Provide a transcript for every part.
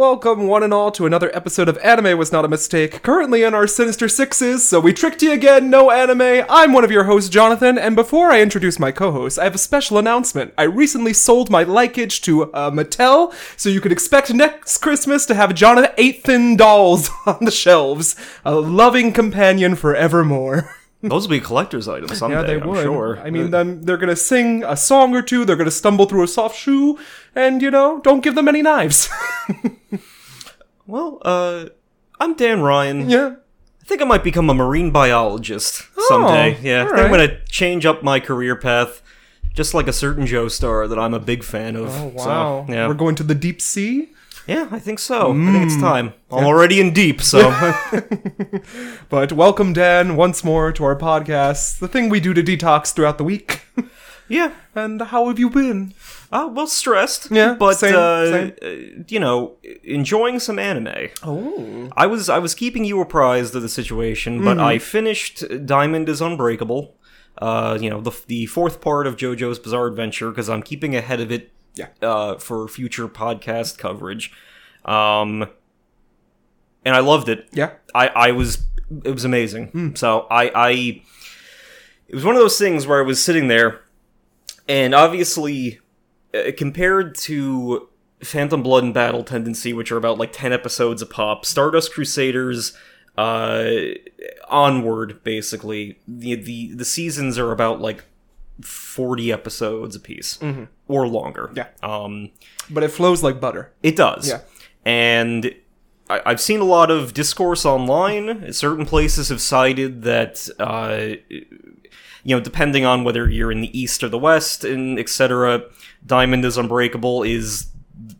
Welcome, one and all, to another episode of Anime Was Not a Mistake, currently in our Sinister Sixes, so we tricked you again, no anime. I'm one of your hosts, Jonathan, and before I introduce my co host, I have a special announcement. I recently sold my likage to uh, Mattel, so you can expect next Christmas to have Jonathan Aithen dolls on the shelves. A loving companion forevermore. Those will be collector's items someday. Yeah, they I'm would. Sure. I mean, then they're gonna sing a song or two. They're gonna stumble through a soft shoe, and you know, don't give them any knives. well, uh, I'm Dan Ryan. yeah. I think I might become a marine biologist someday. Yeah, I think I'm gonna change up my career path, just like a certain Joestar that I'm a big fan of. Oh wow. So, yeah, We're going to the deep sea. Yeah, I think so. I think it's time. I'm already in deep, so But welcome, Dan, once more to our podcast, the thing we do to detox throughout the week. yeah. and how have you been? Uh, well, stressed. Yeah, but same, uh, same. uh, you know, enjoying some anime. Oh. I was I was keeping you apprised of the situation, but Mm-hmm. I finished Diamond is Unbreakable. Uh, you know the the fourth part of JoJo's Bizarre Adventure because I'm keeping ahead of it. Yeah. Uh, for future podcast coverage, um, and I loved it. Yeah. I I was it was amazing. Hmm. So I I it was one of those things where I was sitting there, and obviously uh, compared to Phantom Blood and Battle Tendency, which are about like ten episodes a pop, Stardust Crusaders. Uh, onward, basically, the the the seasons are about like forty episodes a piece or longer. Yeah. Um, But it flows like butter. it does. Yeah. And I, I've seen a lot of discourse online. Certain places have cited that, uh, you know, depending on whether you're in the East or the West and etc., Diamond is Unbreakable is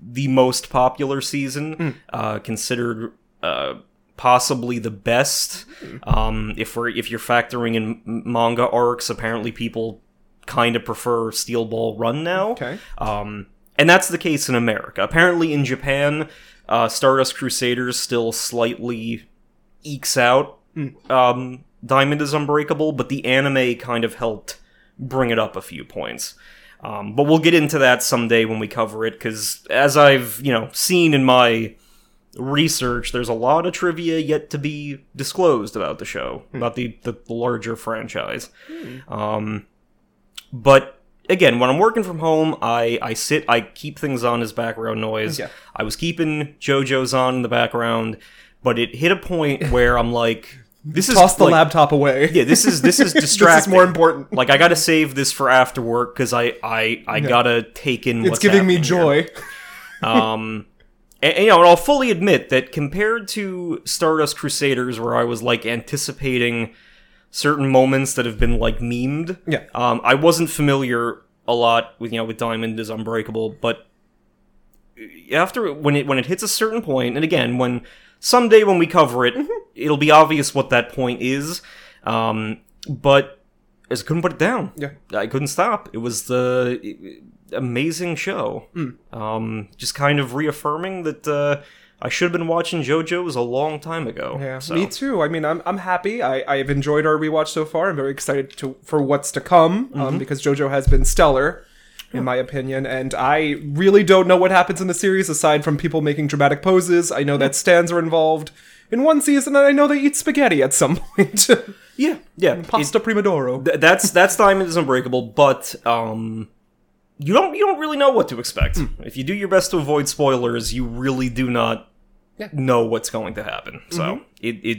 the most popular season, uh, considered uh, possibly the best. Um, if we're if you're factoring in manga arcs, apparently people kind of prefer Steel Ball Run now. Okay. Um, and that's the case in America. Apparently, in Japan, uh, Stardust Crusaders still slightly ekes out um, Diamond is Unbreakable, but the anime kind of helped bring it up a few points. Um, but we'll get into that someday when we cover it, because as I've you know seen in my research, there's a lot of trivia yet to be disclosed about the show, about the, the larger franchise. Um, but again, when I'm working from home, I, I sit, I keep things on as background noise. Yeah. I was keeping JoJo's on in the background, but it hit a point where I'm like, this is Toss the like, laptop away. Yeah, this is this is distracting. this is more important. Like I gotta save this for after work because I I I gotta take in. It's what's giving me joy. Um, and, and, you know, and I'll fully admit that compared to Stardust Crusaders, where I was like anticipating certain moments that have been like memed, Yeah. um, I wasn't familiar a lot with you know with Diamond is Unbreakable, but after when it when it hits a certain point, and again when someday when we cover it, Mm-hmm. it'll be obvious what that point is. Um, but I just couldn't put it down. Yeah. I couldn't stop. It was the amazing show. Hmm. Um, just kind of reaffirming that uh, I should have been watching JoJo's a long time ago. Yeah, so. me too. I mean, I'm I'm happy. I I've enjoyed our rewatch so far. I'm very excited to for what's to come Mm-hmm. um, because JoJo has been stellar, in my opinion. And I really don't know what happens in the series aside from people making dramatic poses. I know that stands are involved, in one season, I know they eat spaghetti at some point. Yeah, yeah. Pasta Primodoro. Th- that's that's Diamond is Unbreakable, but um, you don't you don't really know what to expect. If you do your best to avoid spoilers, you really do not Yeah. know what's going to happen. So mm-hmm. it it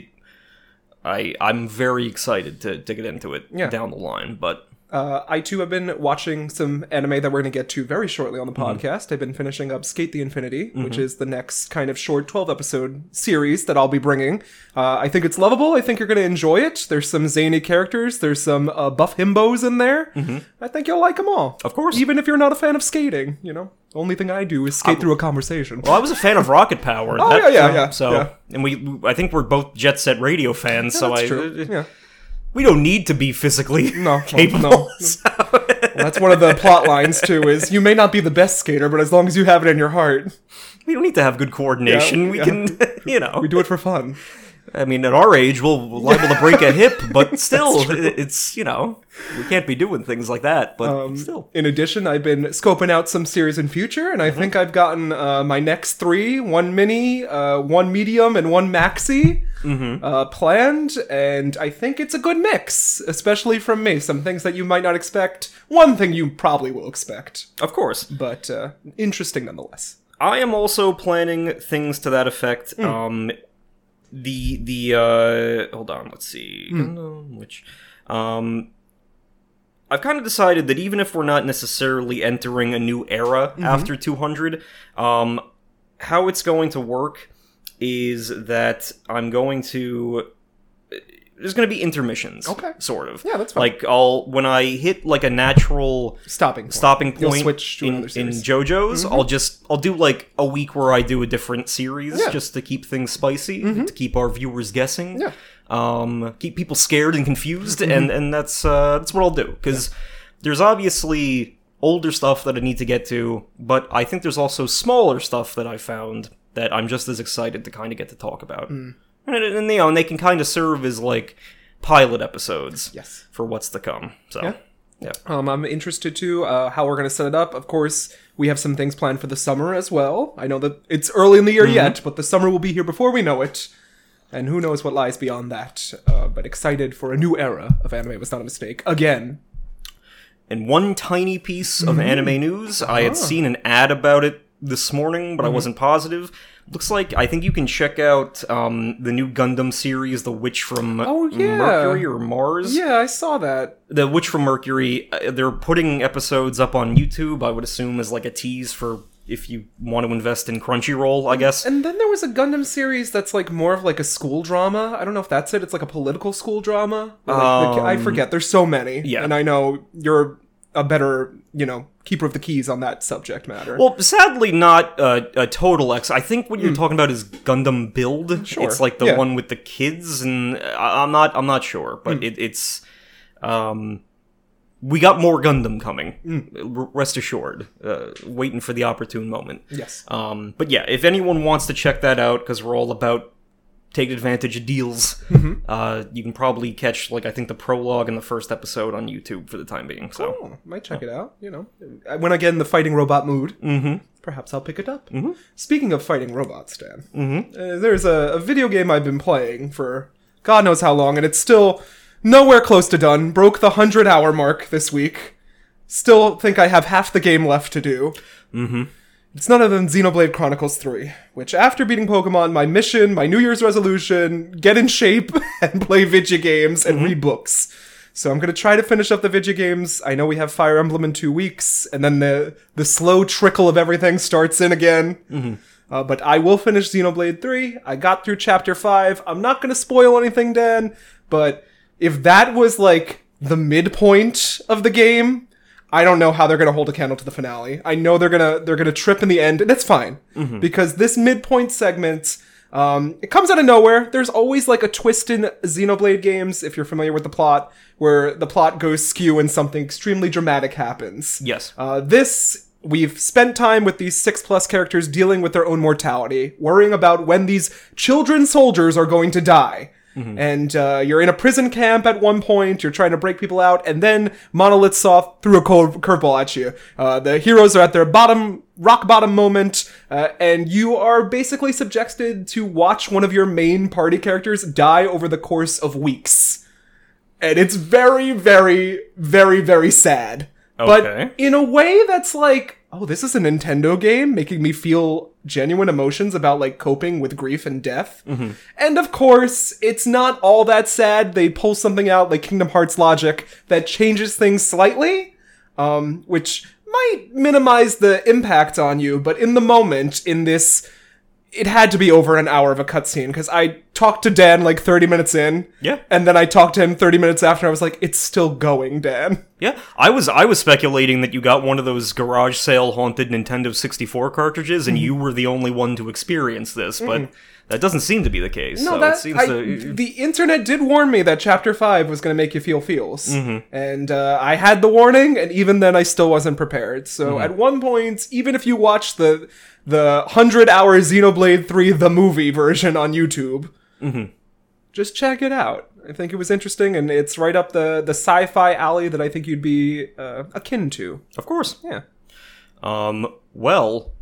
I I'm very excited to to get into it Yeah. down the line, but Uh, I too have been watching some anime that we're going to get to very shortly on the Mm-hmm. podcast. I've been finishing up SK8 the Infinity, which is the next kind of short 12 episode series that I'll be bringing. Uh, I think it's lovable. I think you're going to enjoy it. There's some zany characters, there's some uh, buff himbos in there. I think you'll like them all. Mm-hmm. Of course. Even if you're not a fan of skating, you know? Only thing I do is skate through a conversation. well, I was a fan of Rocket Power. Oh, yeah, yeah, yeah, So yeah. and we I think we're both Jet Set Radio fans. so That's I true. Yeah. We don't need to be physically No, capable. no. Well, that's one of the plot lines too. Is you may not be the best skater, but as long as you have it in your heart, We don't need to have good coordination. Yeah, we yeah. can, you know. we do it for fun. I mean, at our age, we'll we're liable to break a hip, but still, it's you know, we can't be doing things like that. But Um, still, In addition, I've been scoping out some series in future, and I Mm-hmm. think I've gotten uh, my next three: one mini, uh, one medium, and one maxi Mm-hmm. uh, planned. And I think it's a good mix, especially from me. Some things that you might not expect. One thing you probably will expect, of course, but uh, interesting nonetheless. I am also planning things to that effect. Hmm. Um, the the uh, hold on, let's see, Hmm. Which um. I've kind of decided that even if we're not necessarily entering a new era Mm-hmm. after 200, um, how it's going to work is that I'm going to there's going to be intermissions. Okay. Sort of. Yeah, that's fine. Like I'll when I hit like a natural Stopping. Point. stopping You'll point switch to in, another in series. JoJo's, I'll just I'll do like a week where I do a different series Yeah. just to keep things spicy, to keep our viewers guessing. Yeah. Um, keep people scared and confused, and and that's uh, that's what I'll do because there's obviously older stuff that I need to get to, but I think there's also smaller stuff that I found that I'm just as excited to kind of get to talk about. And, and, you know, and they can kind of serve as like pilot episodes Yes. for what's to come. So Yeah. yeah. Um, I'm interested to uh, how we're going to set it up. Of course, we have some things planned for the summer as well. I know that it's early in the year yet, but the summer will be here before we know it. And who knows what lies beyond that. Uh, but excited for a new era of anime was not a mistake. Again. And one tiny piece of anime news, I had seen an ad about it this morning, but I wasn't positive. Looks like I think you can check out um, the new Gundam series, The Witch from Oh, yeah. Mercury or Mars. Yeah, I saw that. The Witch from Mercury. uh, They're putting episodes up on YouTube. I would assume as like a tease for if you want to invest in Crunchyroll. I guess. And then there was a Gundam series that's like more of like a school drama. I don't know if that's it. It's like a political school drama. Like, the- I forget. There's so many. yeah. And I know you're a better, you know, keeper of the keys on that subject matter. Well, sadly, not uh, a total X. I think what you're talking about is Gundam Build. Sure, It's like the yeah. one with the kids, and I- I'm not. I'm not sure, but it, it's. Um, we got more Gundam coming. R- rest assured. Uh, waiting for the opportune moment. yes. Um, but yeah, if anyone wants to check that out, because we're all about taking advantage of deals, uh, you can probably catch like I think the prologue and the first episode on YouTube for the time being. So Oh, might check it out. You know, when I get in the fighting robot mood, mm-hmm. perhaps I'll pick it up. Mm-hmm. Speaking of fighting robots, Dan, mm-hmm. uh, there's a, a video game I've been playing for God knows how long, and it's still nowhere close to done. Broke the hundred hour mark this week. Still think I have half the game left to do. Mm-hmm. It's none other than Xenoblade Chronicles 3, which after beating Pokemon, my mission, my New Year's resolution, get in shape and play video games and read books. So I'm gonna try to finish up the video games. I know we have Fire Emblem in two weeks, and then the the slow trickle of everything starts in again. Uh, but I will finish Xenoblade 3. I got through chapter 5. I'm not gonna spoil anything, Dan, but if that was like the midpoint of the game, I don't know how they're gonna hold a candle to the finale. I know they're gonna they're gonna trip in the end, and it's fine because this midpoint segment. Um, it comes out of nowhere. There's always like a twist in Xenoblade games, if you're familiar with the plot, where the plot goes skew and something extremely dramatic happens. yes, Uh, this, we've spent time with these six plus characters dealing with their own mortality, worrying about when these children soldiers are going to die. And uh, you're in a prison camp at one point. You're trying to break people out, and then Monolith Soft threw a curve- curveball at you. Uh, the heroes are at their bottom, rock bottom moment, uh, and you are basically subjected to watch one of your main party characters die over the course of weeks. And it's very, very, very, very sad. Okay. But in a way that's like, oh, this is a Nintendo game making me feel genuine emotions about like coping with grief and death. And of course, it's not all that sad. They pull something out like Kingdom Hearts logic that changes things slightly, um, which might minimize the impact on you, but in the moment, in this it had to be over an hour of a cutscene because I talked to Dan like 30 minutes in. Yeah. And then I talked to him 30 minutes after. I was like, it's still going, Dan. Yeah, I was I was speculating that you got one of those garage sale haunted Nintendo 64 cartridges, and mm-hmm. you were the only one to experience this. But mm-hmm. That doesn't seem to be the case. No, so that it seems I, to. the internet did warn me that Chapter Five was going to make you feel feels, Mm-hmm. and uh, I had the warning, and even then, I still wasn't prepared. So Mm-hmm. at one point, even if you watch the the hundred hour Xenoblade Three the movie version on YouTube, Mm-hmm. just check it out. I think it was interesting, and it's right up the the sci-fi alley that I think you'd be uh, akin to. Of course. Yeah. Um. Well,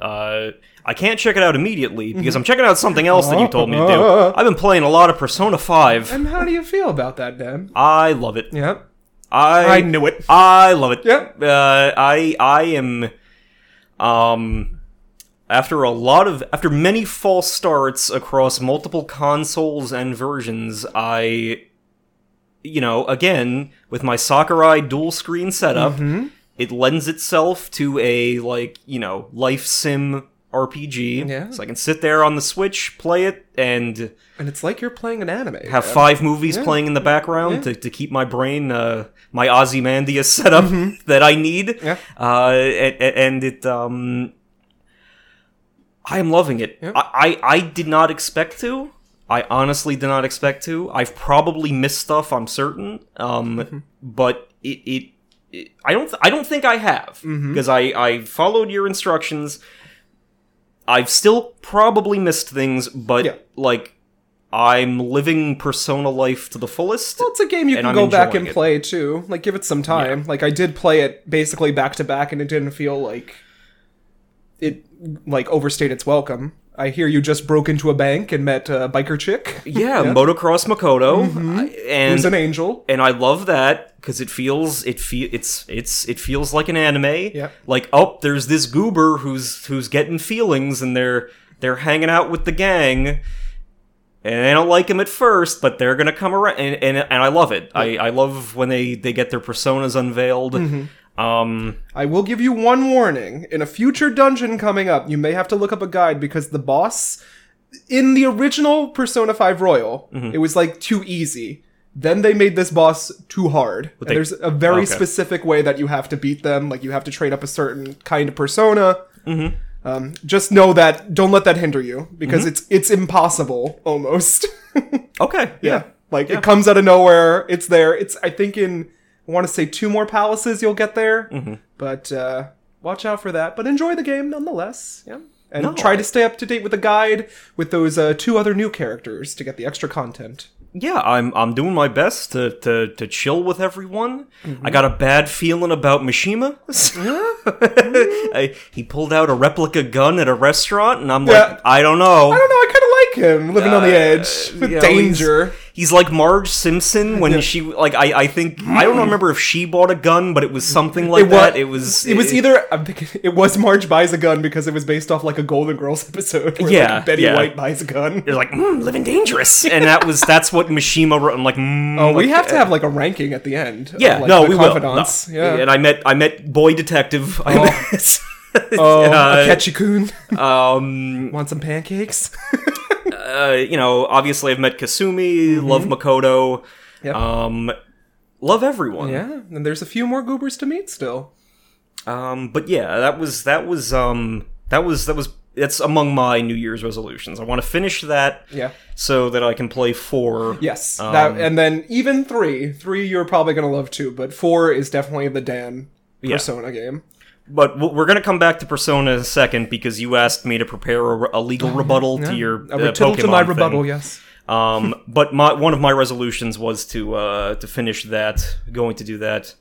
uh, I can't check it out immediately because I'm checking out something else that you told me to do. I've been playing a lot of Persona 5. And how do you feel about that, Dan? I love it. Yep. I I knew it. I love it. Yep. Uh, I I am um after a lot of after many false starts across multiple consoles and versions, I you know, again, with my Sakurai dual screen setup, Mm-hmm. It lends itself to a like, you know, life sim RPG. Yeah. So I can sit there on the Switch, play it, and And it's like you're playing an anime. have Dan. five movies playing in the background to, to keep my brain, uh, my Ozymandias set up that I need. Mm-hmm. Yeah. Uh, and, and it, um, I am loving it. Yeah. I, I, I did not expect to. I honestly did not expect to. I've probably missed stuff. I'm certain. Um, Mm-hmm. but it, it, I don't, th- I don't think I have Mm-hmm. because I, I followed your instructions. I've still probably missed things, but Yeah. like I'm living Persona life to the fullest. Well, it's a game you can go back and it. play too. Like, give it some time. Like, I did play it basically back to back, and it didn't feel like it like overstayed its welcome. I hear you just broke into a bank and met a biker chick. yeah, Motocross Makoto, mm-hmm. I- and Who's an angel. and I love that because it feels it feel it's it's it feels like an anime. Yep. Like oh, there's this goober who's who's getting feelings, and they're they're hanging out with the gang. And they don't like him at first, but they're gonna come around, and and, and I love it. I, I love when they, they get their personas unveiled. Mm-hmm. Um, I will give you one warning. In a future dungeon coming up, you may have to look up a guide because the boss in the original Persona 5 Royal, Mm-hmm. it was like too easy. Then they made this boss too hard. They- there's a very Okay. specific way that you have to beat them. Like you have to trade up a certain kind of persona. Mm-hmm. Um, just know that. Don't let that hinder you because Mm-hmm. it's it's impossible almost. okay, yeah, like it comes out of nowhere. It's there. It's I think in I want to say two more palaces you'll get there. Mm-hmm. But uh, watch out for that. But enjoy the game nonetheless. Yeah. And No, try I- to stay up to date with the guide with those uh, two other new characters to get the extra content. yeah, I'm I'm doing my best to to, to chill with everyone. Mm-hmm. I got a bad feeling about Mishima. I, he pulled out a replica gun at a restaurant, and I'm Yeah. like, I don't know. I don't know. I kind of like him living on the edge with Uh, know, danger. He's like Marge Simpson when she like I I think I don't remember if she bought a gun, but it was something like It wa- that. It was It was either I'm thinking it was Marge buys a gun because it was based off like a Golden Girls episode where Yeah, like, Betty yeah. White buys a gun. They're like mm, living dangerous, and that was that's what Mishima wrote. I'm like, mm, Oh, we like, have to have like a ranking at the end. of, Yeah, like, no, we confidants. will. No. Yeah. and I met I met boy detective. I met, Oh, uh, Akechi-kun. um, Want some pancakes? uh, you know, obviously I've met Kasumi, love Makoto, Mm-hmm. Yep. um, love everyone. yeah, and there's a few more goobers to meet still. Um, but yeah, that was that was um that was that was it's among my New Year's resolutions. I want to finish that Yeah. so that I can play four. Yes. Um, that and then even three. Three you're probably gonna love too, but four is definitely the Dan Yeah. Persona game. But we're gonna come back to Persona in a second because you asked me to prepare a, a legal rebuttal to your uh, rebuttal Pokemon to my thing. rebuttal, yes. Um, but my one of my resolutions was to uh, to finish that. Going to do that.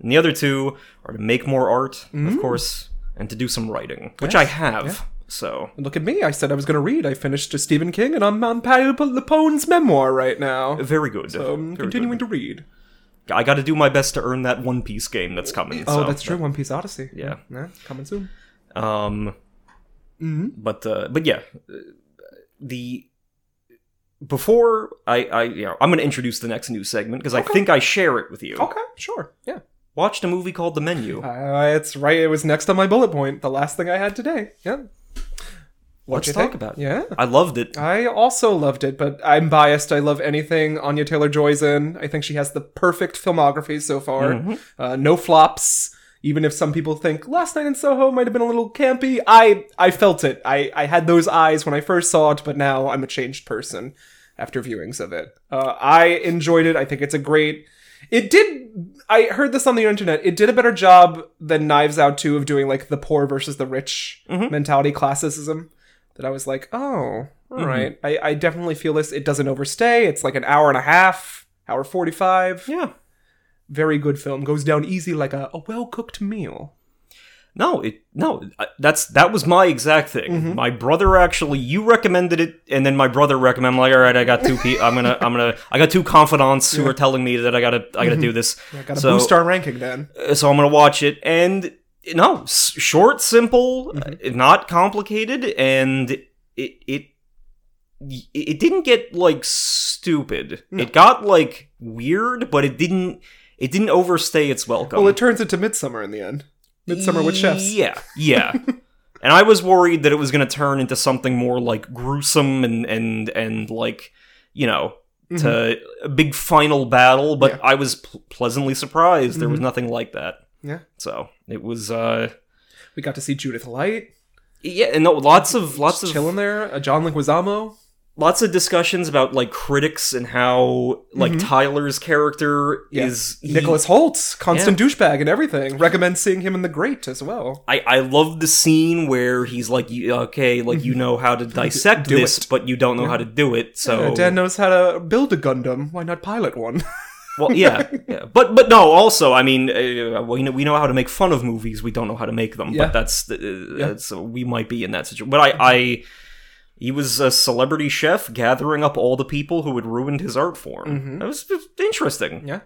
And the other two are to make more art, of course, and to do some writing, which I have. So look at me. I said I was going to read. I finished Stephen King, and I'm on Patti LuPone's memoir right now. very good. So I'm Very continuing good. to read. I got to do my best to earn that One Piece game that's coming. Oh, so that's true. One Piece Odyssey. Yeah. yeah, coming soon. Um, but uh, but yeah, uh, the before I I you know I'm going to introduce the next news segment because I think I share it with you. Okay, sure. Yeah. Watched a movie called The Menu. Uh, it's right. It was next on my bullet point. The last thing I had today. Yeah. What'd Let's you talk think? about it. Yeah. I loved it. I also loved it, but I'm biased. I love anything Anya Taylor Joy's in. I think she has the perfect filmography so far. Mm-hmm. Uh, no flops. Even if some people think Last Night in Soho might have been a little campy, I I felt it. I I had those eyes when I first saw it, but now I'm a changed person after viewings of it. Uh, I enjoyed it. I think it's a great. It did. I heard this on the internet. It did a better job than Knives Out 2 of doing like the poor versus the rich mentality classicism. That I was like, oh, right. I, I definitely feel this. It doesn't overstay. It's like an hour and a half, hour 45. Yeah. Very good film. Goes down easy like a, a well cooked meal. No, it no. That's that was my exact thing. Mm-hmm. My brother actually, you recommended it, and then my brother recommended. I'm like, all right, I got two. Pe- I'm gonna, I'm gonna, I got two confidants who are telling me that I gotta, I gotta do this. I gotta so, boost our ranking then. uh, so I'm gonna watch it, and no, short, simple, Mm-hmm. uh, not complicated, and it it it didn't get like stupid. It got like weird, but it didn't. It didn't overstay its welcome. Well, it turns into Midsommar in the end. Midsommar with chefs. Yeah, yeah. and I was worried that it was going to turn into something more like gruesome and and and like you know to a big final battle. But Mm-hmm. Yeah. I was pl- pleasantly surprised. There was nothing like that. Yeah. So it was. uh We got to see Judith Light yeah, and no, lots of lots of chilling there. Uh, John Leguizamo. lots of discussions about like critics and how like Tyler's character Mm-hmm. Yeah. is he- Nicholas Hoult, constant douchebag and everything. Recommend seeing him in The Great as well. I, I love the scene where he's like, okay, like you know how to dissect Mm-hmm. Do this, it. but you don't know how to do it. So Dan knows how to build a Gundam. Why not pilot one? well, yeah, yeah, but but no. Also, I mean, uh, we know we know how to make fun of movies. We don't know how to make them. Yeah. But that's uh, that's we might be in that situation. But I, I he was a celebrity chef gathering up all the people who had ruined his art form. That was interesting. Mm-hmm. yeah.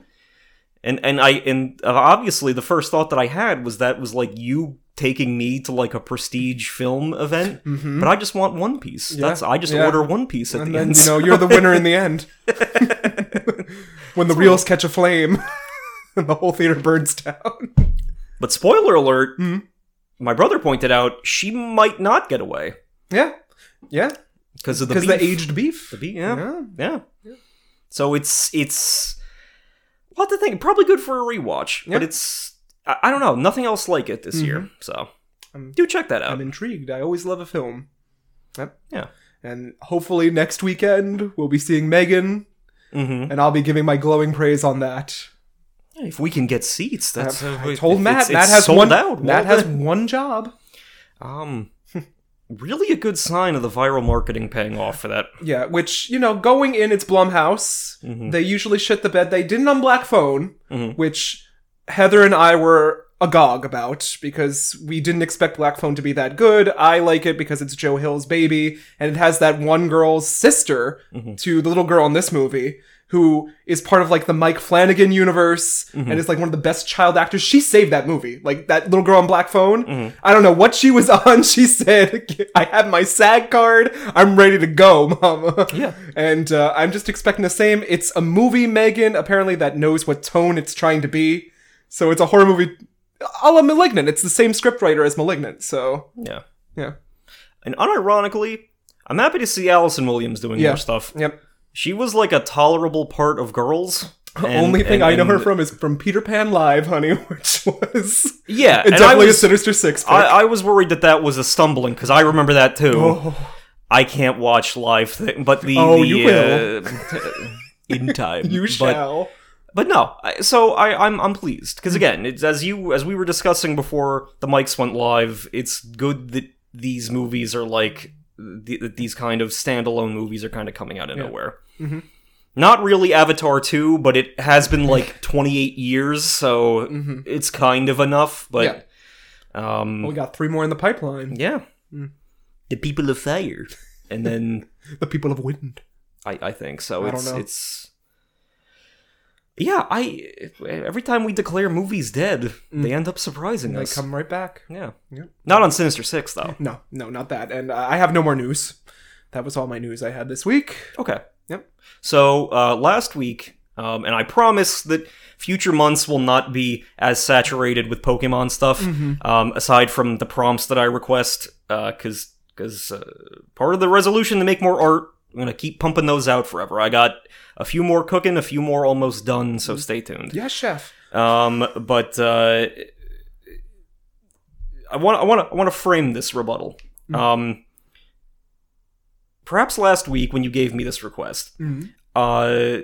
And and I and uh, obviously the first thought that I had was that was like you taking me to like a prestige film event, but I just want One Piece. That's I just Mm-hmm. yeah. order One Piece at And the then, end. you know, you're the winner in the end. when the reels catch a flame and the whole theater burns down. but spoiler alert, Hmm. my brother pointed out she might not get away Yeah. Yeah. because of the Because the aged beef. The beef, yeah, Yeah. yeah. So it's it's what to think. Probably good for a rewatch, but it's I, I don't know. Nothing else like it this year. So Um, do check that out. I'm intrigued. I always love a film. Yep. yeah. And hopefully next weekend we'll be seeing Megan, hmm and I'll be giving my glowing praise on that. If we can get seats, that's uh, I told Matt. it's- Matt it's has sold one. out. Matt Well, has then- one job. um really a good sign of the viral marketing paying off for that. Yeah, which you know, going in, it's Blumhouse. Mm-hmm. They usually shit the bed. They didn't on Black Phone, Mhm. which Heather and I were agog about because we didn't expect Black Phone to be that good. I like it because it's Joe Hill's baby, and it has that one girl's sister Mm-hmm. to the little girl in this movie. Who is part of like the Mike Flanagan universe Mm-hmm. and is like one of the best child actors. She saved that movie. Like that little girl on Black Phone. Mm-hmm. I don't know what she was on. She said, I have my SAG card. I'm ready to go, mama. Yeah. And uh, I'm just expecting the same. It's a movie, Megan, apparently that knows what tone it's trying to be. So it's a horror movie a la Malignant. It's the same scriptwriter as Malignant. So, Yeah. yeah. And unironically, I'm happy to see Allison Williams doing Yeah. more stuff. Yep. She was like a tolerable part of Girls. The and- only thing and- I know her from is from Peter Pan Live, honey, which was Yeah, and I definitely was, a Sinister Six. I, I was worried that that was a stumbling because I remember that too. oh, I can't watch live thing, but the Oh, the, you will. uh, in time. you shall. But no, I, so I, I'm I'm pleased Hmm. because again, it's as you as we were discussing before the mics went live. It's good that these movies are like th- these kind of standalone movies are kind of coming out of Yeah. nowhere. Mhm. Not really Avatar 2, but it has been like 28 years, so Mhm. it's kind of enough. But Yeah. um, Well, we got three more in the pipeline. yeah, Mm. the people of fire, and then The people of wind. I, I think so. I don't It's know. it's yeah. I every time we declare movies dead, they end up surprising they us. come right back. yeah, Yep. not on Sinister Six though. No, no, not that. And uh, I have no more news. That was all my news I had this week. Okay. Yep. So uh, last week, um, and I promise that future months will not be as saturated with Pokemon stuff. Mm-hmm. Um, aside from the prompts that I request, because because uh, part of the resolution to make more art, I'm gonna keep pumping those out forever. I got a few more cooking, a few more almost done. So stay tuned. Yes, chef. Um, but uh, I want I want to I want to frame this rebuttal. Mm. Um, perhaps last week when you gave me this request, Mhm. uh,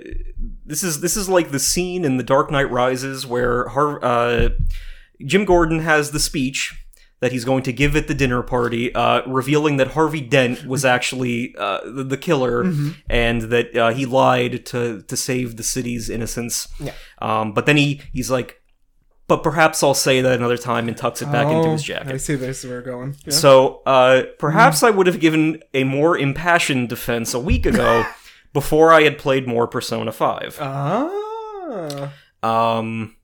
this is this is like the scene in The Dark Knight Rises where Har- uh, Jim Gordon has the speech that he's going to give at the dinner party, uh, revealing that Harvey Dent was actually uh, the, the killer Mhm. and that uh, he lied to to save the city's innocence. Yeah. Um, but then he he's like, but perhaps I'll say that another time and tucks it back into his Oh, jacket. I see this is where we're going. Yeah. So uh, perhaps I would have given a more impassioned defense a week ago before I had played more Persona 5. ah. Um,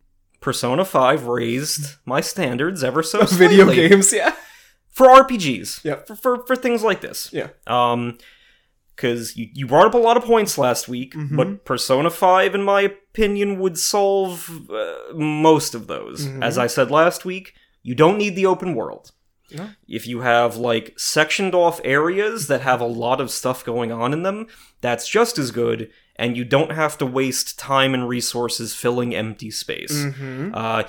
Persona 5 raised my standards ever so slightly. Video games, yeah. for RPGs. Yeah. For, for, for things like this. Yeah. Um, because you, you brought up a lot of points last week, Mhm. but Persona 5, in my opinion, would solve uh, most of those. Mhm. As I said last week, you don't need the open world. No. If you have, like, sectioned off areas that have a lot of stuff going on in them, that's just as good, and you don't have to waste time and resources filling empty space. Mm-hmm. Uh,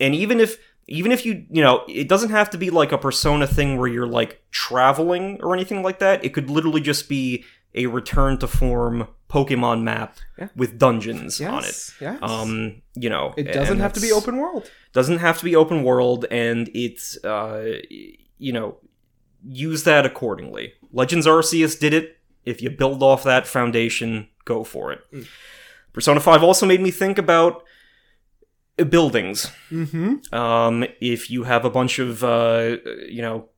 and even if even if you you know it doesn't have to be like a persona thing where you're like traveling or anything like that it could literally just be a return to form pokemon map Yeah. with dungeons Yes. on it Yes. um you know it doesn't have to be open world. doesn't have to be open world and it's uh you know use that accordingly legends arceus did it if you build off that foundation go for it Mm. persona 5 also made me think about uh, buildings Mm-hmm. um, if you have a bunch of, uh, you know,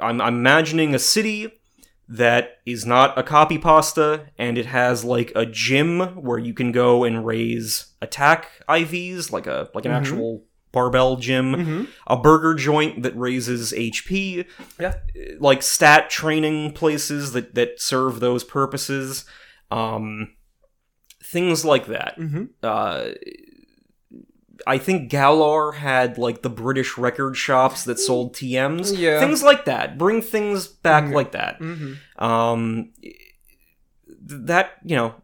I'm, I'm imagining a city that is not a copy pasta and it has like a gym where you can go and raise attack IVs, like a like an Mhm. actual barbell gym, Mm-hmm. a burger joint that raises HP, Yeah. like stat training places that that serve those purposes, um, things like that Mm-hmm. uh, I think Galar had like the British record shops that sold TMs. Yeah. Things like that. Bring things back Mm. like that. Mm-hmm. Um, that, you know,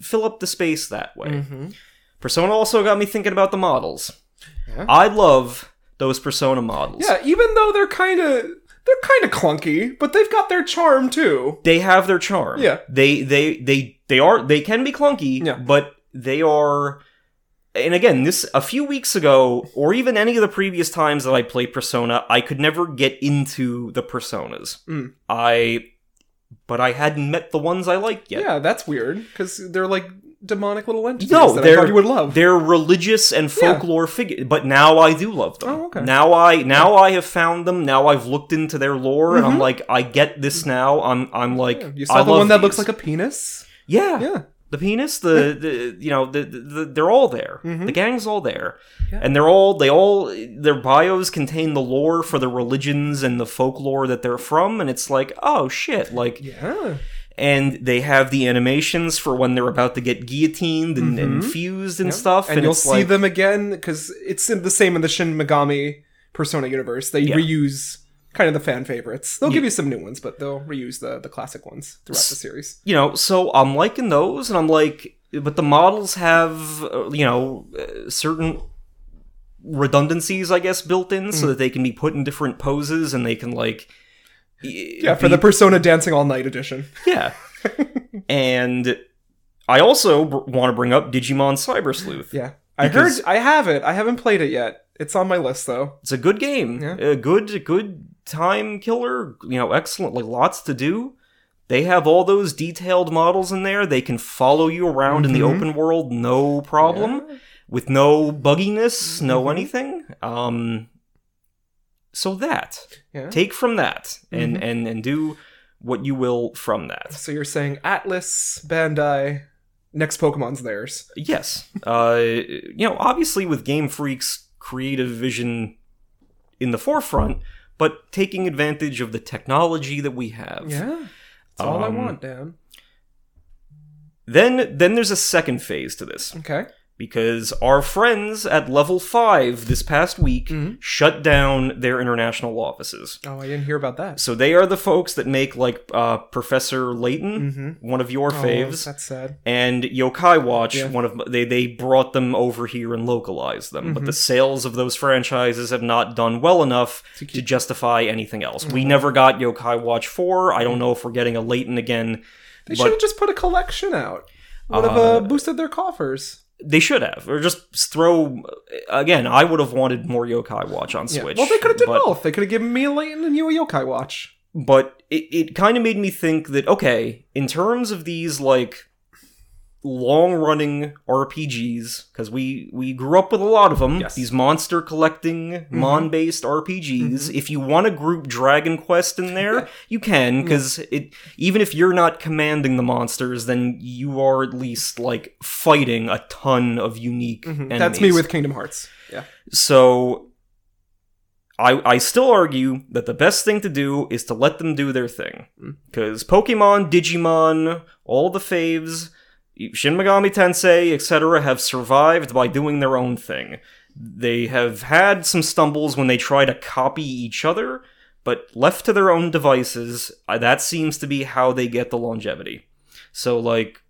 fill up the space that way. Mm-hmm. Persona also got me thinking about the models. Yeah. I love those Persona models. Yeah, even though they're kind of they're kind of clunky, but they've got their charm too. They have their charm. Yeah. They they they they are they can be clunky, Yeah. but they are and again, this a few weeks ago, or even any of the previous times that I played Persona, I could never get into the personas. Mm. I but I hadn't met the ones I liked yet. Yeah, that's weird because they're like demonic little entities No, that I they're- thought you would love. They're religious and Yeah. folklore figures, but now I do love them. Oh, okay. Now I now I have found them. Now I've looked into their lore, and I'm like, I get this now. I'm I'm like, Yeah, you I saw the love one that looks like a penis. yeah, Yeah, the penis, the, the you know, the, the, they're all there. Mhm. The gang's all there, Yeah. and they're all they all their bios contain the lore for the religions and the folklore that they're from, and it's like, oh shit, like, yeah. And they have the animations for when they're about to get guillotined and, and Mhm. fused and Yeah. stuff, and, and, you'll see like, them again because it's in the same in the Shin Megami Persona universe. They Yeah. reuse kind of the fan favorites. They'll Yeah. give you some new ones, but they'll reuse the the classic ones throughout the series. you know, so I'm liking those, and I'm like, but the models have, uh, you know, uh, certain redundancies, I guess, built in, Mm. so that they can be put in different poses, and they can like, Yeah, for the Persona Dancing All Night edition. yeah. and I also br- want to bring up Digimon Cyber Sleuth. Yeah, I heard. I have it. I haven't played it yet. It's on my list though. It's a good game, Yeah. a good, good time killer, you know, excellent, like lots to do. They have all those detailed models in there. They can follow you around in the Mhm. open world, no problem, with no bugginess, no Mhm. anything. Um, so that Yeah. take from that and Mhm. and and do what you will from that. So you're saying Atlus, Bandai, next Pokemon's theirs. Yes. Uh, you know, obviously with Game Freak's creative vision in the forefront, but taking advantage of the technology that we have. Yeah. That's all I Um, want, Dan. Then then there's a second phase to this Okay. Because our friends at level 5 this past week Mhm. shut down their international offices. Oh, I didn't hear about that. So they are the folks that make like uh, Professor Layton, Mm-hmm. one of your Oh, faves. that's sad. and Yokai Watch, Yeah. one of they they brought them over here and localized them, but Mhm. the sales of those franchises have not done well enough To to justify anything else. We Mhm. never got Yokai Watch four. I don't know if we're getting a layton again. They but- should have just put a collection out. Would have Uh, uh, boosted their coffers. They should have, or just throw. Again, I would have wanted more Yokai Watch on Yeah. Switch. Well, they could have did but, both. They could have given me a Layton and you a Yokai Watch. But it, it kind of made me think that okay, in terms of these like long running RPGs because we we grew up with a lot of them. Yes. These monster collecting mon based RPGs. If you want to group Dragon Quest in there, you can because it even if you're not commanding the monsters, then you are at least like fighting a ton of unique enemies. Mm-hmm. That's me with Kingdom Hearts. Yeah. So I I still argue that the best thing to do is to let them do their thing. Mm. Cuz Pokemon, Digimon, all the faves, Shin Megami Tensei, etc. have survived by doing their own thing. They have had some stumbles when they try to copy each other, but left to their own devices, uh, that seems to be how they get the longevity. So like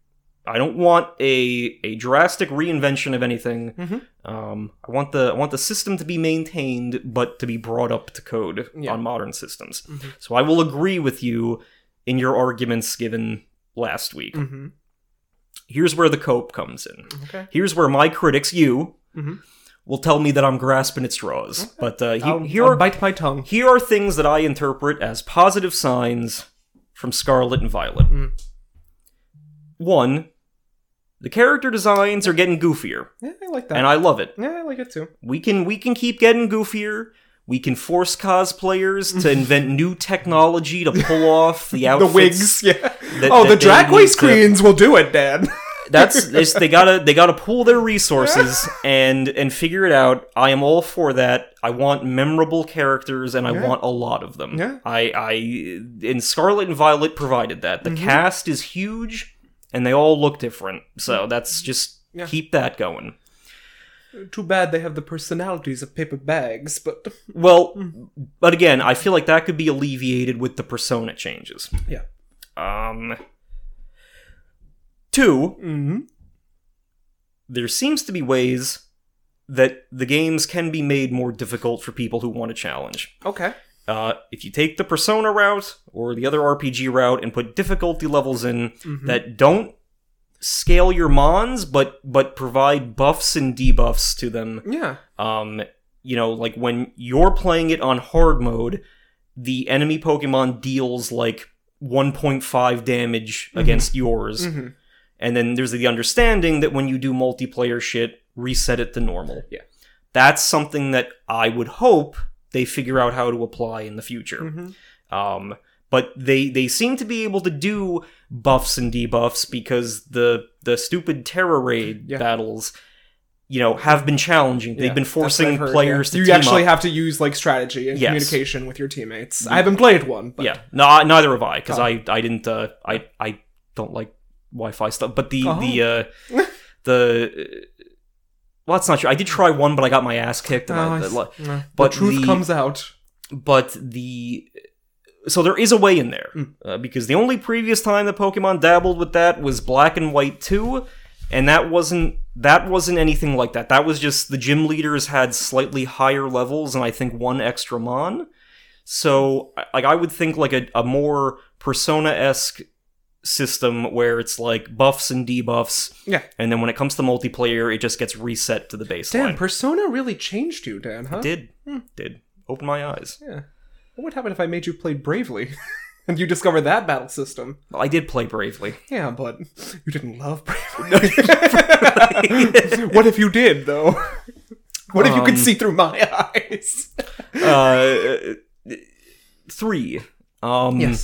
I don't want a a drastic reinvention of anything. Mhm. Um, I want the I want the system to be maintained, but to be brought up to code Yeah. on modern systems. Mhm. So I will agree with you in your arguments given last week. Mm-hmm. Here's where the cope comes in. Okay. Here's where my critics, you, Mhm. will tell me that I'm grasping at straws. But uh, he- I'll, here I'll are bite my tongue. here are things that I interpret as positive signs from Scarlet and Violet. Mm. One, the character designs are getting goofier, Yeah, I like that. and I love it. yeah, I like it too. We can we can keep getting goofier. We can force cosplayers to invent new technology to pull off the outfits. The wigs, yeah. that- oh, the that need to- screens will do it, Dan. That's it's, they gotta they gotta pool their resources and and figure it out. I am all for that. I want memorable characters and I Yeah. want a lot of them. Yeah. I I in Scarlet and Violet provided that. The Mhm. cast is huge and they all look different. So that's just Yeah. keep that going. Too bad they have the personalities of paper bags, but Well, Hmm. but again, I feel like that could be alleviated with the persona changes. Yeah. Um. Two, mm-hmm. there seems to be ways that the games can be made more difficult for people who want a challenge. okay. Uh, if you take the Persona route or the other RPG route and put difficulty levels in Mhm. that don't scale your mons, but but provide buffs and debuffs to them, Yeah. um, you know, like when you're playing it on hard mode, the enemy Pokemon deals like 1.5 damage Mhm. against yours. Mm-hmm. And then there's the understanding that when you do multiplayer shit, reset it to normal. Yeah. That's something that I would hope they figure out how to apply in the future. Mm-hmm. Um, but they they seem to be able to do buffs and debuffs because the the stupid Tera raid Yeah. battles, you know, have been challenging. They've been forcing players to You actually up. have to use like strategy and Yes. communication with your teammates. I haven't played one, but yeah, no, neither have I because Oh. I I didn't uh, I I don't like Wi-Fi stuff. But the Oh. the uh, the well, that's not true. I did try one, but I got my ass kicked. Oh, I, I uh, but the truth the- comes out. but the so there is a way in there Mm. uh, because the only previous time that Pokemon dabbled with that was Black and White Two, and that wasn't that wasn't anything like that. That was just the gym leaders had slightly higher levels and I think one extra mon. So I- like I would think like a, a more Persona esque system where it's like buffs and debuffs, Yeah. and then when it comes to multiplayer, it just gets reset to the baseline. Damn, Persona really changed you, Dan, huh? It did Hmm. did open my eyes. Yeah. What would happen if I made you play Bravely? and you discovered that battle system? Well, I did play bravely. Yeah, but you didn't love Bravely. what if you did, though? What if you could Um, see through my eyes? Uh, three. Um,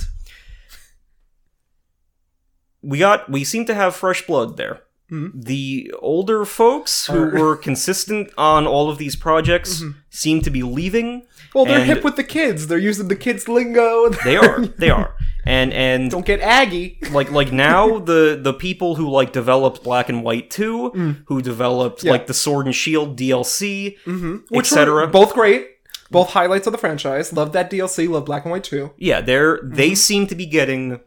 we got we seem to have fresh blood there. The older folks who were consistent on all of these projects seem to be leaving. Well, they're hip with the kids. They're using the kids' lingo. They are, they are, and and Don't get aggy. like like now the the people who like developed Black and White 2, who developed Mm. Yeah. like the Sword and Shield DLC, Which etc. both great. Both highlights of the franchise. Love that DLC. Love Black and White too. Yeah, they're they seem to be getting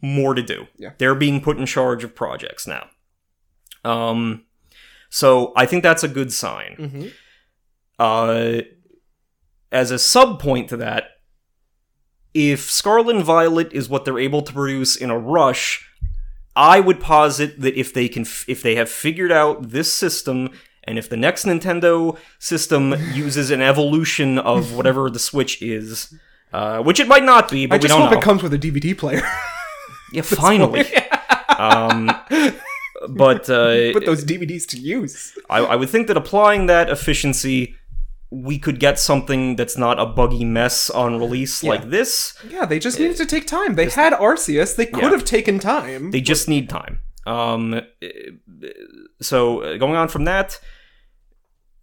more to do. Mm-hmm. Yeah. They're being put in charge of projects now. Um so I think that's a good sign. Mm-hmm. Uh as a sub point to that, if Scarlet and Violet is what they're able to produce in a rush, I would posit that if they can f- if they have figured out this system and if the next Nintendo system uses an evolution of whatever the Switch is, uh, which it might not be, but I we just don't hope know. it comes with a DVD player. yeah, finally. um, but uh, Put those DVDs to use. I, I would think that applying that efficiency, we could get something that's not a buggy mess on release like this. Yeah, they just needed to take time. They had Arceus. They could Yeah. have taken time. They just need time. Um, so uh, going on from that,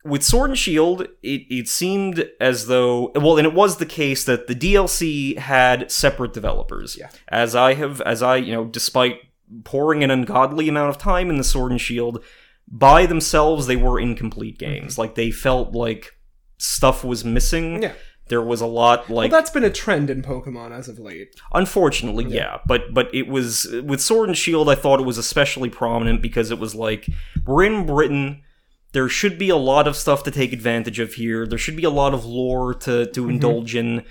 with Sword and Shield, it, it seemed as though well, and it was the case that the DLC had separate developers. Yeah. As I have, as I you know, despite pouring an ungodly amount of time in the Sword and Shield, by themselves they were incomplete mm-hmm. games. Like they felt like stuff was missing. Yeah. There was a lot Well, like that's been a trend in Pokemon as of late. Unfortunately, yeah. But but it was with Sword and Shield. I thought it was especially prominent because it was like we're in Britain. There should be a lot of stuff to take advantage of here. There should be a lot of lore to to mm-hmm. indulge in,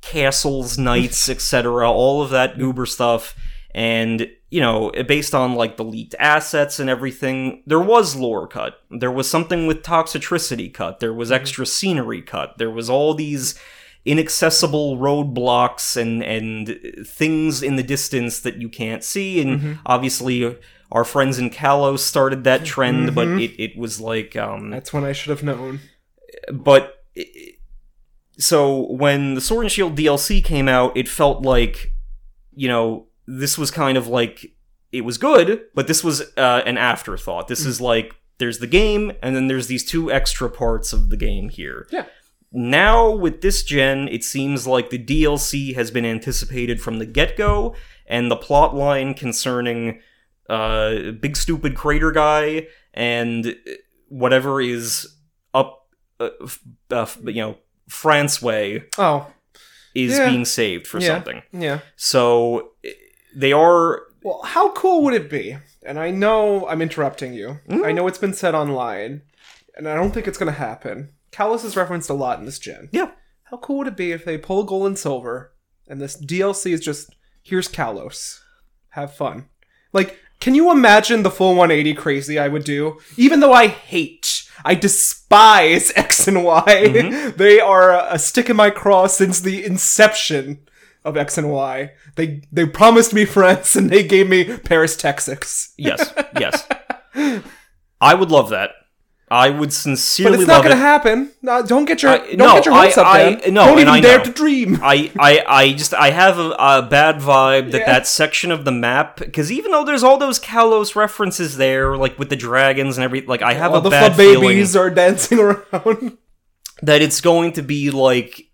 castles, knights, etc. All of that goober stuff, and you know, based on like the leaked assets and everything, there was lore cut. There was something with toxicity cut. There was mm-hmm. extra scenery cut. There was all these inaccessible roadblocks and and things in the distance that you can't see and mm-hmm. obviously our friends in Kalos started that mm-hmm. trend but it, it was like um That's when I should have known. but i- so when the Sword and Shield DLC came out it felt like you know this was kind of like it was good but this was uh, an afterthought this is like there's the game and then there's these two extra parts of the game here Yeah. now with this gen it seems like the dlc has been anticipated from the get-go and the plot line concerning uh big stupid crater guy and whatever is up uh, f- uh, you know france way Oh, is Yeah. being saved for Yeah. something yeah. so they are Well, how cool would it be? And I know I'm interrupting you. Mm. I know it's been said online, and I don't think it's going to happen. Kalos is referenced a lot in this gen. yeah How cool would it be if they pull gold and silver, and this DLC is just here's Kalos, have fun. Like, can you imagine the full 180 crazy I would do? Even though I hate, I despise X and Y. Mm-hmm. They are a stick in my craw since the inception of X and Y. They they promised me France and they gave me Paris, Texas. yes yes i would love that i would sincerely. But it's not going it to happen. No, don't get your I- don't no, get your hopes I- up, I- no, don't even I dare know. to dream. I, I, I just I have a, a bad vibe that Yeah. that section of the map because even though there's all those Kalos references there, like with the dragons and everything, like I have All a the bad feeling babies are dancing around. that it's going to be like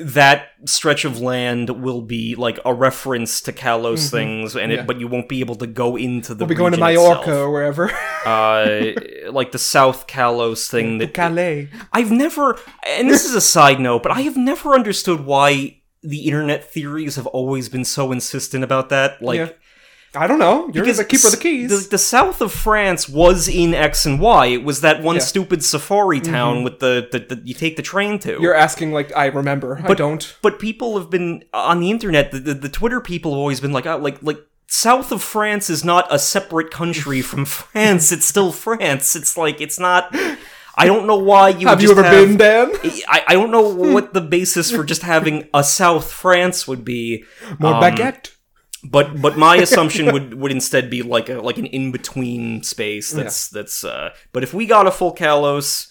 that stretch of land will be like a reference to Kalos things, and Mm-hmm. Yeah. it, but you won't be able to go into the. We'll be going to Mallorca itself. or wherever. uh, like the South Kalos thing that Calais. I've never, and this is a side note, but I have never understood why the internet theories have always been so insistent about that. Like, Yeah. I don't know. You're the keeper of the keys. The, the south of France was in X and Y. It was that one Yeah. Mm-hmm. stupid safari town with the, the, the you take the train to. You're asking like I remember. I don't. but people have been on the internet. The, the, the Twitter people have always been like, oh, like, like south of France is not a separate country from France. It's still France. It's like it's not. I, don't know why you Have you ever have- been, Dan? I, I don't know what the basis for just having a South France would be. More Um, baguette. But but my assumption would would instead be like a like an in between space. That's that's. Uh, but if we got a full Kalos,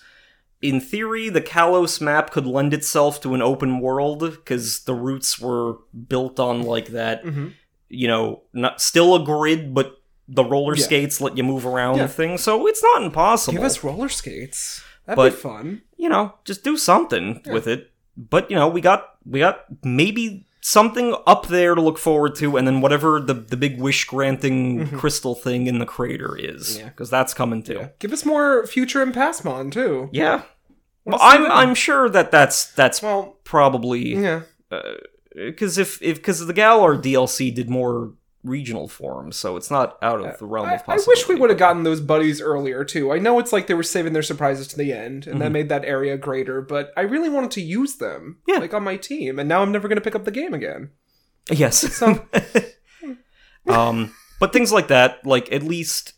in theory, the Kalos map could lend itself to an open world because the routes were built on like that. Mhm. You know, not still a grid, but the roller Yeah. skates let you move around Yeah. thing. So it's not impossible. Give us roller skates. That'd But- be fun. you know, just do something with it. But you know, we got we got maybe something up there to look forward to, and then whatever the the big wish granting crystal thing in the crater is, Mm-hmm. Yeah. because that's coming too. Yeah. Give us more future and Passmon too. Yeah, well, I'm that. I'm sure that that's that's Well, probably yeah. because if if because the Galar DLC did more regional forms, so it's not out of the realm I, of I possibility. wish we would have gotten those buddies earlier too. I know it's like they were saving their surprises to the end, and Mm-hmm. that made that area greater. But I really wanted to use them, Yeah. like on my team, and now I'm never going to pick up the game again. Yes. So um, but things like that, like at least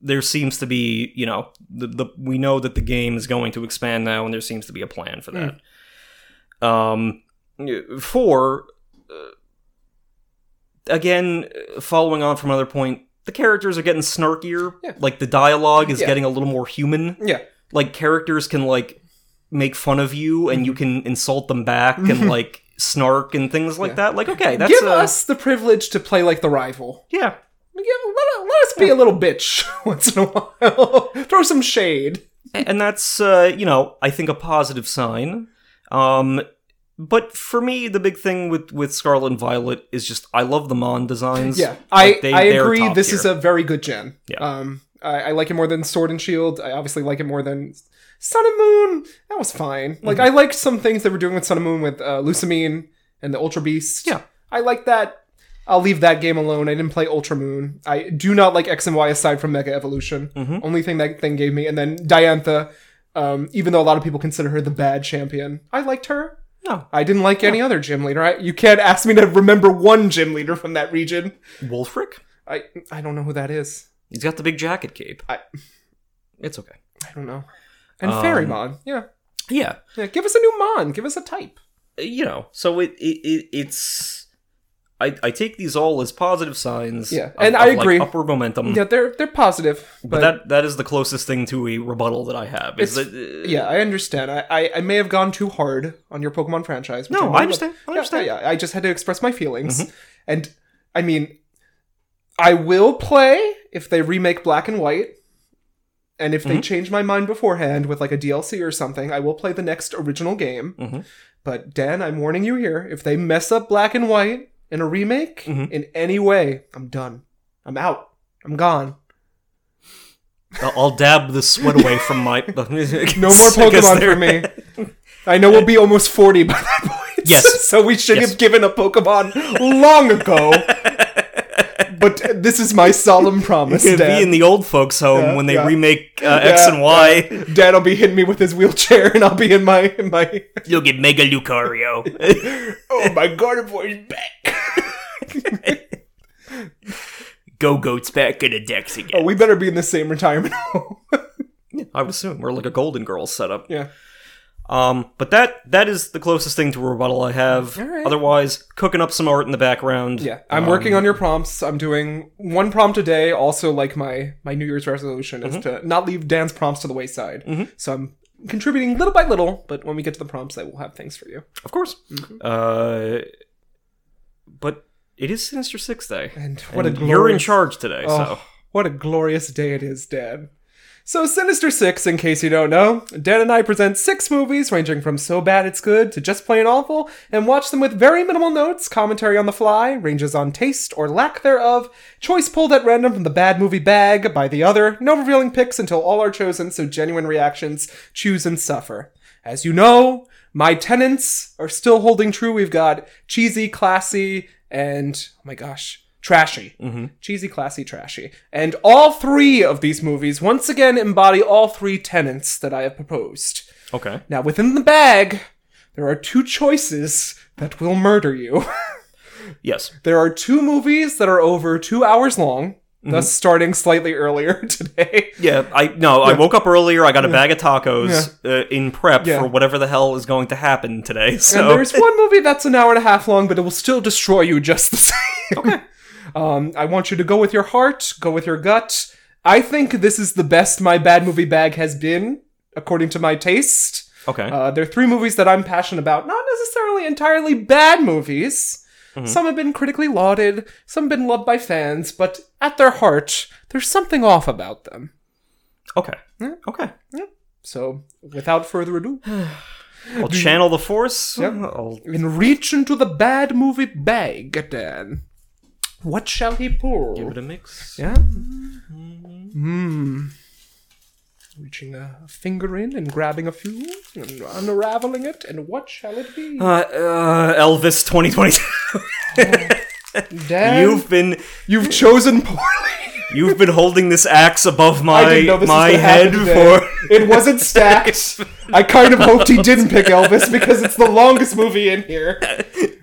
there seems to be, you know, the, the we know that the game is going to expand now, and there seems to be a plan for that. Um, four, uh, again, following on from another point, the characters are getting snarkier. Yeah. Like the dialogue is Yeah. getting a little more human. yeah, Like characters can like make fun of you, and you can insult them back, and like snark and things like Yeah. that. Like okay, that's give uh, us the privilege to play like the rival. yeah. Give, let, let us be a little bitch once in a while. Throw some shade. and that's uh, you know I think a positive sign. Um, but for me, the big thing with with Scarlet and Violet is just I love the Mon designs. Yeah, Like, I they- I agree. This tier. is a very good gen. Yeah. Um, I, I like it more than Sword and Shield. I obviously like it more than Sun and Moon. That was fine. Like Mm-hmm. I liked some things they were doing with Sun and Moon with uh, Lusamine and the Ultra Beast. Yeah. I like that. I'll leave that game alone. I didn't play Ultra Moon. I do not like X and Y aside from Mega Evolution. Mhm. Only thing that thing gave me. And then Diantha. Um, even though a lot of people consider her the bad champion, I liked her. No I didn't like any other gym leader. I, you can't ask me to remember one gym leader from that region. Wulfric. I I don't know who that is. He's got the big jacket cape. I- It's okay. I don't know. And Um, Fairymon. Yeah. Yeah, Yeah. Give us a new Mon. Give us a type. you know. So it, it, it it's. I, I take these all as positive signs. Yeah, and of, I like, agree. upward momentum. Yeah, they're they're positive. But, But that that is the closest thing to a rebuttal that I have. Is that, uh, yeah, I understand. I, I I may have gone too hard on your Pokemon franchise. No, I understand. I understand. Yeah, yeah, I just had to express my feelings. Mm-hmm. And I mean, I will play if they remake Black and White. And if they Mm-hmm. change my mind beforehand with like a DLC or something, I will play the next original game. Mhm. But Dan, I'm warning you here: if they mess up Black and White in a remake Mhm. in any way, I'm done. I'm out. I'm gone. I'll, I'll dab the sweat away from my. No more Pokemon for me. I know we'll be almost 40 by that point. Yes. so we should Yes. have given a Pokemon long ago. but this is my solemn promise, be Dad. in the old folks' home Yeah, when they yeah. remake uh, X Yeah, and Y. Dad will be hitting me with his wheelchair, and I'll be in my in my. You'll get Mega Lucario. Oh my god! Gardevoir's back! Gogoat's back in a Dex again. Oh, we better be in the same retirement home. I would assume we're like a Golden Girls setup. yeah. Um, but that that is the closest thing to a rebuttal I have. Alright. Otherwise, cooking up some art in the background. Yeah, I'm working on your prompts. I'm doing one prompt a day. Also, like my my New Year's resolution is to not leave Dan's prompts to the wayside. So I'm contributing little by little. But when we get to the prompts, I will have things for you. of course. Mm-hmm. Uh, but it is Sinister Six Day. And what And a you're in charge today, Oh, so what a glorious day it is, Dan. So, Sinister Six, in case you don't know, Dan and I present six movies ranging from so bad it's good to just plain awful, and watch them with very minimal notes, commentary on the fly, ranges on taste or lack thereof, choice pulled at random from the bad movie bag by the other, no revealing picks until all are chosen, so genuine reactions choose and suffer. As you know, my tenants are still holding true. We've got cheesy, classy, and oh my gosh, trashy. Cheesy, classy, trashy. And all three of these movies once again embody all three tenets that I have proposed. okay. Now, within the bag, there are two choices that will murder you. Yes. there are two movies that are over two hours long. thus starting slightly earlier today. Yeah, I no, I woke up earlier. I got a bag of tacos uh, in prep Yeah. for whatever the hell is going to happen today. And So there's one movie that's an hour and a half long, but it will still destroy you just the same. Okay. Um, I want you to go with your heart, go with your gut. I think this is the best my bad movie bag has been, according to my taste. okay, Uh, there are three movies that I'm passionate about, not necessarily entirely bad movies. Some have been critically lauded, some have been loved by fans, but at their heart, there's something off about them. okay, okay. So, without further ado, I'll channel the force. Yep. I'll- and reach into the bad movie bag, Dan. What shall he pour? Give it a mix. Yeah. Hmm. Reaching a finger in and grabbing a few and unraveling it, and what shall it be? Uh, uh, Elvis 2022. Dan, you've been you've chosen poorly. you've been holding this axe above my didn't know this my head for. It wasn't stacked. I kind of hoped he didn't pick Elvis because it's the longest movie in here.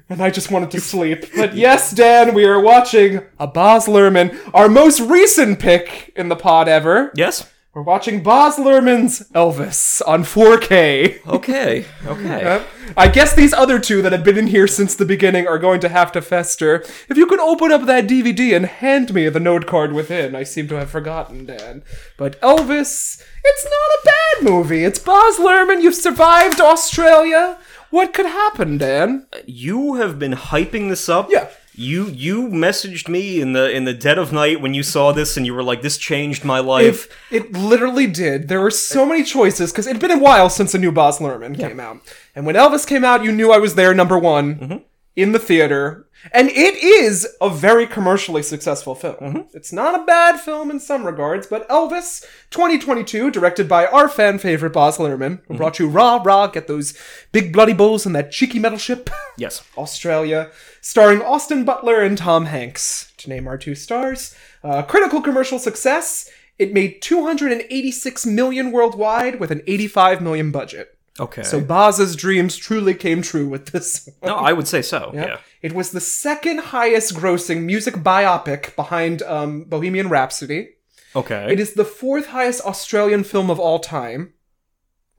And I just wanted to sleep. But yes, Dan, we are watching a Baz Luhrmann, our most recent pick in the pod ever. Yes. We're watching Baz Luhrmann's Elvis on 4K. Okay. Okay. I guess these other two that have been in here since the beginning are going to have to fester. If you could open up that DVD and hand me the note card within, I seem to have forgotten, Dan. But Elvis, it's not a bad movie. It's Baz Luhrmann. You've survived Australia. What could happen, Dan? you have been hyping this up. Yeah. You you messaged me in the in the dead of night when you saw this and you were like, "This changed my life." It, it literally did. There were so many choices because it'd been a while since a new Baz Luhrmann came out. And when Elvis came out, you knew I was there, number one, mm-hmm. in the theater. And it is a very commercially successful film. It's not a bad film in some regards, but Elvis 2022, directed by our fan favorite Baz Luhrmann, who brought you Rah Rah, get those big bloody bulls and that cheeky metal ship. yes. Australia, starring Austin Butler and Tom Hanks, to name our two stars. Uh, critical commercial success. It made 286 million worldwide with an 85 million budget. Okay. So Baz's dreams truly came true with this. no, I would say so. Yeah. It was the second highest grossing music biopic behind um, Bohemian Rhapsody. Okay. It is the fourth highest Australian film of all time,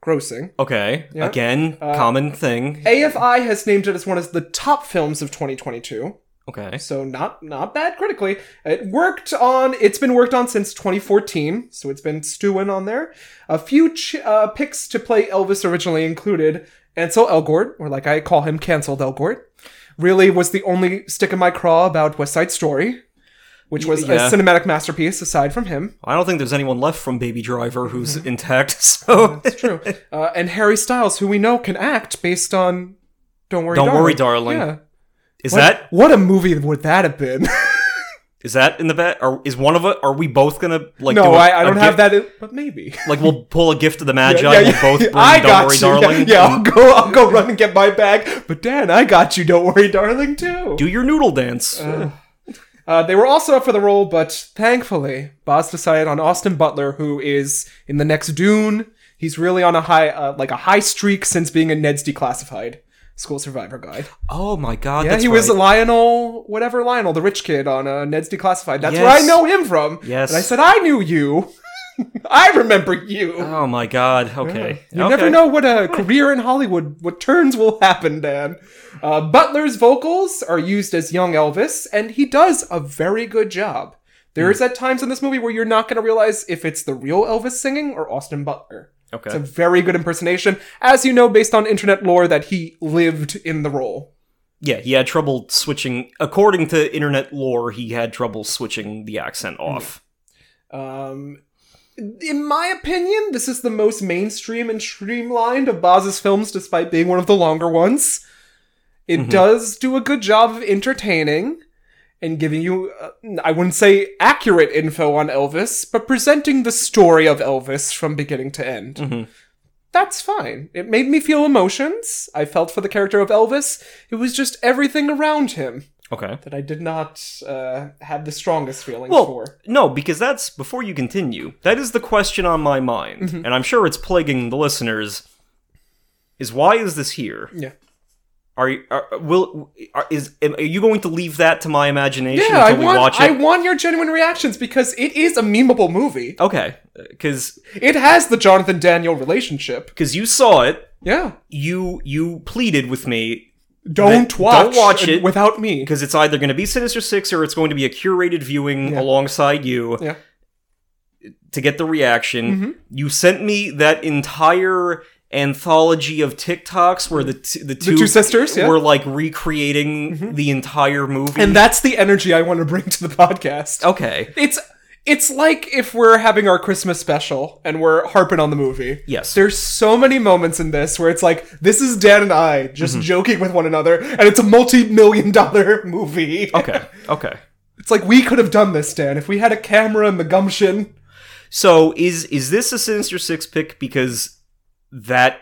grossing. okay. Yeah. Again, common thing. AFI has named it as one of the top films of 2022. Okay. so not not bad critically. It worked on. It's been worked on since 2014, so it's been stewing on there. A few ch- uh, picks to play Elvis originally included Ansel Elgort, or like I call him, canceled Elgort. Really was the only stick in my craw about West Side Story, which was yeah. a cinematic masterpiece aside from him. I don't think there's anyone left from Baby Driver who's intact. So It's true. uh, and Harry Styles, who we know can act based on Don't Worry, Don't Darling. Worry, Darling. Yeah. is What- that what a movie would that have been? is that in the bet? Or is one of it? Are we both gonna like? no, do a- I, I don't have gift- that, in, but maybe. Like we'll pull a gift of the Magi. Yeah, and yeah, we'll both bring I Don't got Worry, you. Darling. Yeah, yeah, I'll go. I'll go run and get my bag. But Dan, I got you. Don't worry, darling. Too. Do your noodle dance. Uh, they were also up for the role, but thankfully, Baz decided on Austin Butler, who is in the next Dune. He's really on a high, uh, like a high streak since being in Ned's Declassified School Survivor Guide. oh my god. Yeah, he was right. Lionel, whatever Lionel, the rich kid on uh, Ned's Declassified. That's Yes. where I know him from. Yes. And I said I knew you. I remember you. Oh my god. Okay. You okay. never know what a career in Hollywood, what turns will happen, Dan. Uh, Butler's vocals are used as young Elvis, and he does a very good job. There is at times in this movie where you're not going to realize if it's the real Elvis singing or Austin Butler. Okay. It's a very good impersonation, as you know, based on internet lore, that he lived in the role. Yeah, he had trouble switching. According to internet lore, he had trouble switching the accent off. Um, in my opinion, this is the most mainstream and streamlined of Baz's films, despite being one of the longer ones. It does do a good job of entertaining and giving you, uh, I wouldn't say accurate info on Elvis, but presenting the story of Elvis from beginning to end. That's fine. It made me feel emotions. I felt for the character of Elvis. It was just everything around him Okay. that I did not uh, have the strongest feelings Well, for. no, because that's before you continue. That is the question on my mind, Mm-hmm. and I'm sure it's plaguing the listeners. Is why is this here? Yeah. Are you are, will are, is are you going to leave that to my imagination Yeah, I we want I want your genuine reactions because it is a memeable movie. okay, because It has the Jonathan Daniel relationship. because you saw it, Yeah. you you pleaded with me Don't watch, don't watch it. without me. because it's either going to be Sinister Six or it's going to be a curated viewing alongside you Yeah. to get the reaction. Mm-hmm. You sent me that entire anthology of TikToks where the t- the two, two sisters, yeah. Mm-hmm. were like recreating the entire movie. And that's the energy I want to bring to the podcast. okay, It's it's like if we're having our Christmas special and we're harping on the movie. Yes. There's so many moments in this where it's like this is Dan and I just Mm-hmm. joking with one another and it's a multi-million dollar movie. okay, okay. It's like we could have done this, Dan, if we had a camera and the gumption. So is is this a Sinister Six pick because that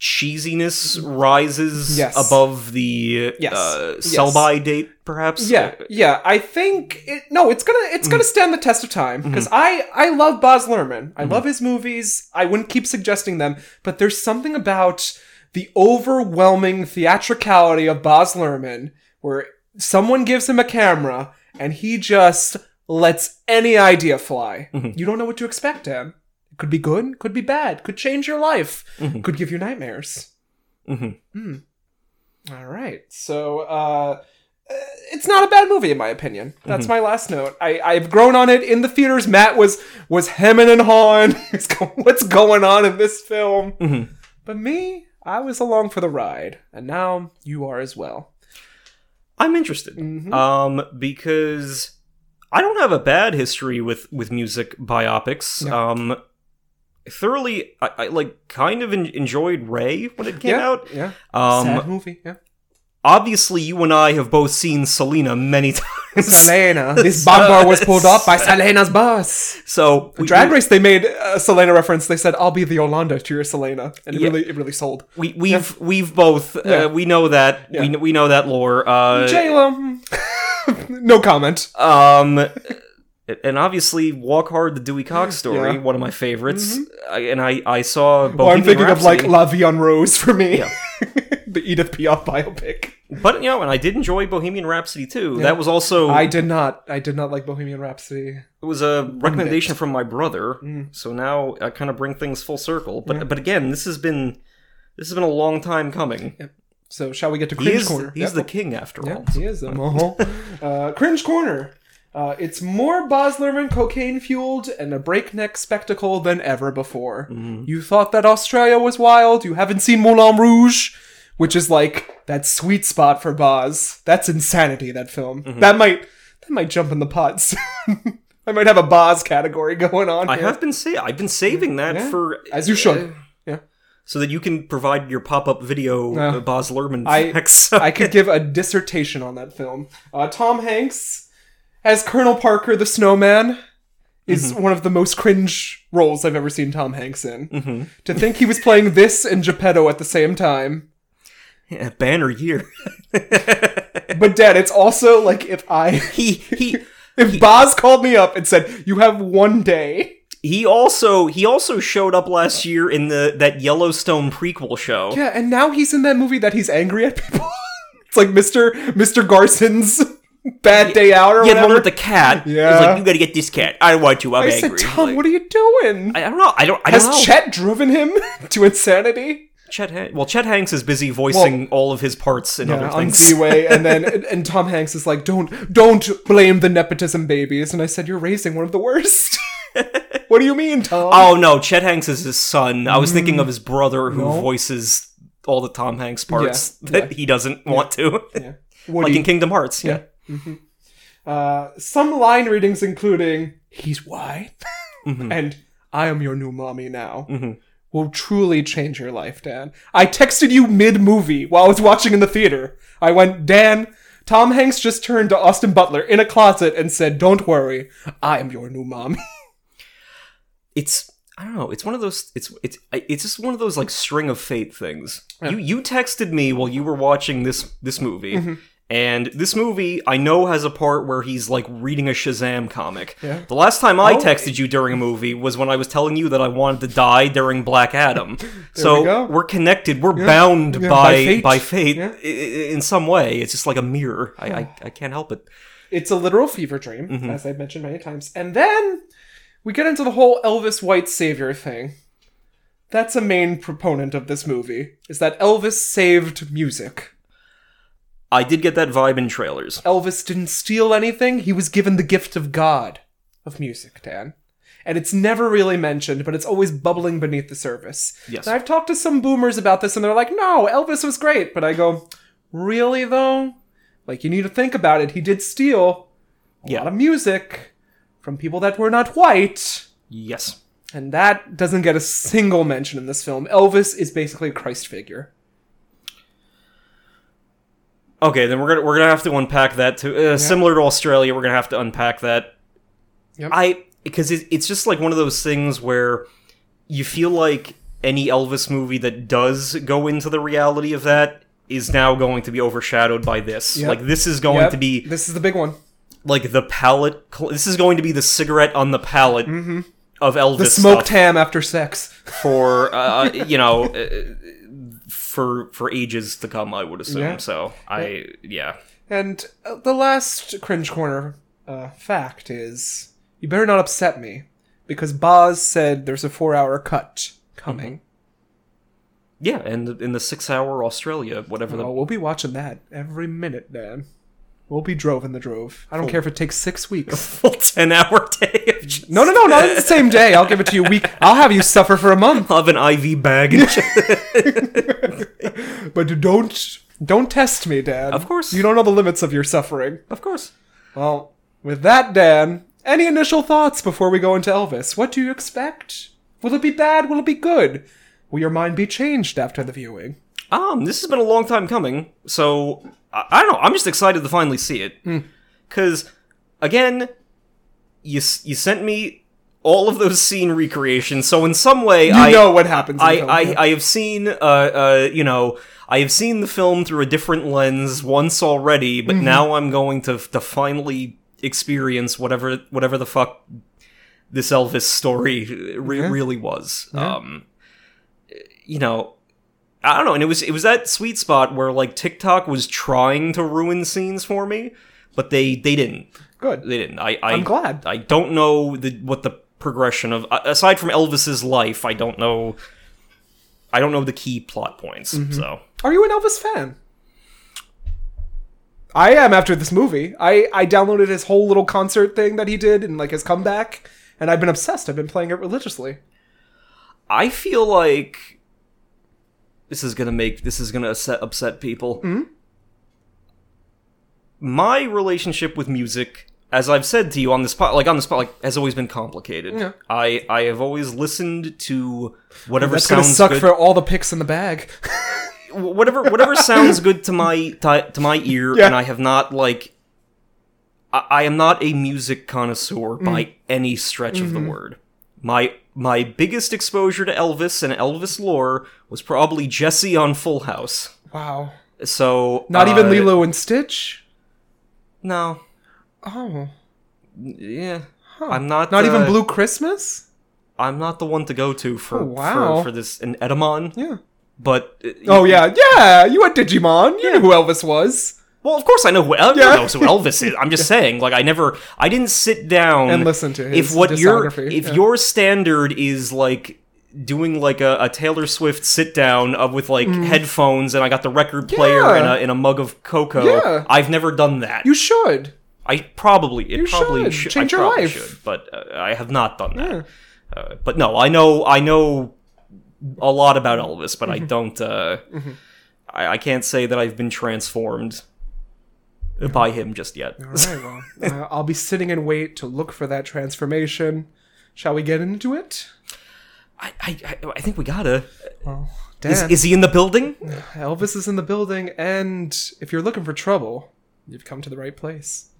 cheesiness rises Yes. above the Yes. uh, Yes. sell by date, perhaps? Yeah, yeah. I think it, no, it's gonna it's gonna stand the test of time mm-hmm. because I I love Baz Luhrmann. I mm-hmm. love his movies. I wouldn't keep suggesting them, but there's something about the overwhelming theatricality of Baz Luhrmann where someone gives him a camera and he just lets any idea fly. Mm-hmm. You don't know what to expect, Dan. Could be good, could be bad, could change your life, could give you nightmares. Mhm. Hmm. All right. So, uh, uh, it's not a bad movie in my opinion. That's my last note. I I've grown on it in the theaters. Matt was was hemming and hawing. What's going on in this film? Mhm. But me, I was along for the ride, and now you are as well. I'm interested. Mhm. Um, because I don't have a bad history with with music biopics. Yeah. Um, thoroughly, I, I like kind of en- enjoyed Ray when it came yeah, out. yeah. Um, Sad movie. Yeah. obviously, you and I have both seen Selena many times. Selena. This bomb bar was pulled up by Selena's boss. So we, Drag Race, they made a Selena reference. They said, "I'll be the Yolanda to your Selena," and it Yeah. really, it really sold. We we've we've both Yeah. uh, we know that we Yeah. we know that lore. Uh, J Lo, no comment. um, and obviously, Walk Hard, the Dewey Cox story, Yeah. Mm-hmm. one of my favorites. I, and I I saw. Well, I'm thinking of like Rhapsody. La Vie en Rose for me, Yeah. the Edith Piaf biopic. but you know, and I did enjoy Bohemian Rhapsody too. That was also I did not, I did not like Bohemian Rhapsody. it was a recommendation from my brother. Mm. So now I kind of bring things full circle. But but again, this has been this has been a long time coming. So shall we get to He cringe is corner? he's Yep. the king after Yeah, all. he is. Uh-huh. uh, cringe corner. Uh, it's more Baz Luhrmann cocaine fueled and a breakneck spectacle than ever before. Mm-hmm. You thought that Australia was wild. You haven't seen Moulin Rouge, which is like that sweet spot for Baz. That's insanity. That film. Mm-hmm. That might that might jump in the pot soon. I might have a Baz category going on. I here. have been sa- I've been saving that Yeah. for as you should. uh, Yeah. so that you can provide your pop-up video uh, Baz Luhrmann I- I could give a dissertation on that film. Uh, Tom Hanks as Colonel Parker the Snowman is Mm-hmm. one of the most cringe roles I've ever seen Tom Hanks in. Mm-hmm. To think he was playing this and Geppetto at the same time. Yeah, banner year. But Dad, it's also like if I he he if Baz called me up and said, "You have one day." he also he also showed up last year in the that Yellowstone prequel show. Yeah, and now he's in that movie that he's angry at people. it's like Mr. Mr. Garson's Bad Day Out or Yeah, the one with the cat. Yeah. It's like you gotta get this cat. I don't want you. I'm I angry. said, Tom, Like, what are you doing? I, I don't know. I don't. I Has don't know. Chet driven him to insanity? Chet Han- well, Chet Hanks is busy voicing all of his parts in other Yeah, on. Z-Way, and then and, and Tom Hanks is like, "Don't don't blame the nepotism babies." And I said, "You're raising one of the worst." what do you mean, Tom? Oh no, Chet Hanks is his son. I was thinking of mm. his brother who No. voices all the Tom Hanks parts Yeah, that yeah. he doesn't want to. yeah. like in Kingdom Hearts. Yeah. Uh, some line readings, including "He's white" Mm-hmm. and "I am your new mommy now." Will truly change your life, Dan. I texted you mid movie while I was watching in the theater. I went, Dan, Tom Hanks just turned to Austin Butler in a closet and said, Don't worry, I am your new mommy. It's I don't know. It's one of those. It's it's it's just one of those like string of fate things. You you texted me while you were watching this this movie, Mm-hmm. And this movie, I know, has a part where he's like reading a Shazam comic. Yeah. The last time I Oh. texted you during a movie was when I was telling you that I wanted to die during Black Adam. so we go. are connected. We're bound Yeah, by by by fate. fate, Yeah. i- i- in some way. It's just like a mirror. I, I I can't help it. It's a literal fever dream, Mm-hmm. as I've mentioned many times. And then we get into the whole Elvis white savior thing. That's a main proponent of this movie, is that Elvis saved music. I did get that vibe in trailers. Elvis didn't steal anything, he was given the gift of God of music, Dan. And it's never really mentioned, but it's always bubbling beneath the surface. Yes. And I've talked to some boomers about this, and they're like, no, Elvis was great. But I go, really, though? Like, you need to think about it. He did steal a Yeah. lot of music from people that were not white. Yes. And that doesn't get a single mention in this film. Elvis is basically a Christ figure. Okay, then we're gonna we're gonna have to unpack that too. Uh, Similar to Australia, we're gonna have to unpack that. Yep. I because it, it's just like one of those things where you feel like any Elvis movie that does go into the reality of that is now going to be overshadowed by this. Yep. Like this is going Yep, to be This is the big one. like the palette. cl- This is going to be the cigarette on the palette of Elvis. The smoked stuff ham after sex. for uh, you know. Uh, for for ages to come, I would assume. Yeah. So I yeah. And uh, the last cringe corner uh, fact is you better not upset me because Baz said there's a four hour cut coming. Yeah, and in the six hour Australia, whatever the Oh, we'll be watching that every minute, Dan. We'll be drove in the drove. I don't care if it takes six weeks. full ten hour day of just No, no, no, not the same day. I'll give it to you a week. I'll have you suffer for a month. I'll have an IV bag and. But don't don't test me, Dan. Of course. You don't know the limits of your suffering. Of course. Well, with that, Dan, any initial thoughts before we go into Elvis? What do you expect? Will it be bad? Will it be good? Will your mind be changed after the viewing? Um, this has been a long time coming, so I, I don't know. I'm just excited to finally see it. Hmm. Because, again, you you sent me all of those scene recreations, so in some way, You I know what happens. I, I, yeah. I have seen, uh, uh, you know, I have seen the film through a different lens once already, but Mm-hmm. now I'm going to to finally experience whatever whatever the fuck this Elvis story re- Yeah. really was. Um, you know, I don't know, and it was it was that sweet spot where like TikTok was trying to ruin scenes for me, but they they didn't. Good. They didn't. I, I I'm glad. I don't know the what the progression of aside from Elvis's life. I don't know. I don't know the key plot points. Mm-hmm. So Are you an Elvis fan? I am after this movie. I, I downloaded his whole little concert thing that he did and like his comeback, and I've been obsessed. I've been playing it religiously. I feel like this is gonna make this is gonna upset, upset people. Hmm? My relationship with music, as I've said to you on the spot, like on the spot, like has always been complicated. Yeah. I I have always listened to whatever That's gonna sounds suck good. for all the picks in the bag. whatever whatever sounds good to my to, to my ear Yeah. and i have not like I, I am not a music connoisseur Mm. by any stretch of the Mm-hmm. word my my biggest exposure to elvis and elvis lore was probably jesse on full house wow. so Not even uh, Lilo and Stitch. no Oh, yeah i'm not not even uh, Blue Christmas. i'm not the one to go to for Oh, wow. for, for this an edamon Yeah. but uh, Oh yeah, yeah. You had Digimon. You knew who Elvis was. Well, of course I know who El- Yeah. knows who Elvis is. I'm just saying, like I never, I didn't sit down And listen to his If what your if yeah. your standard is like doing like a, a Taylor Swift sit down of with like headphones and I got the record player Mm. Yeah. in a in a mug of cocoa, Yeah. I've never done that. You should. I probably it You probably should. should. Change I your probably life. should, but uh, I have not done that. Yeah. Uh, but no, I know I know a lot about Elvis, but I Mm-hmm. don't. Uh, I, I can't say that I've been transformed by him just yet. All right. Well, uh, I'll be sitting in wait to look for that transformation. Shall we get into it? I, I, I- I think we gotta. Well, Is, Dan, is he in the building? Elvis is in the building, and if you're looking for trouble, you've come to the right place.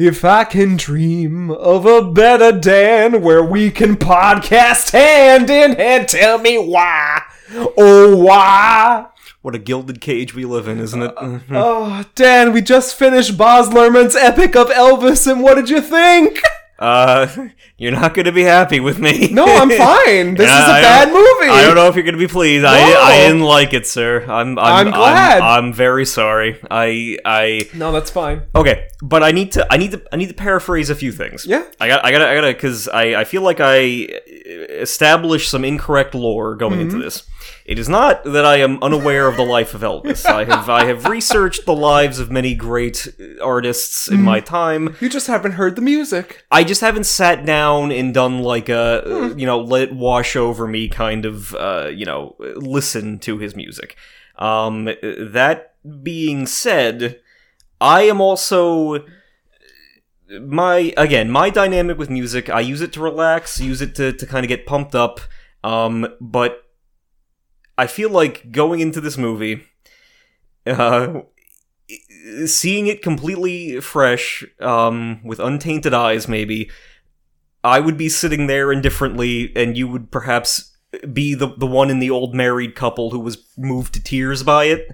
If I can dream of a better Dan where we can podcast hand in hand, tell me why. Oh, why? What a gilded cage we live in, isn't it? Oh, Dan, we just finished Luhrmann's Epic of Elvis, and what did you think? Uh, you're not gonna be happy with me. No, I'm fine. This Yeah, is a I bad movie. I don't know if you're gonna be pleased. I, No. I didn't like it, sir. I'm I'm, I'm glad. I'm, I'm very sorry. I I No, that's fine. okay, but I need to I need to I need to paraphrase a few things. Yeah. I got I got I got to because I I feel like I established some incorrect lore going into mm-hmm. this. It is not that I am unaware of the life of Elvis. I have I have researched the lives of many great artists in mm-hmm. my time. You just haven't heard the music. I just haven't sat down and done like a uh, you know let it wash over me kind of uh, you know listen to his music. Um, that being said, I am also my again my dynamic with music. I use it to relax, use it to to kind of get pumped up. Um, but I feel like going into this movie, uh, seeing it completely fresh, um, with untainted eyes, maybe, I would be sitting there indifferently, and you would perhaps be the the one in the old married couple who was moved to tears by it.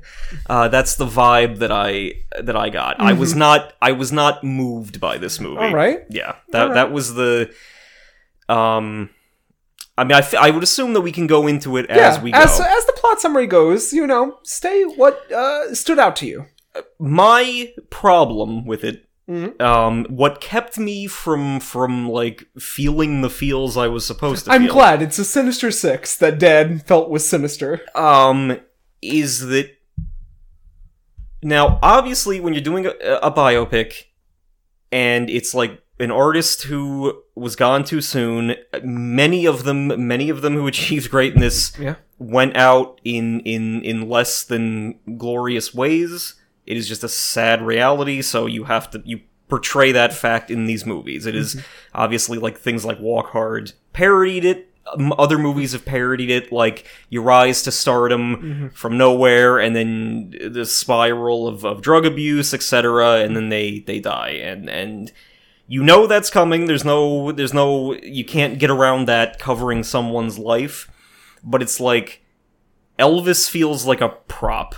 Uh, that's the vibe that I that I got. I was not I was not moved by this movie. All right. Yeah, that right. that was the. Um, I mean, I, f- I would assume that we can go into it Yeah, as we go. as, as the plot summary goes, you know, stay what uh, stood out to you. my problem with it Mhm. um what kept me from from like feeling the feels i was supposed to I'm feel glad it's a Sinister Six that Dad felt was sinister. um is that now obviously when you're doing a, a biopic and it's like an artist who was gone too soon many of them many of them who achieved greatness Yeah. went out in in in less than glorious ways. It is just a sad reality, so you have to you portray that fact in these movies. It is obviously like things like Walk Hard parodied it. Um, other movies have parodied it, like you rise to stardom from nowhere, and then the spiral of, of drug abuse, etc., and then they they die, and and you know that's coming. There's no there's no you can't get around that covering someone's life, but it's like Elvis feels like a prop.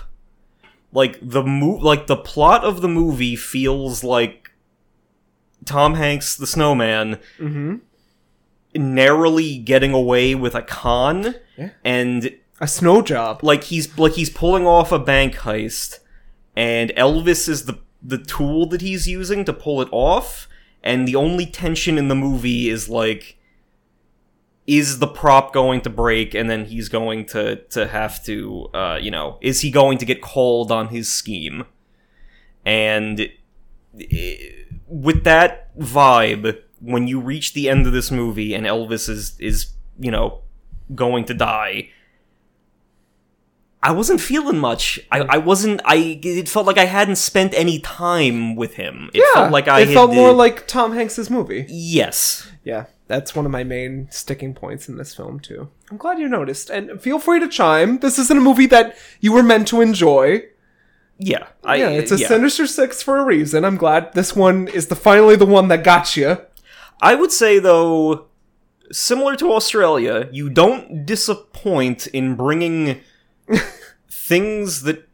Like the mo- like the plot of the movie feels like Tom Hanks the snowman Mm-hmm. narrowly getting away with a con Yeah. and A snow job. like he's like he's pulling off a bank heist and Elvis is the the tool that he's using to pull it off and the only tension in the movie is like is the prop going to break and then he's going to to have to uh you know is he going to get called on his scheme and with that vibe when you reach the end of this movie and Elvis is is you know going to die I wasn't feeling much. I, I wasn't. I it felt like I hadn't spent any time with him. It yeah, felt like I it had, felt more like Tom Hanks's movie. yes. Yeah, that's one of my main sticking points in this film too. I'm glad you noticed, and feel free to chime. This isn't a movie that you were meant to enjoy. Yeah, I, yeah, it's a yeah. Sinister Six for a reason. I'm glad this one is the finally the one that got you. I would say though, similar to Australia, you don't disappoint in bringing things that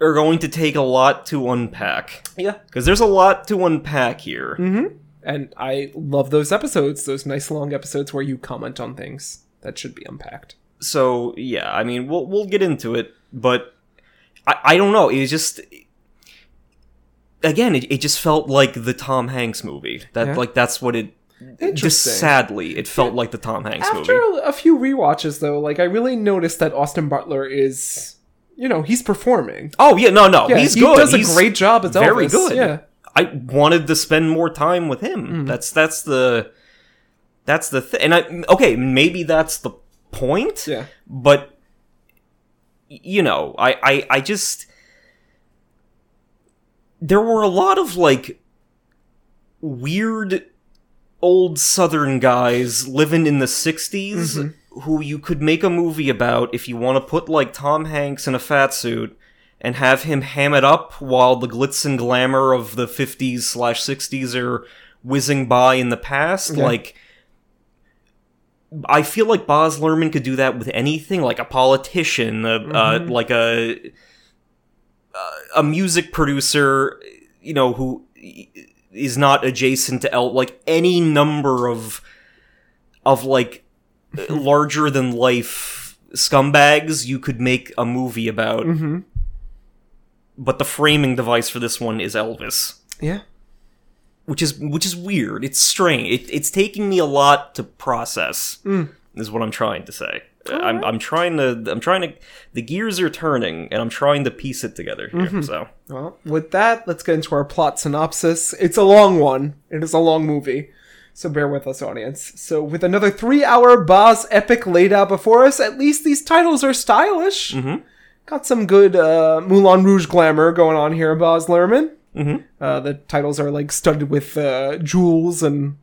are going to take a lot to unpack. Yeah, Because there's a lot to unpack here. Mm-hmm. And I love those episodes, those nice long episodes where you comment on things that should be unpacked. so yeah, I mean, we'll we'll get into it, but I, I don't know. It was just again, it, it just felt like the Tom Hanks movie. That Yeah. like that's what it. Just sadly, it felt like the Tom Hanks After movie. After a few rewatches, though, like I really noticed that Austin Butler is, you know, he's performing. Oh yeah, no, no, Yeah, he's he good. does He's a great job as very Elvis. good. Yeah, I wanted to spend more time with him. Mm. That's that's the that's the thing. And I okay, maybe that's the point. yeah. but you know I, I i just there were a lot of like weird old southern guys living in the 60s Mm-hmm. who you could make a movie about if you want to put like tom hanks in a fat suit and have him ham it up while the glitz and glamour of the 50s slash 60s are whizzing by in the past. Yeah. Like, I feel like Baz Luhrmann could do that with anything, like a politician, a, uh, like a a music producer, you know, who is not adjacent to El, like any number of of like larger than life scumbags you could make a movie about. Mm-hmm. But the framing device for this one is Elvis Yeah. which is which is weird. It's strange. It, it's taking me a lot to process. Is what I'm trying to say. I'm I'm trying to I'm trying to the gears are turning and I'm trying to piece it together here. So Well, with that, let's get into our plot synopsis. It's a long one. It is a long movie. So bear with us, audience. So with another three-hour Baz epic laid out before us, at least these titles are stylish. Mm-hmm. Got some good uh, Moulin Rouge glamour going on here, Baz Luhrmann. Mm-hmm. Uh, the titles are like studded with uh, jewels and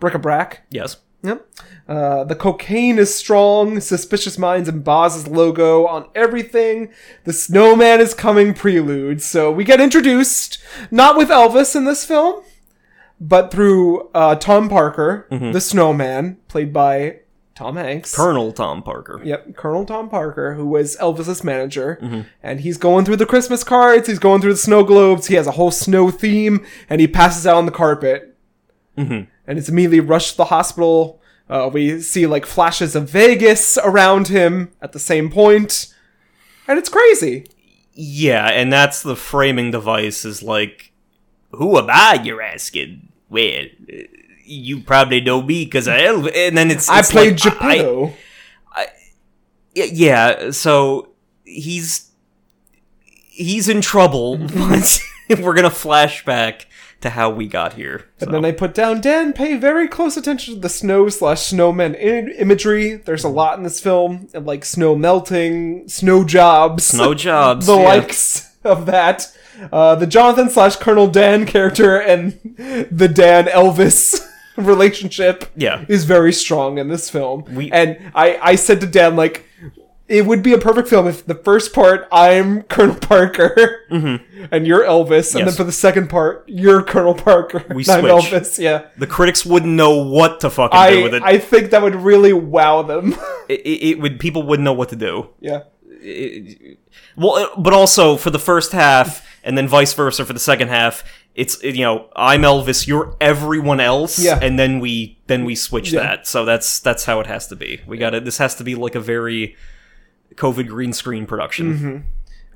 bric-a-brac. yes, Yep. Uh, the cocaine is strong. Suspicious Minds and Baz's logo on everything. The Snowman is coming prelude. So we get introduced, not with Elvis in this film, but through uh, Tom Parker, the Snowman, played by Tom Hanks. Colonel Tom Parker. Yep, Colonel Tom Parker, who was Elvis's manager, and he's going through the Christmas cards. He's going through the snow globes. He has a whole snow theme, and he passes out on the carpet. And it's immediately rushed to the hospital. Uh, we see like flashes of Vegas around him at the same point, and it's crazy. Yeah, and that's the framing device. Is like, who am I? You're asking. Well, you probably know me because I and then it's, I played like, Geppetto. Y- yeah so he's he's in trouble we're gonna flashback to how we got here so. And then I put down, Dan, pay very close attention to the snow slash snowman I- imagery. There's a lot in this film, of, like snow melting, snow jobs, no jobs the yeah. likes of that. Uh, the Jonathan slash Colonel Dan character and the Dan Elvis relationship Yeah. is very strong in this film. We- and I, I said to Dan, like, it would be a perfect film if the first part I'm Colonel Parker and you're Elvis, and then Mm-hmm. For the second part you're Colonel Parker. We and I'm switch. Elvis. Yeah, the critics wouldn't know what to fucking do I with it. I think that would really wow them. it, it it would people wouldn't know what to do yeah, well uh, but also for the first half and then vice versa for the second half it's you know i'm elvis you're everyone else Yeah. and then we then we switch Yeah. that so that's that's how it has to be we got to this has to be like a very covid green screen production Mm-hmm.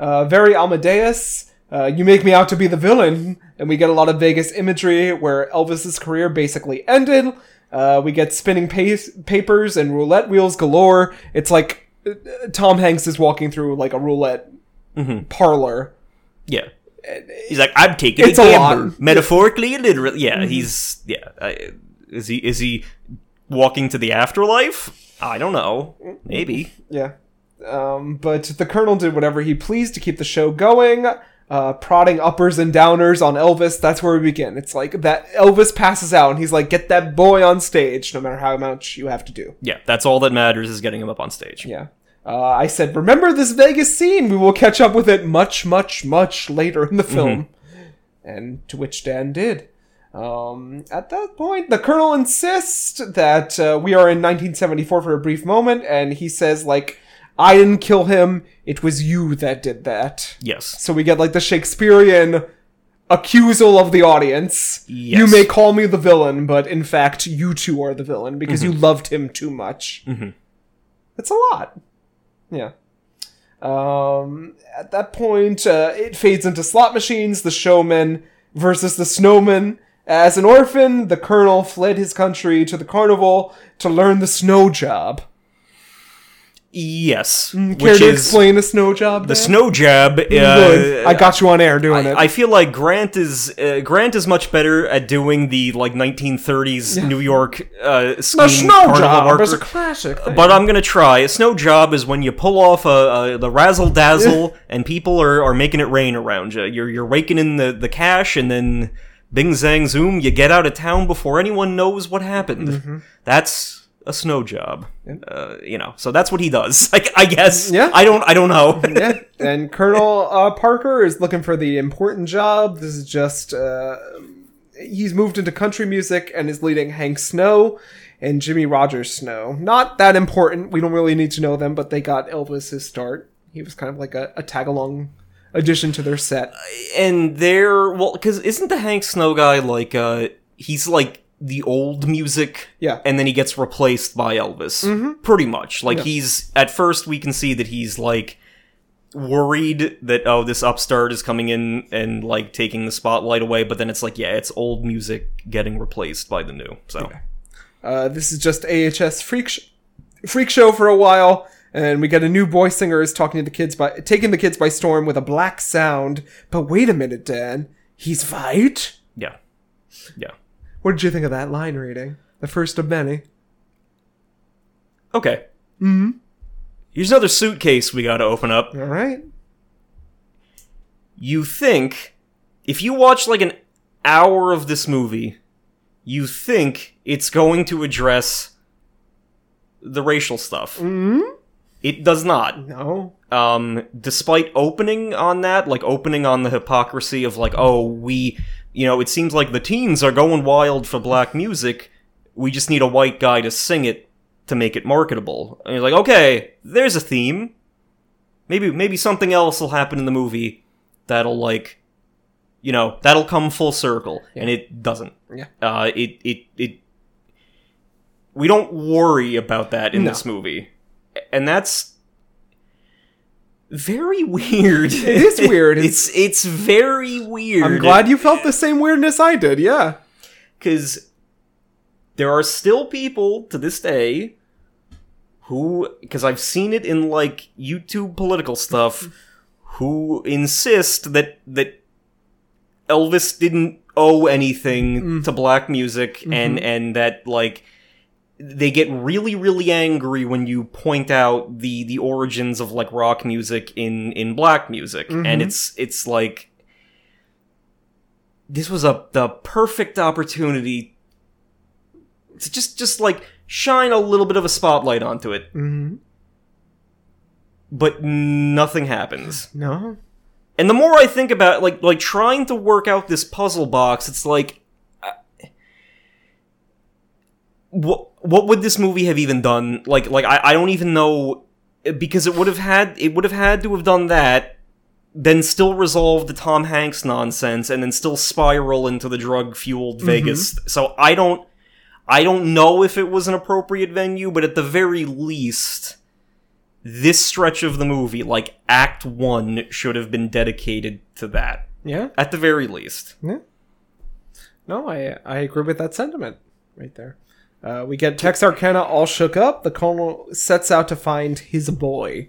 uh, very Amadeus. Uh, you make me out to be the villain, and we get a lot of Vegas imagery where Elvis's career basically ended. Uh, we get spinning pa- papers and roulette wheels galore. It's like uh, Tom Hanks is walking through like a roulette parlor. Yeah. He's like, I'm taking It's a a gamble, lot. metaphorically and literally. Yeah, he's yeah. I, is he is he walking to the afterlife? I don't know. Maybe. Yeah. Um, but the Colonel did whatever he pleased to keep the show going, uh, prodding uppers and downers on Elvis. That's where we begin. It's like that Elvis passes out and he's like, get that boy on stage, no matter how much you have to do. Yeah, that's all that matters is getting him up on stage. Yeah. Uh, I said, remember this Vegas scene. We will catch up with it much, much, much later in the film. And to which Dan did. Um, at that point, the Colonel insists that uh, we are in 1974 for a brief moment, and he says, like, I didn't kill him, it was you that did that. Yes. So we get, like, the Shakespearean accusal of the audience. Yes. You may call me the villain, but in fact, you two are the villain because you loved him too much. It's a lot. Yeah. Um, at that point, uh, it fades into slot machines, the showman versus the snowman. As an orphan, the colonel fled his country to the carnival to learn the snow job. Yes. Care Which to is explain the snow job? the Dan? snow jab. Good. Uh, I got you on air doing it. I feel like Grant is uh, Grant is much better at doing the like 1930s New York uh, scheme the snow job is a classic. Thing. But I'm gonna try. A snow job is when you pull off a, a the razzle dazzle, and people are, are making it rain around you. You're you're raking in the, the cash, and then bing zang zoom, you get out of town before anyone knows what happened. Mm-hmm. That's a snow job. Uh, you know, so that's what he does. Like, I guess. Yeah. I don't. I don't know. yeah, and Colonel uh, Parker is looking for the important job. This is just uh, he's moved into country music and is leading Hank Snow and Jimmie Rodgers Snow. Not that important. We don't really need to know them, but they got Elvis his start. He was kind of like a, a tag along addition to their set. and they're well, because isn't the Hank Snow guy like uh he's like the old music Yeah. and then he gets replaced by Elvis. Pretty much. Like he's at first we can see that he's like worried that oh this upstart is coming in and like taking the spotlight away but then it's like yeah it's old music getting replaced by the new so. Uh, this is just AHS freak sh- freak show for a while, and we get a new boy singer is talking to the kids by taking the kids by storm with a black sound. But wait a minute, Dan, he's white. yeah. Yeah What did you think of that line reading? The first of many. okay mm-hmm. here's another suitcase we gotta open up All right. you think if you watch like an hour of this movie, you think it's going to address the racial stuff. Mm-hmm. It does not. No. Um, despite opening on that, like opening on the hypocrisy of like, oh, we, you know, it seems like the teens are going wild for black music. We just need a white guy to sing it to make it marketable. And you're like, okay, there's a theme. Maybe maybe something else will happen in the movie that'll like, you know, that'll come full circle, and it doesn't. Yeah. Uh, it it it. We don't worry about that in No. this movie, and that's very weird. It is weird. it's it's very weird. I'm glad you felt the same weirdness I did. Yeah. because there are still people to this day who, because I've seen it in like YouTube political stuff, who insist that that Elvis didn't owe anything mm. to black music, and mm-hmm. and that like they get really really angry when you point out the the origins of like rock music in in black music and it's it's like this was a the perfect opportunity to just just like shine a little bit of a spotlight onto it Mm-hmm. but nothing happens No. and the more i think about like like trying to work out this puzzle box it's like uh, what what would this movie have even done? Like like i, I don't even know because it would have had it would have had to have done that then still resolve the tom hanks nonsense and then still spiral into the drug fueled mm-hmm. vegas. So i don't i don't know if it was an appropriate venue but at the very least this stretch of the movie like act 1 should have been dedicated to that. Yeah. at the very least. No, I I agree with that sentiment right there. Uh, we get Texarkana all shook up. The colonel sets out to find his boy.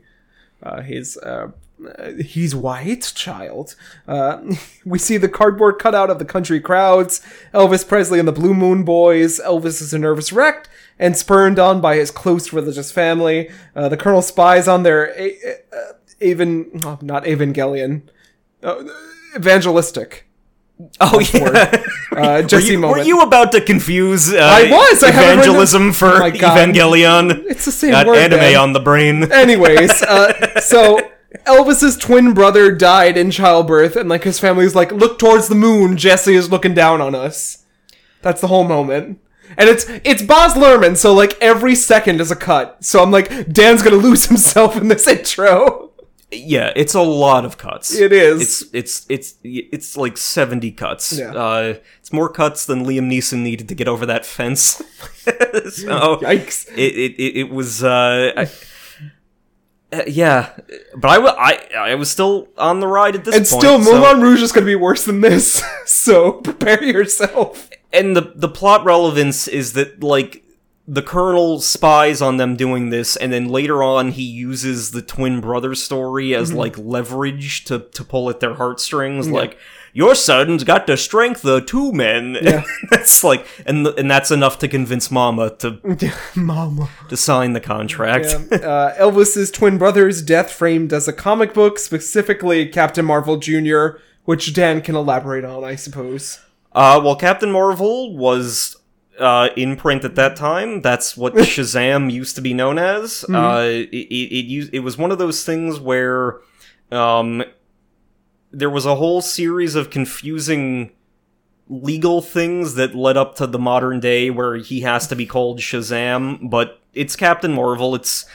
Uh, his uh, uh, he's white child. Uh, we see the cardboard cutout of the country crowds. Elvis Presley and the Blue Moon Boys. Elvis is a nervous wreck and spurned on by his close religious family. Uh, the colonel spies on their a- uh, even oh, not Evangelion, uh, evangelistic. Oh yeah Uh, were, Jesse you, were you about to confuse uh, I was! I evangelism written- for Oh. Evangelion? It's the same Got word. anime man. on the brain. Anyways, uh, so Elvis's twin brother died in childbirth, and like his family's like, look towards the moon. Jesse is looking down on us. That's the whole moment. And it's it's Baz Luhrmann, so like every second is a cut. So I'm like, Dan's gonna lose himself in this intro. Yeah, it's a lot of cuts. It is. It's it's it's it's like seventy cuts. Yeah. Uh, it's more cuts than Liam Neeson needed to get over that fence. so Yikes. it it it, it was uh, I, uh, yeah, but I, wa- I I was still on the ride at this And point. still, so- Moulin Rouge is gonna be worse than this. so prepare yourself. and the the plot relevance is that like the colonel spies on them doing this and then later on he uses the twin brother story as like leverage to to pull at their heartstrings like your son's got the strength of two men Yeah. that's like and th- and that's enough to convince mama to Mama. to sign the contract Yeah. Uh, Elvis's twin brother's death framed as a comic book, specifically Captain Marvel Jr., which Dan can elaborate on, I suppose. Uh, well, Captain Marvel was uh, in print at that time. That's what Shazam used to be known as. Uh, it, it, it, it was one of those things where um, there was a whole series of confusing legal things that led up to the modern day where he has to be called Shazam, but it's Captain Marvel. It's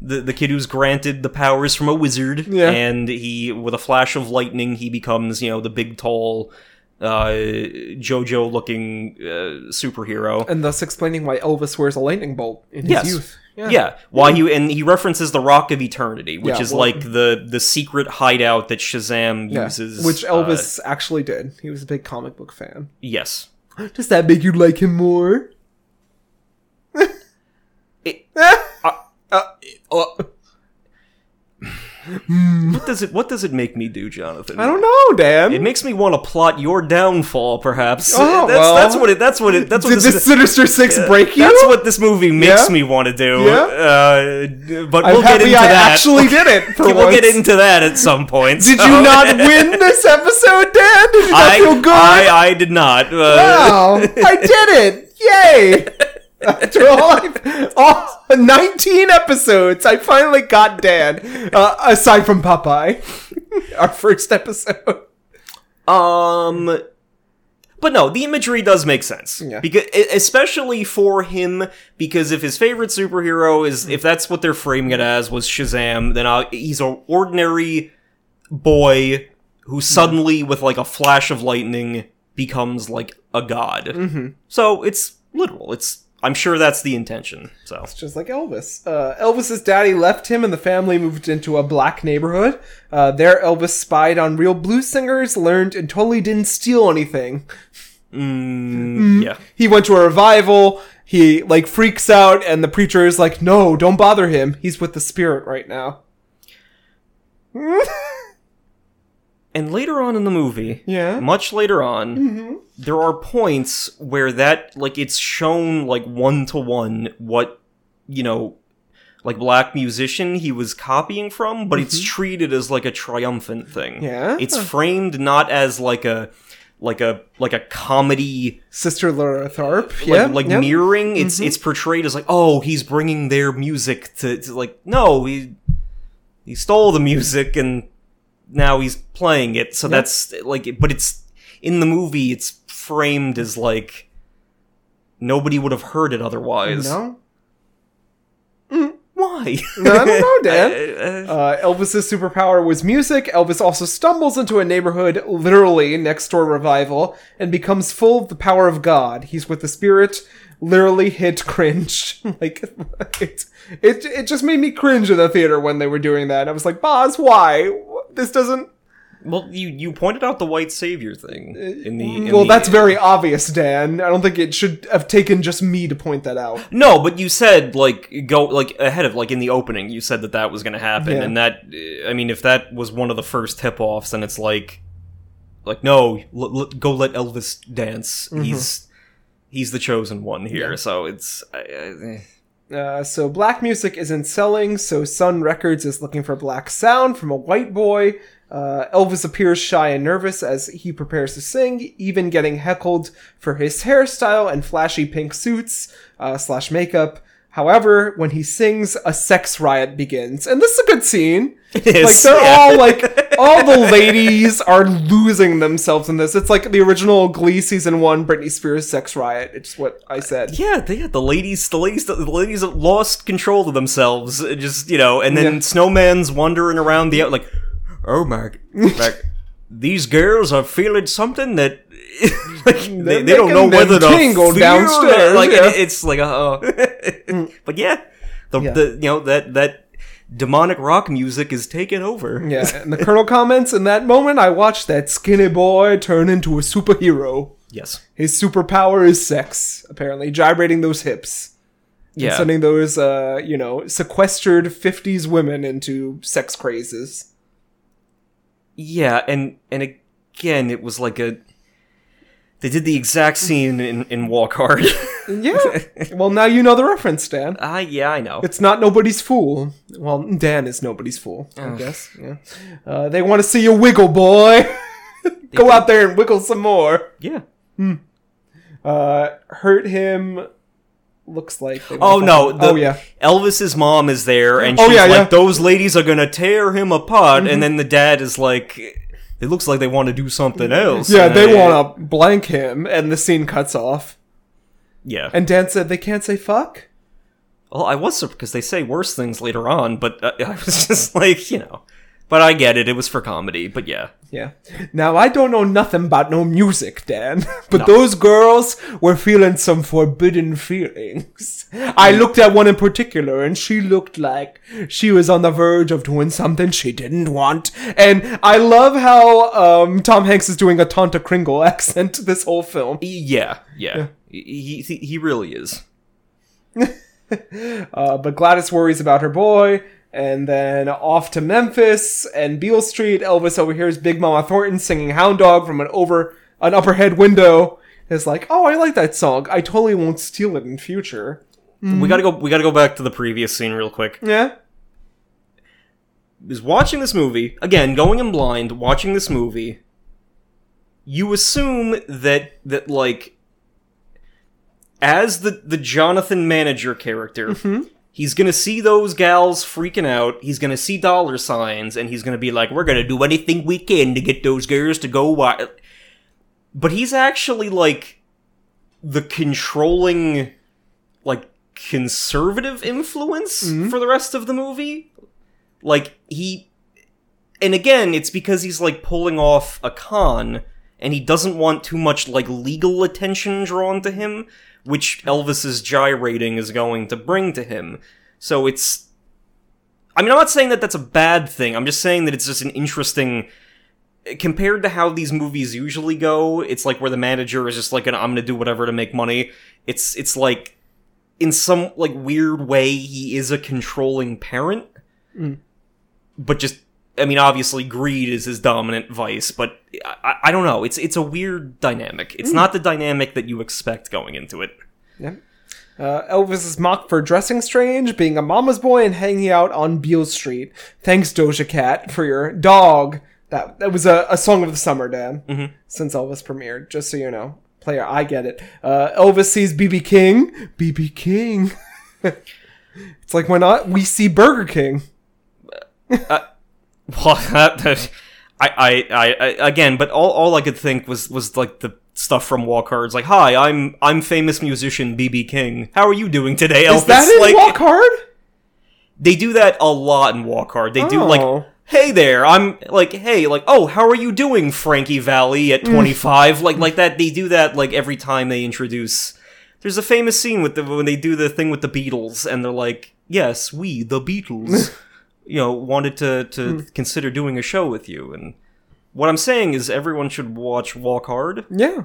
the the kid who's granted the powers from a wizard, Yeah. and he with a flash of lightning he becomes you know the big tall uh JoJo looking uh, superhero. and thus explaining why Elvis wears a lightning bolt in his Yes. youth. Yeah. why he and he references the Rock of Eternity, which Yeah, is well- like the the secret hideout that Shazam Yeah, uses, which uh, Elvis actually did. He was a big comic book fan. yes, Does that make you like him more? It- uh, uh, what does it what does it make me do, Jonathan? I don't know, Dan. It makes me want to plot your downfall, perhaps. Oh, that's, well. that's what it. That's what it. That's what Did this. this Sinister Six break you? That's what this movie makes Yeah? me want to do. Yeah? Uh, but I'm we'll get into I that. actually did it for we'll once. get into that at some point. Did so- you not win this episode, Dan? Did you not I, feel good? I, I did not. Uh, Wow, I did it! Yay! After all, I've, all 19 episodes, I finally got Dan. Uh, aside from Popeye, our first episode. Um, but no, the imagery does make sense. Yeah. Because especially for him, because if his favorite superhero is if that's what they're framing it as was Shazam, then uh, he's an ordinary boy who suddenly, with like a flash of lightning, becomes like a god. Mm-hmm. So it's literal. It's I'm sure that's the intention. So it's Just like Elvis. Uh, Elvis's daddy left him and the family moved into a black neighborhood. Uh, there, Elvis spied on real blues singers, learned, and totally didn't steal anything. mm, yeah. He went to a revival. He, like, freaks out, and the preacher is like, no, don't bother him. He's with the spirit right now. And later on in the movie, Yeah. much later on, mm-hmm. there are points where that like it's shown like one to one what you know like black musician he was copying from, but it's mm-hmm. treated as like a triumphant thing. Yeah? It's framed not as like a like a like a comedy Sister Laura Tharpe. like, yeah. like yeah. mirroring it's mm-hmm. it's portrayed as like oh he's bringing their music to, to like no he he stole the music and now he's playing it so that's like but it's in the movie it's framed as like nobody would have heard it otherwise No? why No, I don't know, Dan. Uh, Elvis's superpower was music. Elvis also stumbles into a neighborhood, literally next door revival, and becomes full of the power of God. He's with the spirit. Literally hit cringe. like it, it, it just made me cringe in the theater when they were doing that. I was like, Baz, why? This doesn't. well you you pointed out the white savior thing in the in well, the- that's very obvious, Dan. I don't think it should have taken just me to point that out. No, but you said like go like ahead of like in the opening. You said that that was going to happen, Yeah. and that uh, I mean, if that was one of the first tip offs, then it's like, like no, l- l- go let Elvis dance. He's he's the chosen one here. Yeah. So it's I, I, Uh, so black music isn't selling, so Sun Records is looking for black sound from a white boy. Uh, Elvis appears shy and nervous as he prepares to sing, even getting heckled for his hairstyle and flashy pink suits uh, slash makeup. However, when he sings, a sex riot begins, and this is a good scene. It is, like they're yeah. all like all the ladies are losing themselves in this. It's like the original Glee season one Britney Spears sex riot. It's what I said. yeah, they, the ladies, the ladies, the ladies lost control of themselves. uh, Just you know, and then Yeah. Snowman's wandering around the like, oh my, like these girls are feeling something that. like, they, they don't know whether to tingle downstairs. Like yeah. it- it's like uh, but yeah, the, Yeah. the you know that that demonic rock music is taking over. Yeah, and the Colonel comments, in that moment, I watched that skinny boy turn into a superhero. Yes. His superpower is sex, apparently, gyrating those hips. and Yeah. Sending those, uh, you know, sequestered 50s women into sex crazes. Yeah, and and again, it was like a. They did the exact scene in, in Walk Hard. Yeah. well, now you know the reference, Dan. Ah, yeah, I know. It's not nobody's fool. Well, Dan is nobody's fool, I guess. Yeah. Uh, they want to see you wiggle, boy. Go out there and wiggle some more. Yeah. uh, hurt him. Looks like. Oh no! The, oh yeah. Elvis's mom is there, and Oh, she's yeah, like, yeah. "Those ladies are gonna tear him apart." Mm-hmm. And then the dad is like, "It looks like they want to do something else." Yeah, they I- want to blank him, and the scene cuts off. Yeah. And Dan said they can't say fuck. Well, I was because they say worse things later on, but uh, I was just like, you know. But I get it; it was for comedy. But yeah, Yeah. Now I don't know nothing about no music, Dan, but those girls were feeling some forbidden feelings. I looked at one in particular, and she looked like she was on the verge of doing something she didn't want. And I love how um, Tom Hanks is doing a Tonta Kringle accent this whole film. yeah, yeah. He, he he really is. Uh, but Gladys worries about her boy, and then off to Memphis and Beale Street. Elvis overhears Big Mama Thornton singing "Hound Dog" from an over an upperhead window. Is like, oh, I like that song. I totally won't steal it in future. We gotta go. We gotta go back to the previous scene real quick. Yeah, is watching this movie again, going in blind, watching this movie. You assume that that like as the the Jonathan manager character, mm-hmm. He's gonna see those gals freaking out. He's gonna see dollar signs, and he's gonna be like, "We're gonna do anything we can to get those girls to go wild." But he's actually like the controlling, like conservative influence mm-hmm. for the rest of the movie like he and again it's because he's like pulling off a con and he doesn't want too much like legal attention drawn to him which elvis's gyrating is going to bring to him. So it's i mean i'm not saying that that's a bad thing. I'm just saying that it's just an interesting compared to how these movies usually go it's like where the manager is just like i'm gonna do whatever to make money. It's it's like in some like weird way he is a controlling parent mm. but just I mean, obviously, greed is his dominant vice, but I, I, don't know. It's it's a weird dynamic. It's not the dynamic that you expect going into it. yeah. Uh, Elvis is mocked for dressing strange, being a mama's boy, and hanging out on Beale Street. Thanks, Doja Cat, for your dog. That that was a, a song of the summer, Dan. Mm-hmm. Since Elvis premiered, just so you know, player, I get it. Uh, Elvis sees BB King. BB King. it's like why not? We see Burger King. Well, that, I, I, I, I, again, but all, all I could think was was like the stuff from Walk Hard's like, "Hi, I'm I'm famous musician BB King. How are you doing today, Elvis?" Is that in like, Walk Hard? they do that a lot in Walk Hard. They do Oh. like, "Hey there, I'm like, hey, like, oh, how are you doing, Frankie Valli Mm. at 25?" like, like that. They do that like every time they introduce. There's a famous scene with the when they do the thing with the Beatles, and they're like, "Yes, we, the Beatles, you know, wanted to to Mm. consider doing a show with you." And what I'm saying is, everyone should watch Walk Hard. Yeah.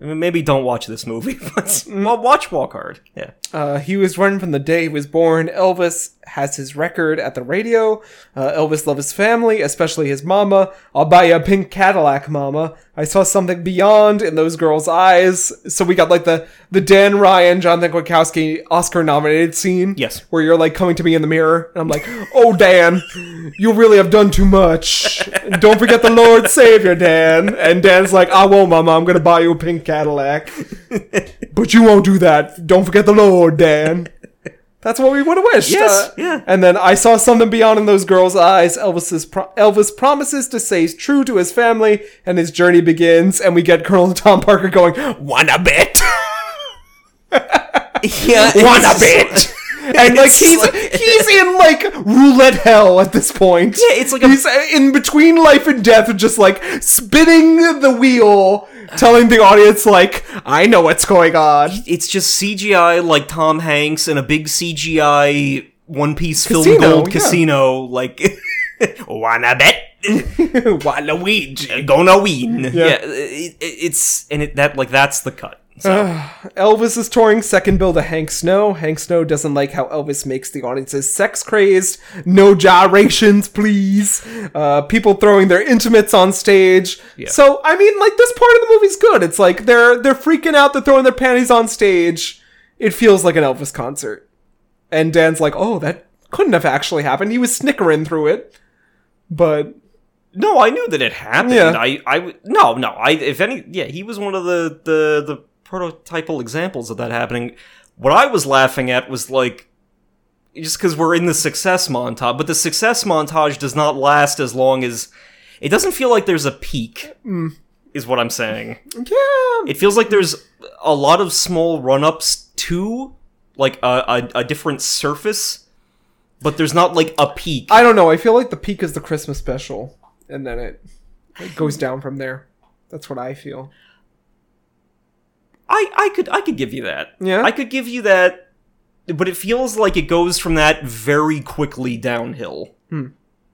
I mean, maybe don't watch this movie, but Mm. watch Walk Hard. Yeah. Uh, he was running from the day he was born. Elvis has his record at the radio. Uh, Elvis loves his family, especially his mama. I'll buy you a pink Cadillac, mama. I saw something beyond in those girls' eyes. So we got like the, the Dan Ryan, Jonathan Kwiatkowski Oscar nominated scene. Yes. Where you're like coming to me in the mirror. And I'm like, oh, Dan, you really have done too much. Don't forget the Lord Savior, Dan. And Dan's like, I won't, mama. I'm going to buy you a pink Cadillac. But you won't do that. Don't forget the Lord, Dan. That's what we would have wished. Yes, Uh, yeah. And then I saw something beyond in those girls' eyes. Elvis's pro- Elvis promises to stay true to his family, and his journey begins. And we get Colonel Tom Parker going, "Wanna bet? Yeah. Wanna bet?" And like he's he's in like roulette hell at this point. Yeah, it's like a- he's in between life and death, just like spinning the wheel, telling the audience like, "I know what's going on." it's just CGI like Tom Hanks in a big CGI One Piece film Casino, gold yeah. casino. Like, wanna bet? Wanna win? Gonna win. Yeah, it, it- it's and it, that like that's the cut. So, Elvis is touring second bill to Hank Snow. Hank Snow doesn't like how Elvis makes the audiences sex crazed. No gyrations, please. Uh, people throwing their intimates on stage. So I mean, like this part of the movie's good. It's like they're they're freaking out. They're throwing their panties on stage. It feels like an Elvis concert. And Dan's like, oh, that couldn't have actually happened. He was snickering through it, but no, I knew that it happened. Yeah. I I no no. I if any yeah, he was one of the the the prototypal examples of that happening. What I was laughing at was like just because we're in the success montage, but the success montage does not last as long as it doesn't feel like there's a peak. Mm. Is what I'm saying. Yeah. It feels like there's a lot of small run-ups to like a, a, a different surface, but there's not like a peak. I don't know. I feel like the peak is the Christmas special, and then it, it goes down from there. That's what I feel. I I could I could give you that. Yeah? I could give you that, but it feels like it goes from that very quickly downhill.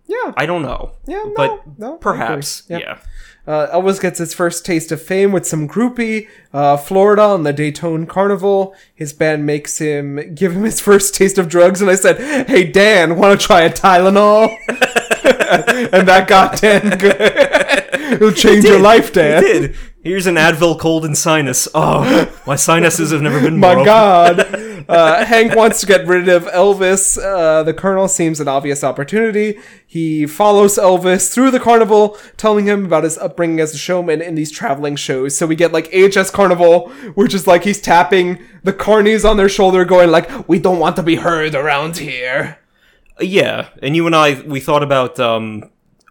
Yeah. I don't know. Yeah, no, but no, perhaps. agree. Yeah. Uh, Elvis gets his first taste of fame with some groupie, uh, Florida on the Daytona Carnival. His band makes him give him his first taste of drugs, and I said, "Hey Dan, want to try a Tylenol?" and that got Dan good. It'll change your life, Dan. It did. Here's an Advil cold and sinus. Oh, my sinuses have never been My. God. Uh, Hank wants to get rid of Elvis. Uh, the Colonel seems an obvious opportunity. He follows Elvis through the carnival, telling him about his upbringing as a showman in these traveling shows. So we get like AHS Carnival, which is like he's tapping the carnies on their shoulder, going like, "We don't want to be heard around here." Yeah, and you and I we thought about um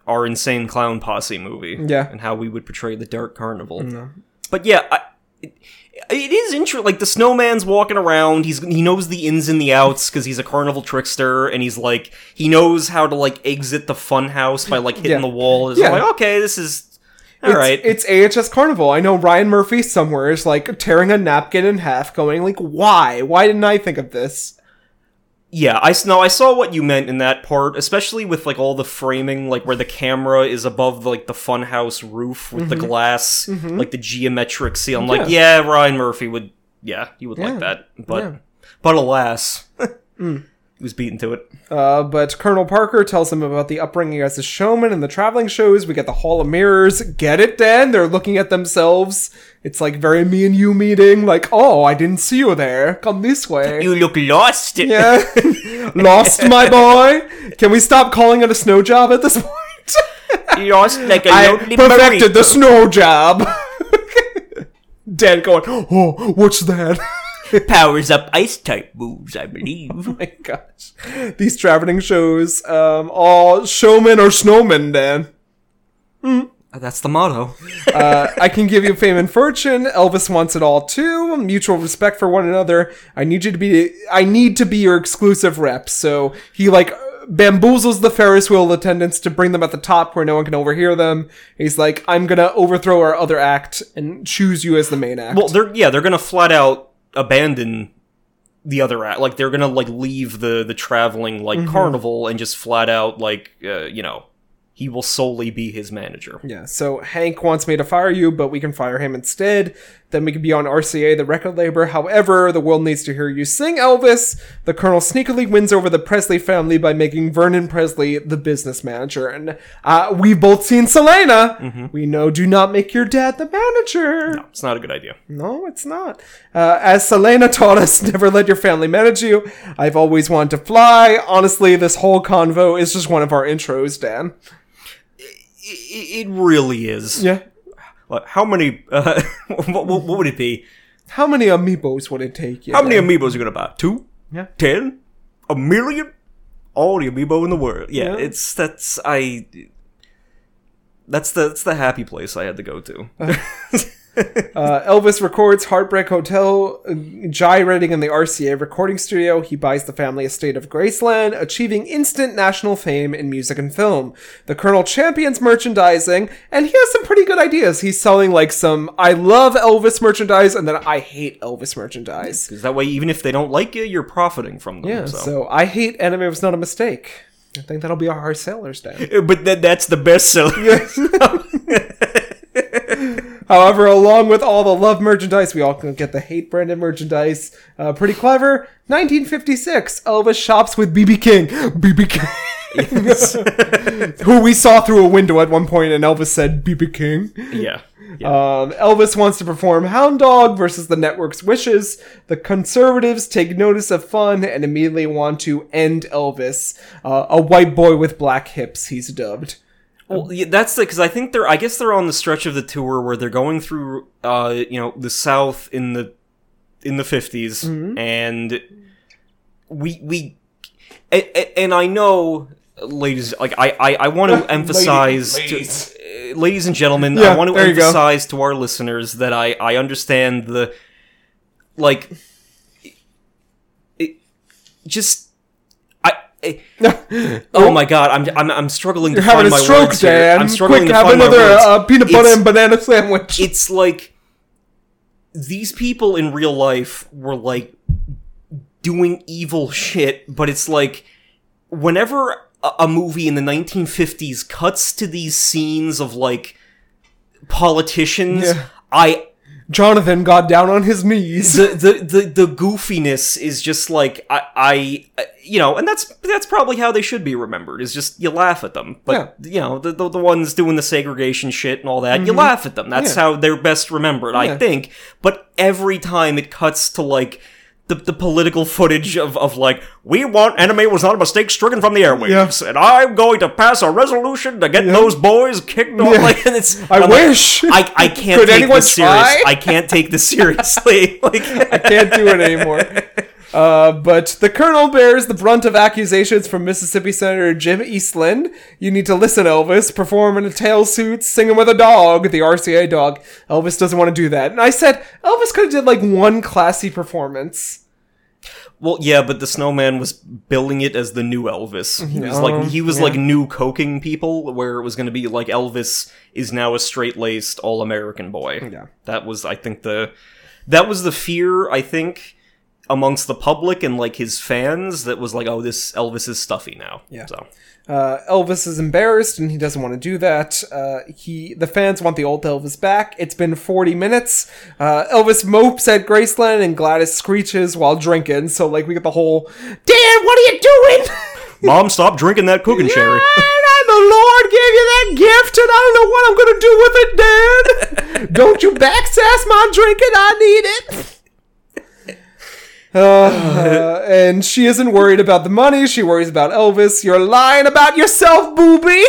our insane clown posse movie. Yeah. and how we would portray the dark carnival. But yeah, I, it, it is interesting. Like the snowman's walking around. He's he knows the ins and the outs because he's a carnival trickster, and he's like he knows how to like exit the fun house by like hitting Yeah. the wall. It's Yeah. like okay, this is all It's, right. it's AHS Carnival. I know Ryan Murphy somewhere is like tearing a napkin in half, going like, "Why? Why didn't I think of this?" Yeah, I no, I saw what you meant in that part, especially with like all the framing, like where the camera is above like the funhouse roof with the glass, like the geometric seal. I'm like, Mm-hmm. Yeah. yeah, Ryan Murphy would, yeah, he would Yeah. like that, but Yeah. Mm. but alas, he was beaten to it. Uh, but Colonel Parker tells him about the upbringing as a showman and the traveling shows. We get the Hall of Mirrors. Get it, Dan? They're looking at themselves. It's like very me and you meeting. Like, oh, I didn't see you there. Come this way. You look lost. yeah. Lost, my boy. Can we stop calling it a snow job at this point? lost like a I lonely perfected the snow job. Dan going, oh, what's that? Powers up ice type moves, I believe. my gosh. These traveling shows, um, all showmen or snowmen, Dan. That's the motto. Uh, I can give you fame and fortune. Elvis wants it all too. Mutual respect for one another. I need you to be. I need to be your exclusive rep. So he like bamboozles the Ferris wheel attendants to bring them at the top where no one can overhear them. He's like, I'm gonna overthrow our other act and choose you as the main act. Well, they're yeah, they're gonna flat out abandon the other act. Like they're gonna like leave the the traveling like Mm-hmm. carnival and just flat out like uh, you know he will solely be his manager. Yeah, so Hank wants me to fire you, but we can fire him instead. Then we can be on RCA, the record label. However, the world needs to hear you sing Elvis. The Colonel sneakily wins over the Presley family by making Vernon Presley the business manager. And uh, we've both seen Selena. We know do not make your dad the manager. No, It's not a good idea. No, it's not. Uh, as Selena taught us, never let your family manage you. I've always wanted to fly. Honestly, this whole convo is just one of our intros, Dan. It, it really is. Yeah. What- How many? Uh, what, what, what would it be? How many amiibos would it take you? How many amiibos are you gonna buy? Two? Yeah. Ten? A million? All the amiibo in the world. Yeah, Yeah. it's that's I. That's the that's the happy place I had to go to. Uh, Elvis records Heartbreak Hotel, uh, gyrating in the RCA recording studio. He buys the family estate of Graceland, achieving instant national fame in music and film. The Colonel champions merchandising, and he has some pretty good ideas. He's selling like some I love Elvis merchandise and then I hate Elvis merchandise. Because that way, even if they don't like you, you're profiting from them. Yeah, so. so I hate anime was not a mistake. I think that'll be our hard sellers then. Uh, But that that's the best seller. However, along with all the love merchandise, we all can get the hate branded merchandise. Uh, pretty clever. 1956, Elvis shops with BB King. BB King. Who we saw through a window at one point, and Elvis said BB King. yeah. yeah. Um, Elvis wants to perform Hound Dog versus the network's wishes. The conservatives take notice of fun and immediately want to end Elvis. Uh, a white boy with black hips, he's dubbed. Well, yeah, that's the because I think they're. I guess they're on the stretch of the tour where they're going through, uh, you know, the South in the in the 50s Mm-hmm. and we we a- a- and I know, ladies, like I I, I want to emphasize, ladies. To, uh, ladies and gentlemen, Yeah, I want to there you go. emphasize to our listeners that I I understand the like it, just Oh my god, I'm I'm I'm struggling You're to having find a my stroke, words here. Dan. I'm struggling Quick, to have find my another words. uh, peanut butter It's- and banana sandwich. it's like these people in real life were like doing evil shit, but it's like whenever a, a movie in the 1950s cuts to these scenes of like politicians, Yeah. I Jonathan got down on his knees. the, the the the goofiness is just like I, I you know and that's that's probably how they should be remembered is just you laugh at them but you know the, the the ones doing the segregation shit and all that you laugh at them that's Mm-hmm. Yeah. how they're best remembered Yeah. I think but every time it cuts to like the, the political footage of, of like we want anime was not a mistake stricken from the airwaves and I'm going to pass a resolution to get those boys kicked off Yeah. like and it's I I'm like, wish. I, I can't Could take this serious try? I can't take this seriously like I can't do it anymore. Uh, but the colonel bears the brunt of accusations from Mississippi Senator Jim Eastland. You need to listen, Elvis. Perform in a tail suit, singing with a dog, the RCA dog. Elvis doesn't want to do that. And I said, Elvis could have did like one classy performance. Well, yeah, but the snowman was billing it as the new Elvis. He was Oh, like he was yeah. like new coking people, where it was going to be like Elvis is now a straight laced all American boy. Yeah. that was I think the that was the fear I think amongst the public and like his fans that was like oh this Elvis is stuffy now. Yeah. So Uh, Elvis is embarrassed and he doesn't want to do that. Uh, he, the fans want the old Elvis back. It's been 40 minutes. Uh, Elvis mopes at Graceland and Gladys screeches while drinking. So like we get the whole, Dan, what are you doing? mom, stop drinking that cooking sherry. And the Lord gave you that gift, and I don't know what I'm gonna do with it, Dan. don't you backsass my drinking? I need it. Uh, and she isn't worried about the money. She worries about Elvis. You're lying about yourself, booby.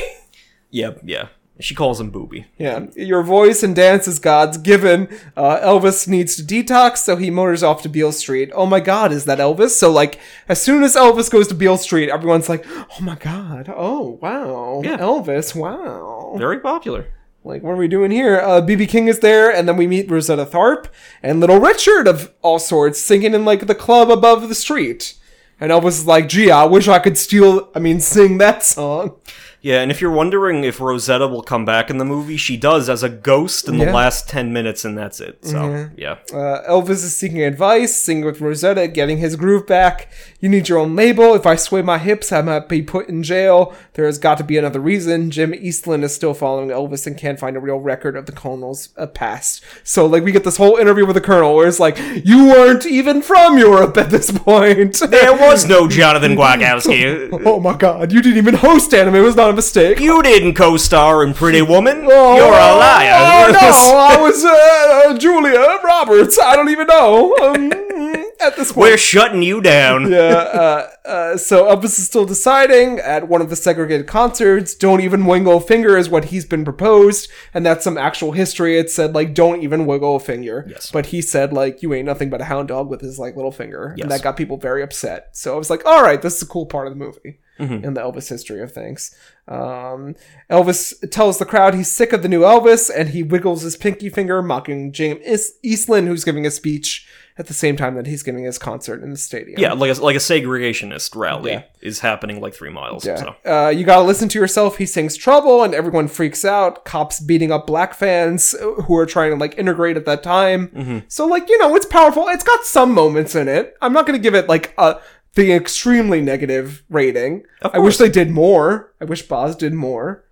Yep. yeah. She calls him booby. Yeah, your voice and dance is God's given. Uh, Elvis needs to detox, so he motors off to Beale Street. Oh my God, is that Elvis? So like, as soon as Elvis goes to Beale Street, everyone's like, "Oh my God! Oh wow! Yeah. Elvis! Wow!" Very popular. Like, what are we doing here? Uh, BB King is there, and then we meet Rosetta Tharpe and Little Richard of all sorts singing in like the club above the street. And Elvis is like, "Gee, I wish I could steal. I mean, sing that song." Yeah, and if you're wondering if Rosetta will come back in the movie, she does as a ghost in Yeah. the last 10 minutes, and that's it. So, yeah. Uh, Elvis is seeking advice, singing with Rosetta, getting his groove back. You need your own label. If I sway my hips, I might be put in jail. There has got to be another reason. Jim Eastland is still following Elvis and can't find a real record of the Colonel's uh, past. So, like, we get this whole interview with the Colonel where it's like, you weren't even from Europe at this point. There was no Jonathan Gwagowski. oh my god, you didn't even host anime. It was not a mistake. You didn't co-star in Pretty Woman. Oh, You're a liar. Oh, no, I was uh, uh, Julia Roberts. I don't even know. Um, at this point. We're shutting you down. yeah, uh, uh, so Elvis is still deciding at one of the segregated concerts. Don't even wiggle a finger is what he's been proposed, and that's some actual history. It said like, don't even wiggle a finger. Yes. But he said like, you ain't nothing but a hound dog with his like little finger, Yes. and that got people very upset. So I was like, all right, this is a cool part of the movie Mm-hmm. in the Elvis history of things. Um, Elvis tells the crowd he's sick of the new Elvis, and he wiggles his pinky finger, mocking James East- Eastland, who's giving a speech at the same time that he's giving his concert in the stadium. Yeah, like a, like a segregationist rally Yeah. is happening like three miles. Yeah. So. Uh, you gotta listen to yourself. He sings trouble, and everyone freaks out. Cops beating up black fans who are trying to like integrate at that time. Mm-hmm. So like you know, it's powerful. It's got some moments in it. I'm not gonna give it like a the extremely negative rating. I wish they did more. I wish Baz did more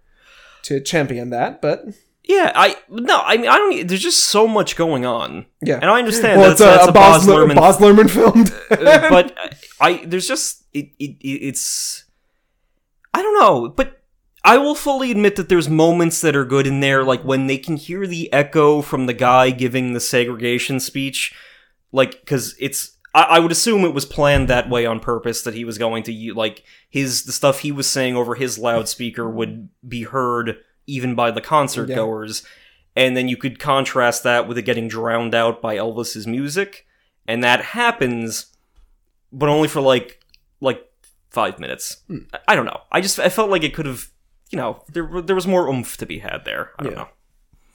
to champion that. But Yeah, I no, I mean I don't. There's just so much going on. yeah, and I understand well, that's, it's a, that's a a Baz, Luhrmann Baz Luhrmann filmed. Uh, but I there's just it, it it- it's I don't know, but I will fully admit that there's moments that are good in there, like when they can hear the echo from the guy giving the segregation speech, like because it's I, I would assume it was planned that way on purpose that he was going to like his the stuff he was saying over his loudspeaker would be heard even by the concert Yeah. goers, and then you could contrast that with it getting drowned out by Elvis's music, and that happens, but only for like like five minutes. Hmm. I, I don't know. I just I felt like it could have. You know, there there was more oomph to be had there. I don't Yeah. know.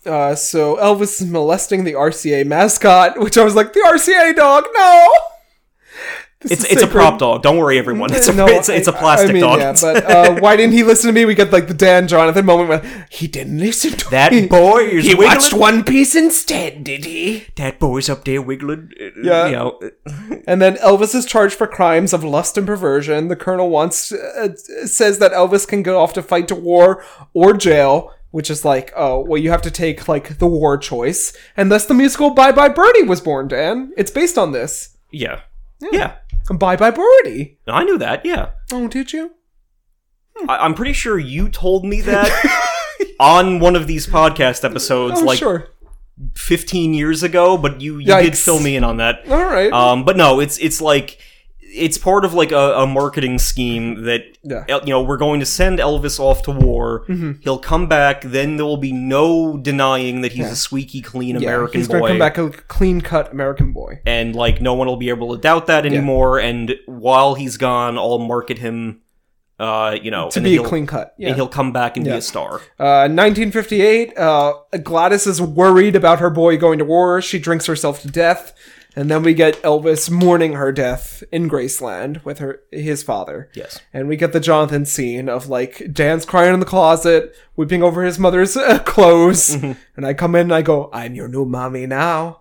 Uh, so Elvis is molesting the RCA mascot, which I was like, the RCA dog, no. It's it's a prop dog. Don't worry, everyone. It's a No, it's, it's a plastic I mean, dog. Yeah, but uh, why didn't he listen to me? We get like the Dan Jonathan moment where he didn't listen to that me. boy is He wiggling. watched One Piece instead, did he? That boy's up there wiggling. uh, Yeah. You know, And then Elvis is charged for crimes of lust and perversion. The colonel wants uh, says that Elvis can go off to fight to war or jail, which is like, oh, well, you have to take like the war choice. And thus the musical Bye Bye Birdie was born. Dan, it's based on this. yeah. Yeah. Bye Bye Birdie. I knew that. Yeah. Oh, did you? I, I'm pretty sure you told me that on one of these podcast episodes, Oh, like sure. 15 years ago. But you you did fill me in on that. All right. Um, but no, it's it's like it's part of like a, a marketing scheme that Yeah. You know we're going to send Elvis off to war. Mm-hmm. He'll come back. Then there will be no denying that he's Yeah. a squeaky clean yeah, American he's boy. gonna come back a clean cut American boy. and like no one will be able to doubt that anymore. And while he's gone, I'll market him, uh, you know, To be a clean cut. Yeah. and he'll come back and be a star. Uh, 1958, uh, Gladys is worried about her boy going to war. She drinks herself to death. And then we get Elvis mourning her death in Graceland with her his father. Yes. And we get the Jonathan scene of like Dan's crying in the closet, weeping over his mother's uh, clothes. Mm-hmm. And I come in and I go, I'm your new mommy now.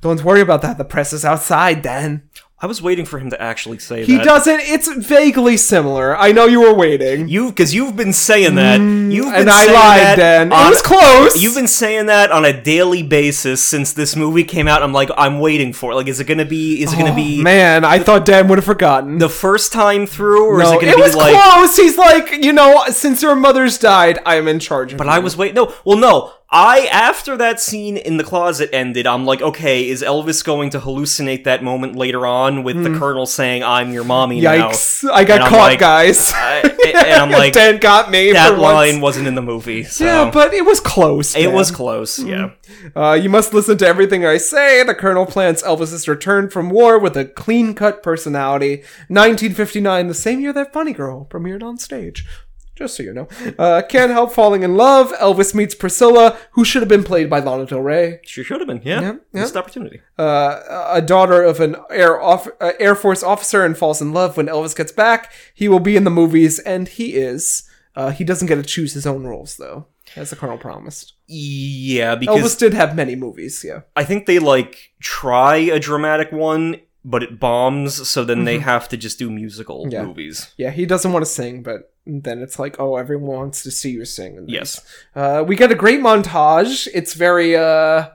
Don't worry about that. The press is outside, Dan. I was waiting for him to actually say He that. He doesn't. It's vaguely similar. I know you were waiting. You because you've been saying that. You've been Mm, and I lied, that Dan. It was close. You've been saying that on a daily basis since this movie came out. I'm like, I'm waiting for it. Like, is it gonna be? Is it gonna Oh, be man, I thought Dan would have forgotten. the first time through, or is no, it gonna it be was like? close. He's like, you know, since your mother's died, I am in charge of But you. I was waiting. No, well, no. I after that scene in the closet ended, I'm like, okay, is Elvis going to hallucinate that moment later on with the Colonel saying, "I'm your mommy now"? Hmm. I got And caught, like, guys. I- and I'm like, Dan got me. that line once. wasn't in the movie. So. Yeah, but it was close. it was close. Yeah. Uh, you must listen to everything I say. The Colonel plans Elvis's return from war with a clean-cut personality. 1959, the same year that Funny Girl premiered on stage. Just so you know. Uh, can't help falling in love. Elvis meets Priscilla, who should have been played by Lana Del Rey. She should have been. Yeah. Yeah, yeah. Missed opportunity. uh, a daughter of an air off- uh, Air Force officer and falls in love when Elvis gets back. He will be in the movies, and he is. Uh, he doesn't get to choose his own roles, though, as the Colonel promised. Yeah, because Elvis did have many movies, yeah. I think they like try a dramatic one, but it bombs. So then they have to just do musical Mm-hmm. Yeah. movies. Yeah, he doesn't want to sing, but then it's like, oh, everyone wants to see you sing. in these. Yes. Uh, we get a great montage. It's very, uh,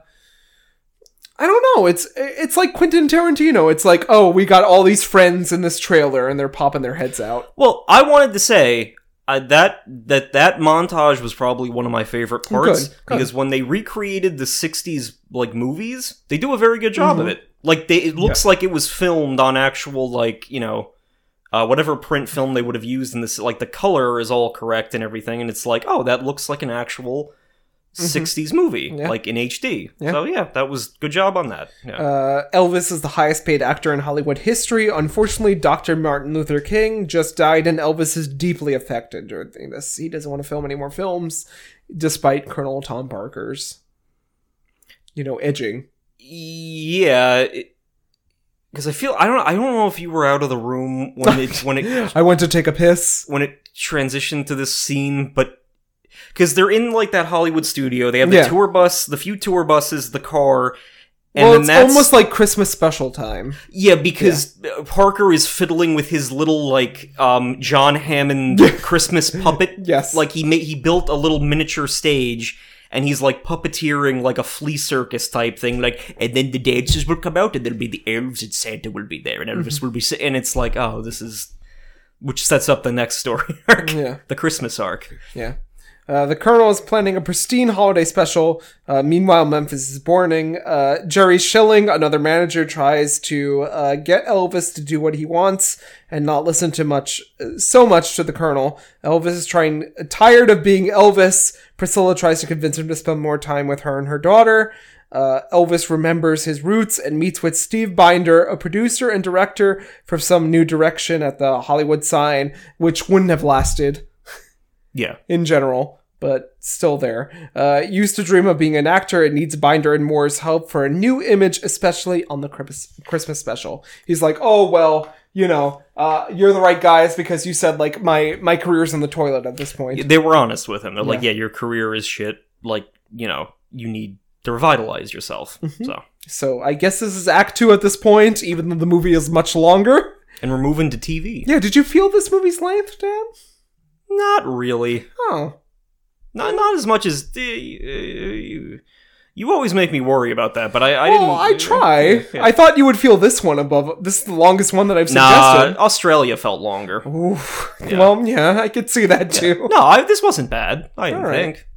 I don't know. It's it's like Quentin Tarantino. It's like, oh, we got all these friends in this trailer, and they're popping their heads out. Well, I wanted to say uh, that that that montage was probably one of my favorite parts Good, good. because when they recreated the '60s like movies, they do a very good job of Mhm. it. Like they, it looks like it was filmed on actual like you know. Uh, whatever print film they would have used in this, like the color is all correct and everything, and it's like, oh, that looks like an actual '60s movie, Mm-hmm. Yeah. like in HD. Yeah. So yeah, that was good job on that. Yeah. Uh, Elvis is the highest paid actor in Hollywood history. Unfortunately, Dr. Martin Luther King just died, and Elvis is deeply affected during this. He doesn't want to film any more films, despite Colonel Tom Parker's, you know, edging. yeah, because I feel I don't I don't know if you were out of the room when it when it I went to take a piss. when it transitioned to this scene, but because they're in like that Hollywood studio, they have the Yeah. tour bus, the few tour buses, the car, and well, then it's that's almost like Christmas special time. yeah, because uh Parker is fiddling with his little like um John Hammond Christmas puppet. Yes. like he made he built a little miniature stage. And he's like puppeteering like a flea circus type thing, like, and then the dancers will come out, and there'll be the elves, and Santa will be there, and Elvis Mm-hmm. will be, and it's like, oh, this is, which sets up the next story arc, Yeah. the Christmas arc. Yeah. Uh, the Colonel is planning a pristine holiday special. Uh, meanwhile, Memphis is mourning. Uh, Jerry Schilling, another manager, tries to uh, get Elvis to do what he wants and not listen to much, uh, so much to the Colonel. Elvis is trying, tired of being Elvis. Priscilla tries to convince him to spend more time with her and her daughter. Uh, Elvis remembers his roots and meets with Steve Binder, a producer and director for some new direction at the Hollywood sign, which wouldn't have lasted Yeah. in general, but still there. Uh, used to dream of being an actor and needs Binder and Moore's help for a new image, especially on the Christmas, special. He's like, oh, well, you know, uh, you're the right guys because you said, like, my, my career's in the toilet at this point. They were honest with him. They're like, Yeah. yeah, your career is shit. Like, you know, you need to revitalize yourself. Mm-hmm. So, So I guess this is Act 2 at this point, even though the movie is much longer. and we're moving to TV. Yeah, did you feel this movie's length, Dan? Not really. Oh. Not not as much as uh, you, you always make me worry about that. But I, I well, didn't. Oh, I try. Yeah. I thought you would feel this one above. This is the longest one that I've suggested. Nah. Australia felt longer. Oof. Well, yeah, I could see that too. No, I, this wasn't bad. I didn't right. think.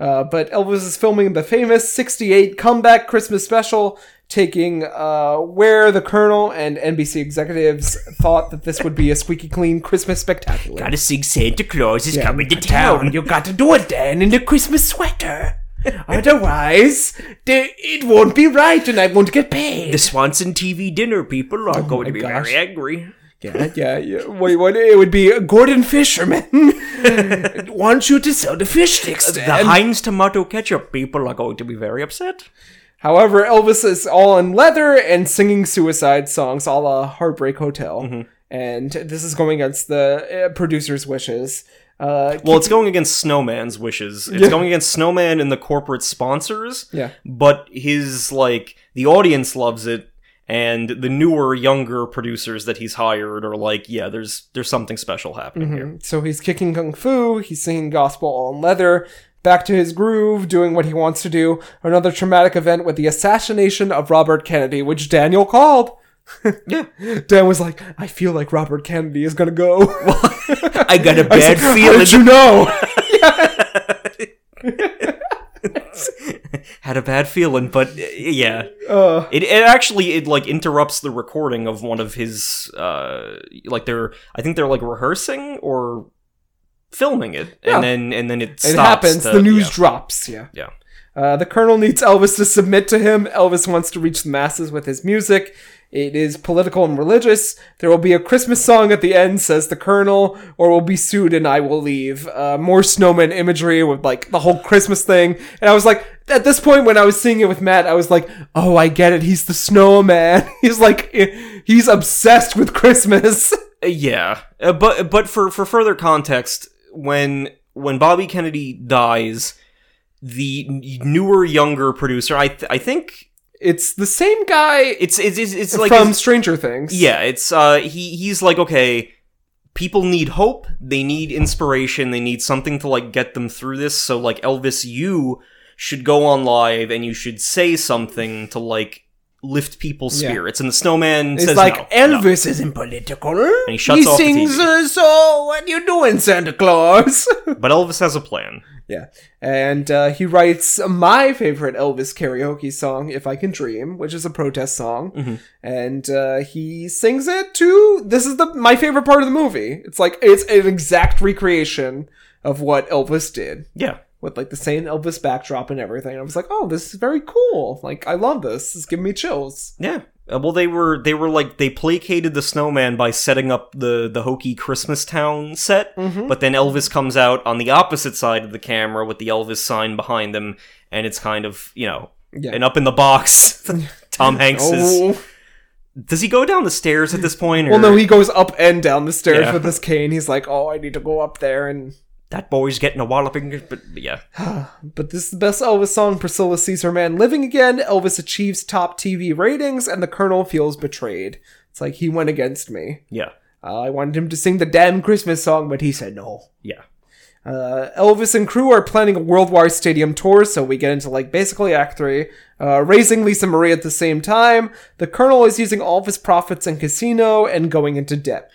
Uh, but Elvis is filming the famous 68 comeback Christmas special, taking uh, where the Colonel and NBC executives thought that this would be a squeaky clean Christmas spectacular. Gotta sing Santa Claus is Yeah, coming to town. town. You got to do it, Dan, in a Christmas sweater. Otherwise, they- it won't be right and I won't get paid. The Swanson TV dinner people are going to be very angry. Yeah, yeah, yeah. What, what, it would be Gordon Fisherman. wants you to sell the fish sticks, The Heinz tomato ketchup people are going to be very upset. However, Elvis is all in leather and singing suicide songs a la Heartbreak Hotel. And this is going against the uh, producer's wishes. Uh, Well, it's going against Snowman's wishes. It's Yeah. going against Snowman and the corporate sponsors. Yeah. But his like the audience loves it, and the newer, younger producers that he's hired are like, yeah, there's there's something special happening here. so he's kicking kung fu, he's singing gospel all in leather, back to his groove, doing what he wants to do. Another traumatic event with the assassination of Robert Kennedy, which Daniel called. Yeah, Dan was like, I feel like Robert Kennedy is gonna go. I got a bad like, How feeling. did you know? Had a bad feeling, but yeah, Uh, it, it actually it like interrupts the recording of one of his uh like they're I think they're like rehearsing or filming it, Yeah. and then and then it it happens. to- the news yeah. drops. Yeah. Yeah. Uh, the Colonel needs Elvis to submit to him. Elvis wants to reach the masses with his music. It is political and religious. There will be a Christmas song at the end, says the Colonel, or we'll be sued and I will leave. Uh, more snowman imagery with like the whole Christmas thing. And I was like, at this point when I was seeing it with Matt, I was like, oh, I get it. He's the snowman. He's like, he's obsessed with Christmas. Yeah, uh, but but for for further context, when when Bobby Kennedy dies, the newer, younger producer, I th- I think it's the same guy it's it's it's, it's like from Stranger Things. yeah, it's uh he he's like okay. People need hope. They need inspiration. They need something to like get them through this. So like Elvis, you should go on live and you should say something to like lift people's Yeah. spirits. And the snowman It's says like no, no. Elvis isn't political. And he shuts off the sings, TV. uh, "So what you doing, Santa Claus?" But Elvis has a plan. yeah, and uh, he writes my favorite Elvis karaoke song, "If I Can Dream," which is a protest song, Mm-hmm. and uh, he sings it to. This is the my favorite part of the movie. It's like it's an exact recreation of what Elvis did. Yeah. With like the same Elvis backdrop and everything, I was like, "Oh, this is very cool! Like, I love this. It's giving me chills." Yeah. Uh, well, they were they were like they placated the snowman by setting up the the hokey Christmas town set, Mm-hmm. but then Elvis comes out on the opposite side of the camera with the Elvis sign behind him, and it's kind of you know, Yeah. and up in the box, Tom Hanks is. Oh. Does he go down the stairs at this point? Or Well, no, he goes up and down the stairs Yeah. with his cane. He's like, "Oh, I need to go up there." And that boy's getting a walloping. But yeah, but this is the best Elvis song. Priscilla sees her man living again. Elvis achieves top TV ratings, and the Colonel feels betrayed. It's like he went against me. yeah, Uh, I wanted him to sing the damn Christmas song, but he said no. yeah. Uh, Elvis and crew are planning a worldwide stadium tour, so we get into like basically Act Three. Uh, raising Lisa Marie at the same time. The Colonel is using all of his profits in casino and going into debt.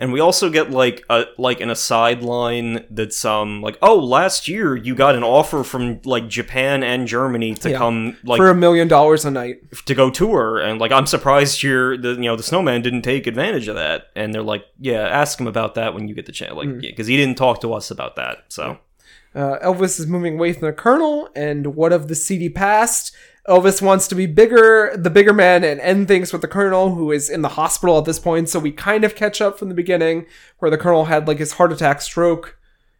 And we also get like a like an aside line that's um like oh last year you got an offer from like Japan and Germany to Yeah. come like for a million dollars a night. to go tour and like I'm surprised you're the you know the snowman didn't take advantage of that and they're like yeah ask him about that when you get the chance like because he didn't talk to us about that so Uh, Elvis is moving away from the Colonel, and what of the seedy past? Elvis wants to be bigger, the bigger man, and end things with the Colonel, who is in the hospital at this point. So we kind of catch up from the beginning, where the Colonel had like his heart attack, stroke,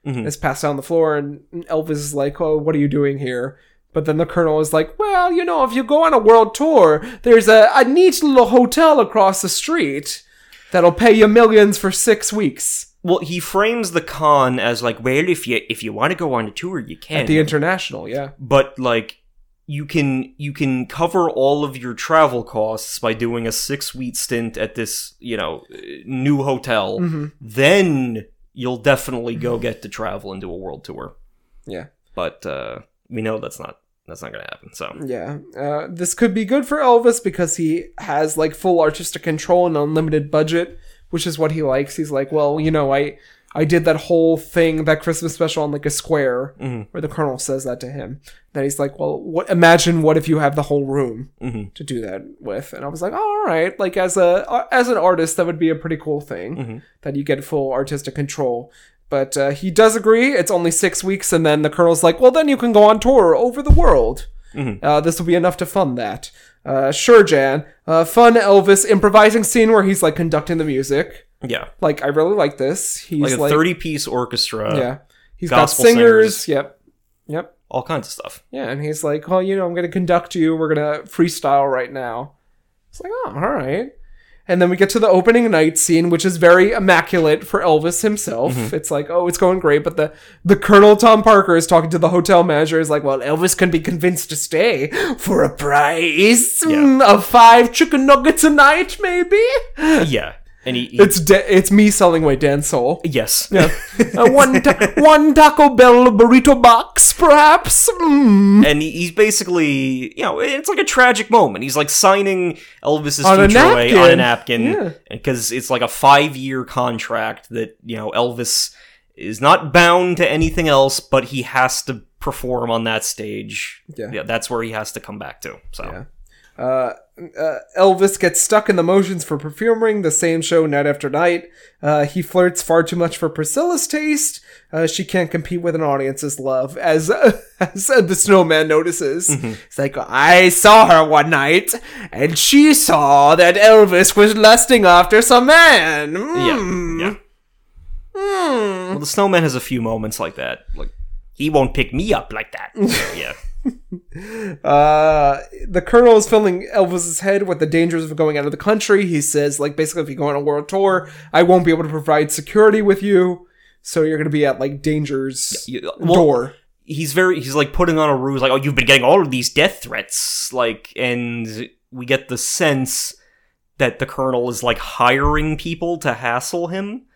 Mhm. is passed out on the floor, and Elvis is like, "Oh, what are you doing here?" But then the Colonel is like, "Well, you know, if you go on a world tour, there's a, a neat little hotel across the street that'll pay you millions for six weeks well he frames the con as like well if you if you want to go on a tour you can at the International." Yeah. but like you can you can cover all of your travel costs by doing a six week stint at this you know new hotel Mm-hmm. then you'll definitely go get to travel and do a world tour Yeah. but uh we know that's not that's not gonna happen so Yeah, uh, this could be good for Elvis because he has like full artistic control and unlimited budget, which is what he likes. He's like, well, you know, I I did that whole thing, that Christmas special on like a square, where the Colonel says that to him. That he's like, well, what? Imagine what if you have the whole room Mhm. to do that with? And I was like, oh, all right, like as a as an artist, that would be a pretty cool thing that you get full artistic control. But uh, he does agree. It's only six weeks, and then the colonel's like, "Well, then you can go on tour over the world. Uh, this will be enough to fund that." Uh, sure, Jan. Uh, fun Elvis improvising scene where he's like conducting the music. Yeah Like, I really like this. He's like a like, 30 piece orchestra yeah. He's got singers. singers. Yep. Yep. all kinds of stuff Yeah, and he's like, "Well, you know, I'm going to conduct you. We're going to freestyle right now." It's like, "Oh, all right." And then we get to the opening night scene, which is very immaculate for Elvis himself. It's like, "Oh, it's going great," but the the Colonel Tom Parker is talking to the hotel manager. Is like, "Well, Elvis can be convinced to stay for a price mm, of five chicken nuggets a night, maybe." yeah and he, he It's da- it's me selling my Dan's soul. yes Yeah, uh, one ta- one Taco Bell burrito box, perhaps. Mm. and he, he's basically you know it's like a tragic moment he's like signing elvis's On future away on a napkin. Yeah. because it's like a five year contract that you know elvis is not bound to anything else but he has to perform on that stage Yeah. that's where he has to come back to so Yeah. Uh, uh, Elvis gets stuck in the motions for performing the same show night after night. Uh, he flirts far too much for Priscilla's taste. Uh, she can't compete with an audience's love, as as the snowman notices. It's like I saw her one night, and she saw that Elvis was lusting after some man. yeah Mm. yeah Hmm. well the snowman has a few moments like that like he won't pick me up like that So, yeah Uh, the colonel is filling Elvis's head with the dangers of going out of the country. He says, like, basically, if you go on a world tour, I won't be able to provide security with you. So you're going to be at like danger's You- well, door. he's very he's like putting on a ruse like oh you've been getting all of these death threats like and we get the sense that the colonel is like hiring people to hassle him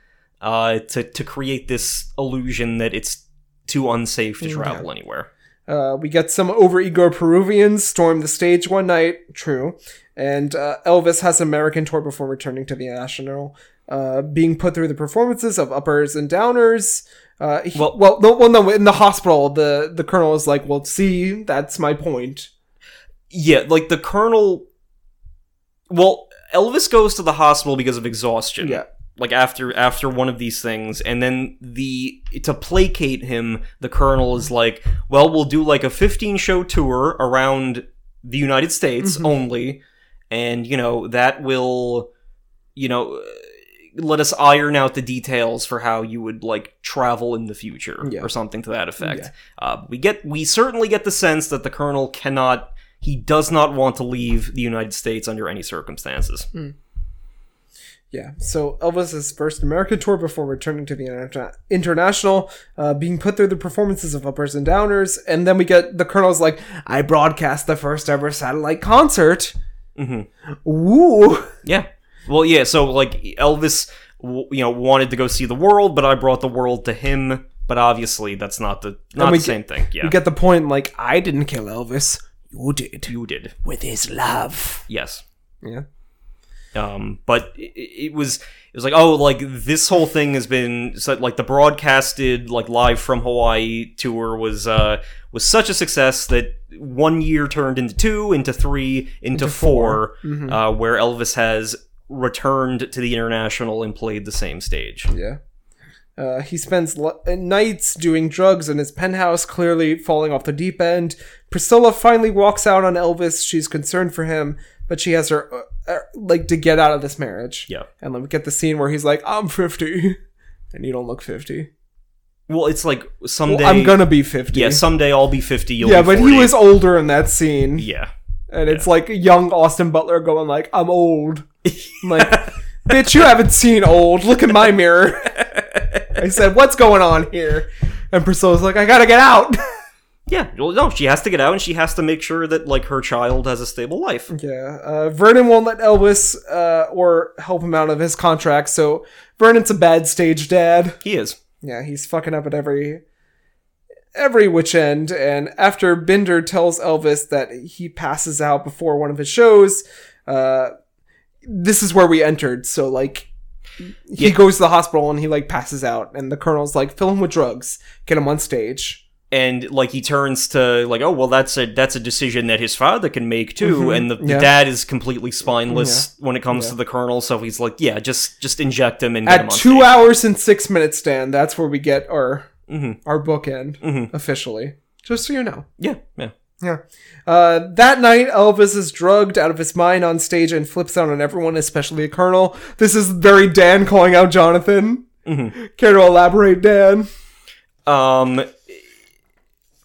uh to to create this illusion that it's too unsafe to travel anywhere Uh, we get some overeager Peruvians storm the stage one night. True. And uh, Elvis has an American tour before returning to the National, uh, being put through the performances of uppers and downers. Uh, he- Well- well, no, well, no, in the hospital, the the colonel is like, "Well, see, that's my point." yeah like the colonel well elvis goes to the hospital because of exhaustion Yeah. Like after after one of these things and then the to placate him the colonel is like well we'll do like a 15 show tour around the united states Mm-hmm. only and you know that will you know let us iron out the details for how you would like travel in the future Yeah. or something to that effect Yeah. uh, we get we certainly get the sense that the colonel cannot he does not want to leave the united states under any circumstances Yeah. So Elvis's first American tour before returning to the interna- international, uh, being put through the performances of uppers and downers, and then we get the colonel's like, "I broadcast the first ever satellite concert." Mhm. Woo! Yeah. Well, yeah. So like Elvis, w- you know, wanted to go see the world, but I brought the world to him. But obviously, that's not the not the same thing. Yeah. You get the point. Like, I didn't kill Elvis. You did you did. with his love. Yes. Yeah. Um, but it, it was it was like oh like this whole thing has been so, like the broadcasted like live from Hawaii tour was uh was such a success that one year turned into two, into three, into, four. 4 uh, where Elvis has returned to the international and played the same stage. Yeah. Uh, he spends l- nights doing drugs in his penthouse, clearly falling off the deep end. Priscilla finally walks out on Elvis. She's concerned for him, but she has her, uh, uh, Uh, like, to get out of this marriage. Yeah. And then we get the scene where he's like, I'm 50. And you don't look 50. Well, it's like someday Well, I'm gonna be 50. yeah someday I'll be fifty. You'll yeah, but 40. he was older in that scene. yeah. And it's like young Austin Butler going like, I'm old. I'm like, bitch, you haven't seen old. Look in my mirror. I said, what's going on here? And Priscilla's like, I gotta get out. Yeah, well, no, she has to get out and she has to make sure that like her child has a stable life. yeah, uh, Vernon won't let Elvis uh, or help him out of his contract, so Vernon's a bad stage dad. He is. Yeah, he's fucking up at every every which end. And after Binder tells Elvis that he passes out before one of his shows, uh, this is where we entered. So like, he Yeah. goes to the hospital and he like passes out, and the colonel's like, fill him with drugs, get him on stage. And like he turns to like, oh well, that's a that's a decision that his father can make too. And the, the Mm-hmm. Yeah. dad is completely spineless when it comes to the colonel, so he's like, yeah, just just inject him and get him At on two stage. hours and six minutes, Dan, that's where we get our Mhm. our bookend Mhm. officially. Just so you know. Yeah, yeah. Yeah. Uh, that night, Elvis is drugged out of his mind on stage and flips out on everyone, especially a colonel. This is very Dan calling out Jonathan. Mm-hmm. Care to elaborate, Dan? Um,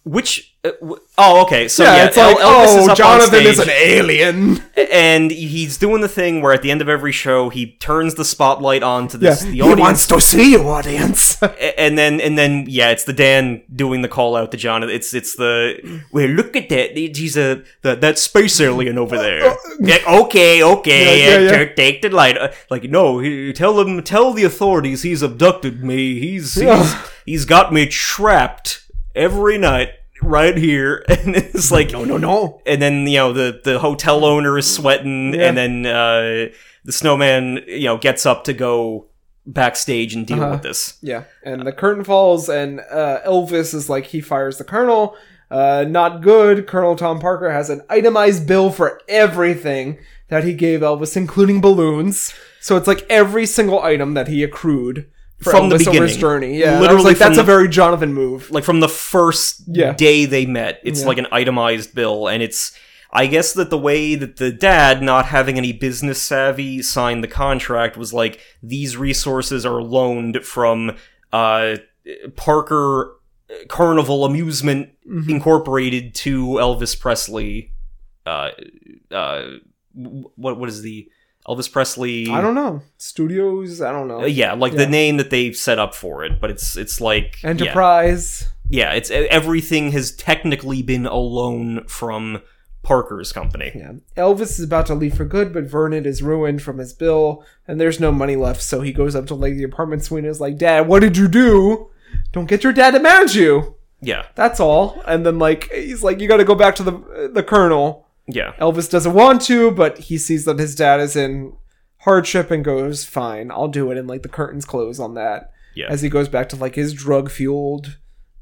which uh, w- oh okay, so Yeah, yeah, it's like, Elvis oh, is Jonathan on is an alien. and he's doing the thing where at the end of every show he turns the spotlight on to Yeah, this the he audience. wants to see you, audience. And then and then yeah, it's the Dan doing the call out to Jonathan. It's it's the well, look at that. He's a that that space alien over there. Yeah, okay, okay, Yeah, yeah, uh, yeah. take the light. Uh, Like no, he, tell him, tell the authorities he's abducted me. He's he's, he's got me trapped every night right here. And it's like no, no, no. and then you know the the hotel owner is sweating, Yeah. and then uh, the snowman you know gets up to go backstage and deal Uh-huh. with this. Yeah, and the curtain falls, and uh, Elvis is like, he fires the colonel. Uh, not good. Colonel Tom Parker has an itemized bill for everything that he gave Elvis, including balloons. So it's like every single item that he accrued From the beginning. journey. Yeah, Literally like, that's from a very Jonathan move. Like from the first Yeah. day they met, it's Yeah. like an itemized bill, and it's. I guess that the way that the dad, not having any business savvy, signed the contract was like these resources are loaned from uh, Parker Carnival Amusement Mm-hmm. Incorporated to Elvis Presley. Uh, uh, what what is the Elvis Presley? I don't know. Studios, I don't know. Uh, yeah, like Yeah. the name that they've set up for it, but it's it's like. Enterprise. Yeah, it's e, everything has technically been a loan from Parker's company. Yeah. Elvis is about to leave for good, but Vernon is ruined from his bill, and there's no money left, so he goes up to like the apartment suite and is like, Dad, what did you do? Don't get your dad to manage you. Yeah, That's all. And then like he's like, You gotta go back to the the colonel. Yeah, Elvis doesn't want to, but he sees that his dad is in hardship and goes, Fine, I'll do it, and like the curtains close on that. yeah. As he goes back to like his drug fueled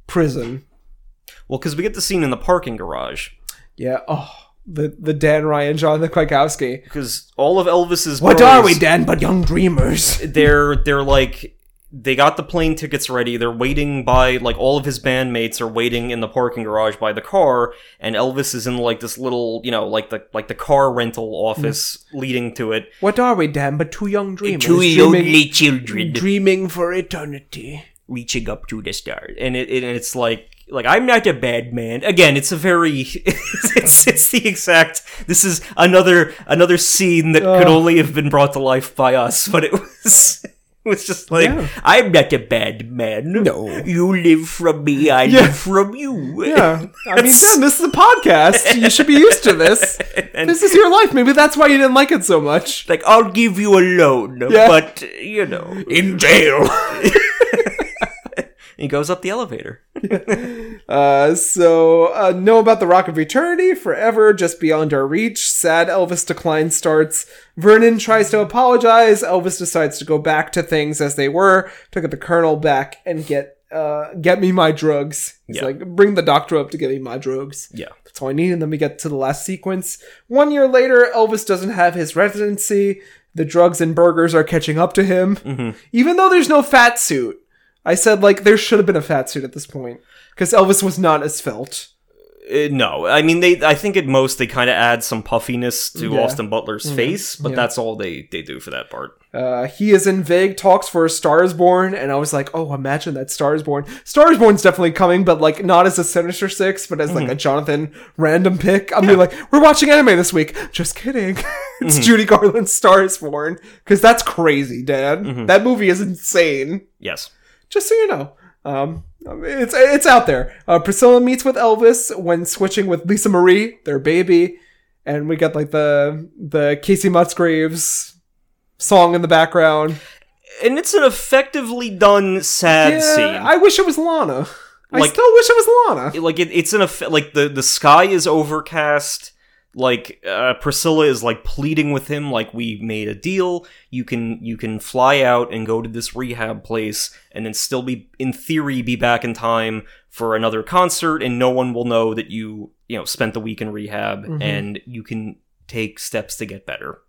prison. well, because we get the scene in the parking garage. Yeah, oh the the Dan Ryan, John the Kwiatkowski. Because all of Elvis's What bros, are we, Dan, but young dreamers? They're they're like they got the plane tickets ready. They're waiting by like all of his bandmates are waiting in the parking garage by the car, and Elvis is in like this little you know like the like the car rental office leading to it. What are we, Dan, but two young dreamers? Two dreaming, lonely children dreaming for eternity. reaching up to the stars, and it, it and it's like like I'm not a bad man. Again, it's a very it's it's the exact. This is another another scene that could only have been brought to life by us, but it was. It was just like Yeah. I'm not a bad man. No. you live from me. I Yeah. live from you. Yeah, I mean, Dan, this is a podcast. You should be used to this. and This is your life. Maybe that's why you didn't like it so much. like I'll give you a loan, Yeah. but you know, In jail. He goes up the elevator. Uh, so, uh, know about the Rock of Eternity, forever, just beyond our reach. Sad Elvis decline starts. Vernon tries to apologize. Elvis decides to go back to things as they were, to get the Colonel back and get, uh, get me my drugs. He's Yeah. like, bring the doctor up to get me my drugs. Yeah. That's all I need. And then we get to the last sequence. One year later, Elvis doesn't have his residency. The drugs and burgers are catching up to him. Even though there's no fat suit. I said, like, there should have been a fat suit at this point. Because Elvis was not as felt. Uh, no, I mean they. I think at most they kind of add some puffiness to Yeah. Mm-hmm. Austin Butler's face, but Yeah. that's all they they do for that part. Uh, he is in vague talks for A Star is Born, and I was like, oh, imagine that Star is Born. Star is Born's definitely coming, but like not as a Sinister Six, but as like a Jonathan random pick. I'm be like, we're watching anime this week. Just kidding. it's Judy Garland's Star is Born. Because that's crazy, Dad. That movie is insane. Yes. Just so you know. Um, it's it's out there. Uh, Priscilla meets with Elvis when switching with Lisa Marie, their baby, and we got like the the Kacey Musgraves song in the background. And it's an effectively done sad Yeah, scene. I wish it was Lana. I Like- still wish it was Lana. like it, it's an eff- like the the sky is overcast like uh, priscilla is like pleading with him like we made a deal you can you can fly out and go to this rehab place and then still be in theory be back in time for another concert and no one will know that you you know spent the week in rehab and you can take steps to get better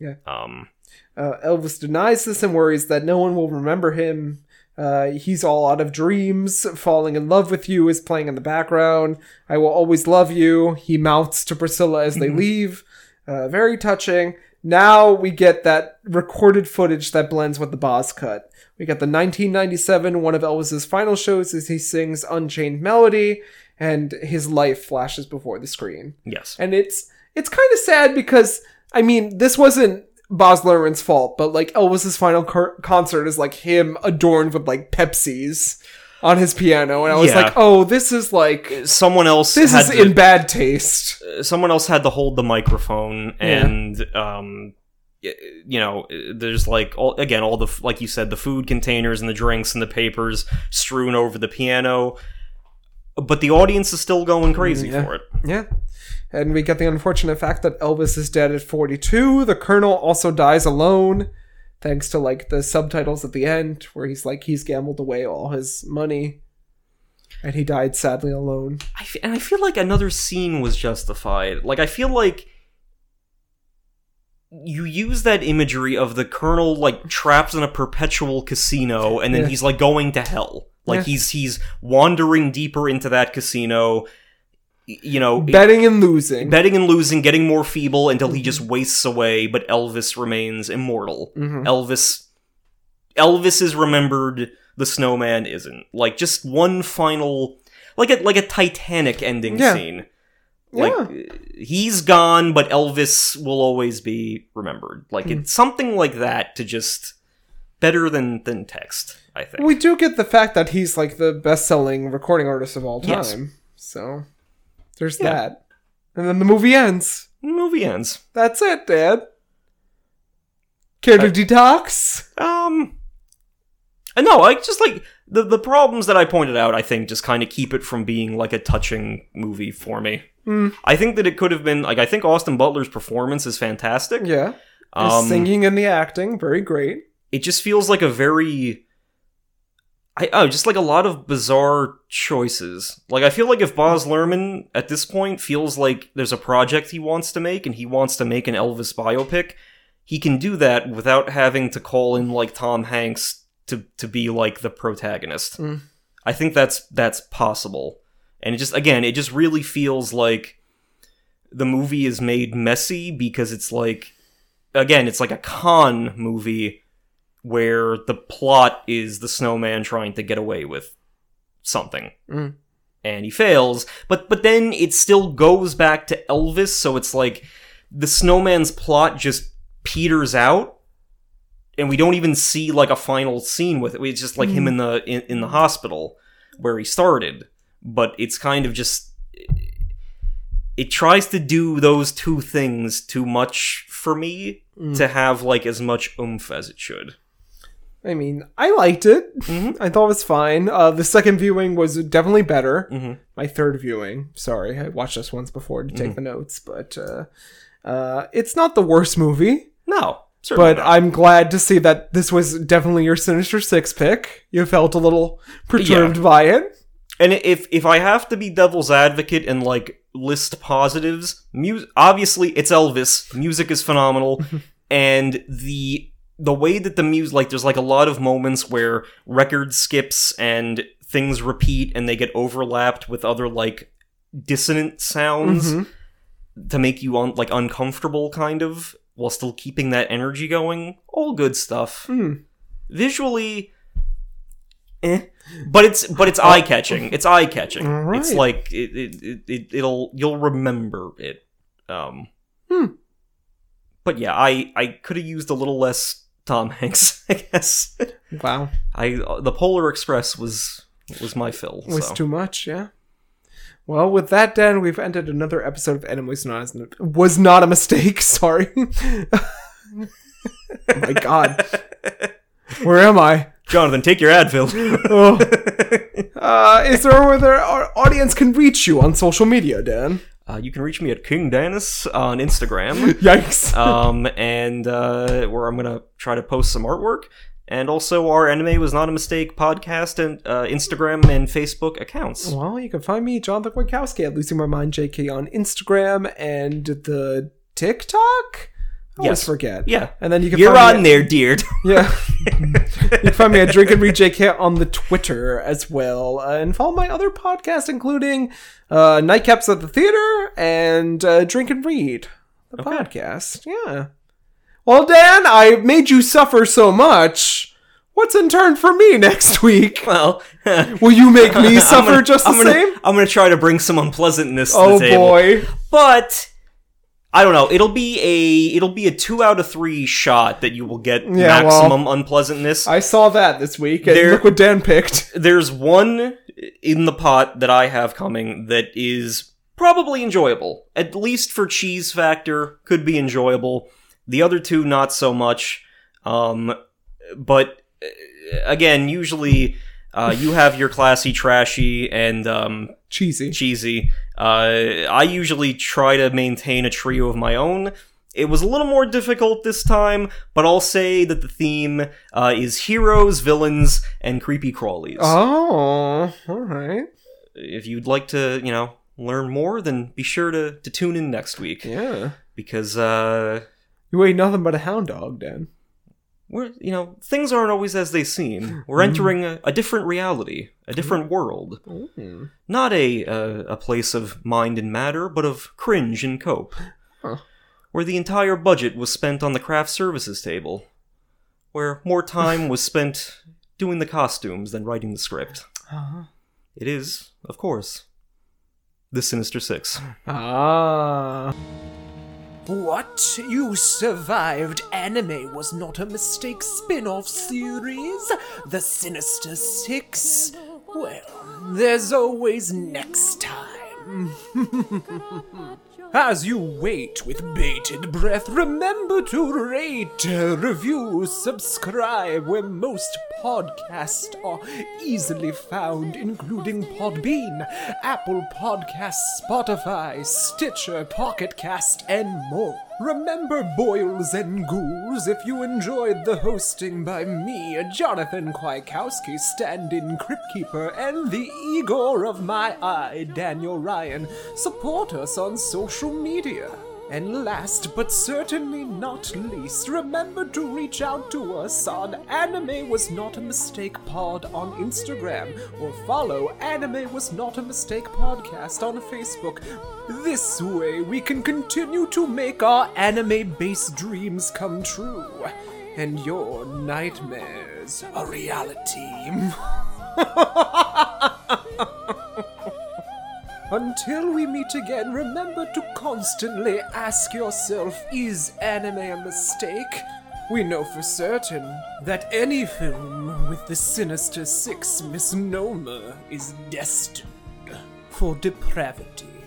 Yeah. um Uh, Elvis denies this and worries that no one will remember him. Uh, he's all out of dreams. Falling in love with you is playing in the background. I will always love you. He mouths to Priscilla as they leave. Uh, very touching. Now we get that recorded footage that blends with the boss cut. We got the 1997, one of Elvis's final shows as he sings Unchained Melody, and his life flashes before the screen yes and it's it's kind of sad because I mean this wasn't Baz Luhrmann's fault, but like Elvis's final cur- concert is like him adorned with like Pepsis on his piano, and I was Yeah. like, oh, this is like someone else this had is to- in bad taste. someone else had to hold the microphone and um y- you know there's like all, again all the f- like you said the food containers and the drinks and the papers strewn over the piano but the audience is still going crazy Yeah. for it Yeah. And we get the unfortunate fact that Elvis is dead at 42. The Colonel also dies alone, thanks to like the subtitles at the end, where he's like, he's gambled away all his money. And he died sadly alone. I f- and i feel like another scene was justified like i feel like you use that imagery of the colonel like trapped in a perpetual casino and then Yeah. he's like going to hell like Yeah. he's he's wandering deeper into that casino you know Betting and losing. betting and losing getting more feeble until he just wastes away but elvis remains immortal Mhm. elvis elvis is remembered the snowman isn't like just one final like a like a titanic ending Yeah. scene like he's gone but elvis will always be remembered like Hmm. it's something like that to just better than than text i think We do get the fact that he's like the best-selling recording artist of all time. Yes. So there's Yeah. that. And then the movie ends. The movie ends That's it, Dad. Care to Uh, detox? Um, uh, no, I just like the the problems that I pointed out. I think just kind of keep it from being like a touching movie for me. Hmm. I think that it could have been like I think Austin Butler's performance is fantastic. Yeah. The Um, singing and the acting, very great. it just feels like a very I oh, just like a lot of bizarre choices. Like I feel like if Baz Luhrmann at this point feels like there's a project he wants to make and he wants to make an Elvis biopic, he can do that without having to call in like Tom Hanks to to be like the protagonist. Mm. I think that's that's possible. And it just again, it just really feels like the movie is made messy because it's like again, it's like a con movie where the plot is the snowman trying to get away with something. Mm. And he fails, but but then it still goes back to Elvis, so it's like the snowman's plot just peters out and we don't even see like a final scene with it. It's just like him in the in, in the hospital where he started, but it's kind of just it tries to do those two things too much for me Mm. to have like as much oomph as it should. I mean, I liked it. I thought it was fine. Uh, the second viewing was definitely better. My third viewing, sorry, I watched this once before to take the notes, but uh, uh, it's not the worst movie. No, But not. I'm glad to see that this was definitely your Sinister Six pick. You felt a little perturbed by it. And if if I have to be devil's advocate and like list positives, mu- obviously it's Elvis. Music is phenomenal, and the the way that the music like there's like a lot of moments where record skips and things repeat and they get overlapped with other like dissonant sounds to make you un- like uncomfortable kind of while still keeping that energy going. All good stuff. Hmm. Visually eh. But it's but it's eye catching. It's eye catching. Alright. It's like it, it, it, it it'll you'll remember it. Um Hmm. But yeah, I I could have used a little less Tom Hanks, I guess. Wow, I the Polar Express was was my fill. was so. too much. Yeah. Well, with that, Dan, we've ended another episode of Enemy was not was not a mistake. Sorry. oh my God, where am I? Jonathan, take your Advil. Oh. Uh, is there where our audience can reach you on social media, Dan? Uh, you can reach me at King Danis on Instagram. Yikes. um, and uh, where I'm gonna try to post some artwork, and also our anime was not a mistake podcast and uh, Instagram and Facebook accounts. Well, you can find me, Jonathan Kwiatkowski, at Losing My Mind JK on Instagram and the TikTok. Always Yes. forget. Yeah, And then you can you're on there, dear. Yeah. you can find me at Drink and Read JK on the Twitter as well. Uh, and follow my other podcasts, including uh, Nightcaps at the Theater and uh, Drink and Read, the podcast. Yeah. Well, Dan, I made you suffer so much. What's in turn for me next week? well, Will you make me suffer gonna- just the I'm gonna, same? I'm gonna try to bring some unpleasantness to Oh the table. boy. but I don't know. It'll be a it'll be a two out of three shot that you will get Yeah, maximum unpleasantness. I saw that this week, and There- look what Dan picked. There's one in the pot that I have coming that is probably enjoyable. At least for cheese factor, could be enjoyable. The other two not so much. Um, but uh, again, usually uh, you have your classy, trashy, and um, Cheesy. cheesy. Uh, I usually try to maintain a trio of my own. It was a little more difficult this time, but I'll say that the theme uh, is heroes, villains, and creepy crawlies. Oh, all right. If you'd like to, you know, learn more, then be sure to, to tune in next week Yeah. because uh, You ain't nothing but a hound dog, Dan. We're you know things aren't always as they seem. We're entering a, a different reality, a different world, Mm. not a uh, a place of mind and matter, but of cringe and cope. Huh. where the entire budget was spent on the craft services table, where more time was spent doing the costumes than writing the script. Uh-huh. It is, of course, the Sinister Six. Ah. What? You survived Anime Was Not a Mistake spin off series? The Sinister Six? Well, there's always next time. As you wait with bated breath, remember to rate, review, subscribe where most podcasts are easily found, including Podbean, Apple Podcasts, Spotify, Stitcher, Pocket Cast, and more. Remember, boils and ghouls, if you enjoyed the hosting by me, Jonathan Kwiatkowski, stand-in Crypt Keeper, and the Igor of my eye, Daniel Ryan, support us on social media. And last but certainly not least, remember to reach out to us on Anime Was Not a Mistake Pod on Instagram or follow Anime Was Not a Mistake Podcast on Facebook. This way we can continue to make our anime based dreams come true and your nightmares a reality. Until we meet again, remember to constantly ask yourself is anime a mistake? We know for certain that any film with the Sinister Six misnomer is destined for depravity.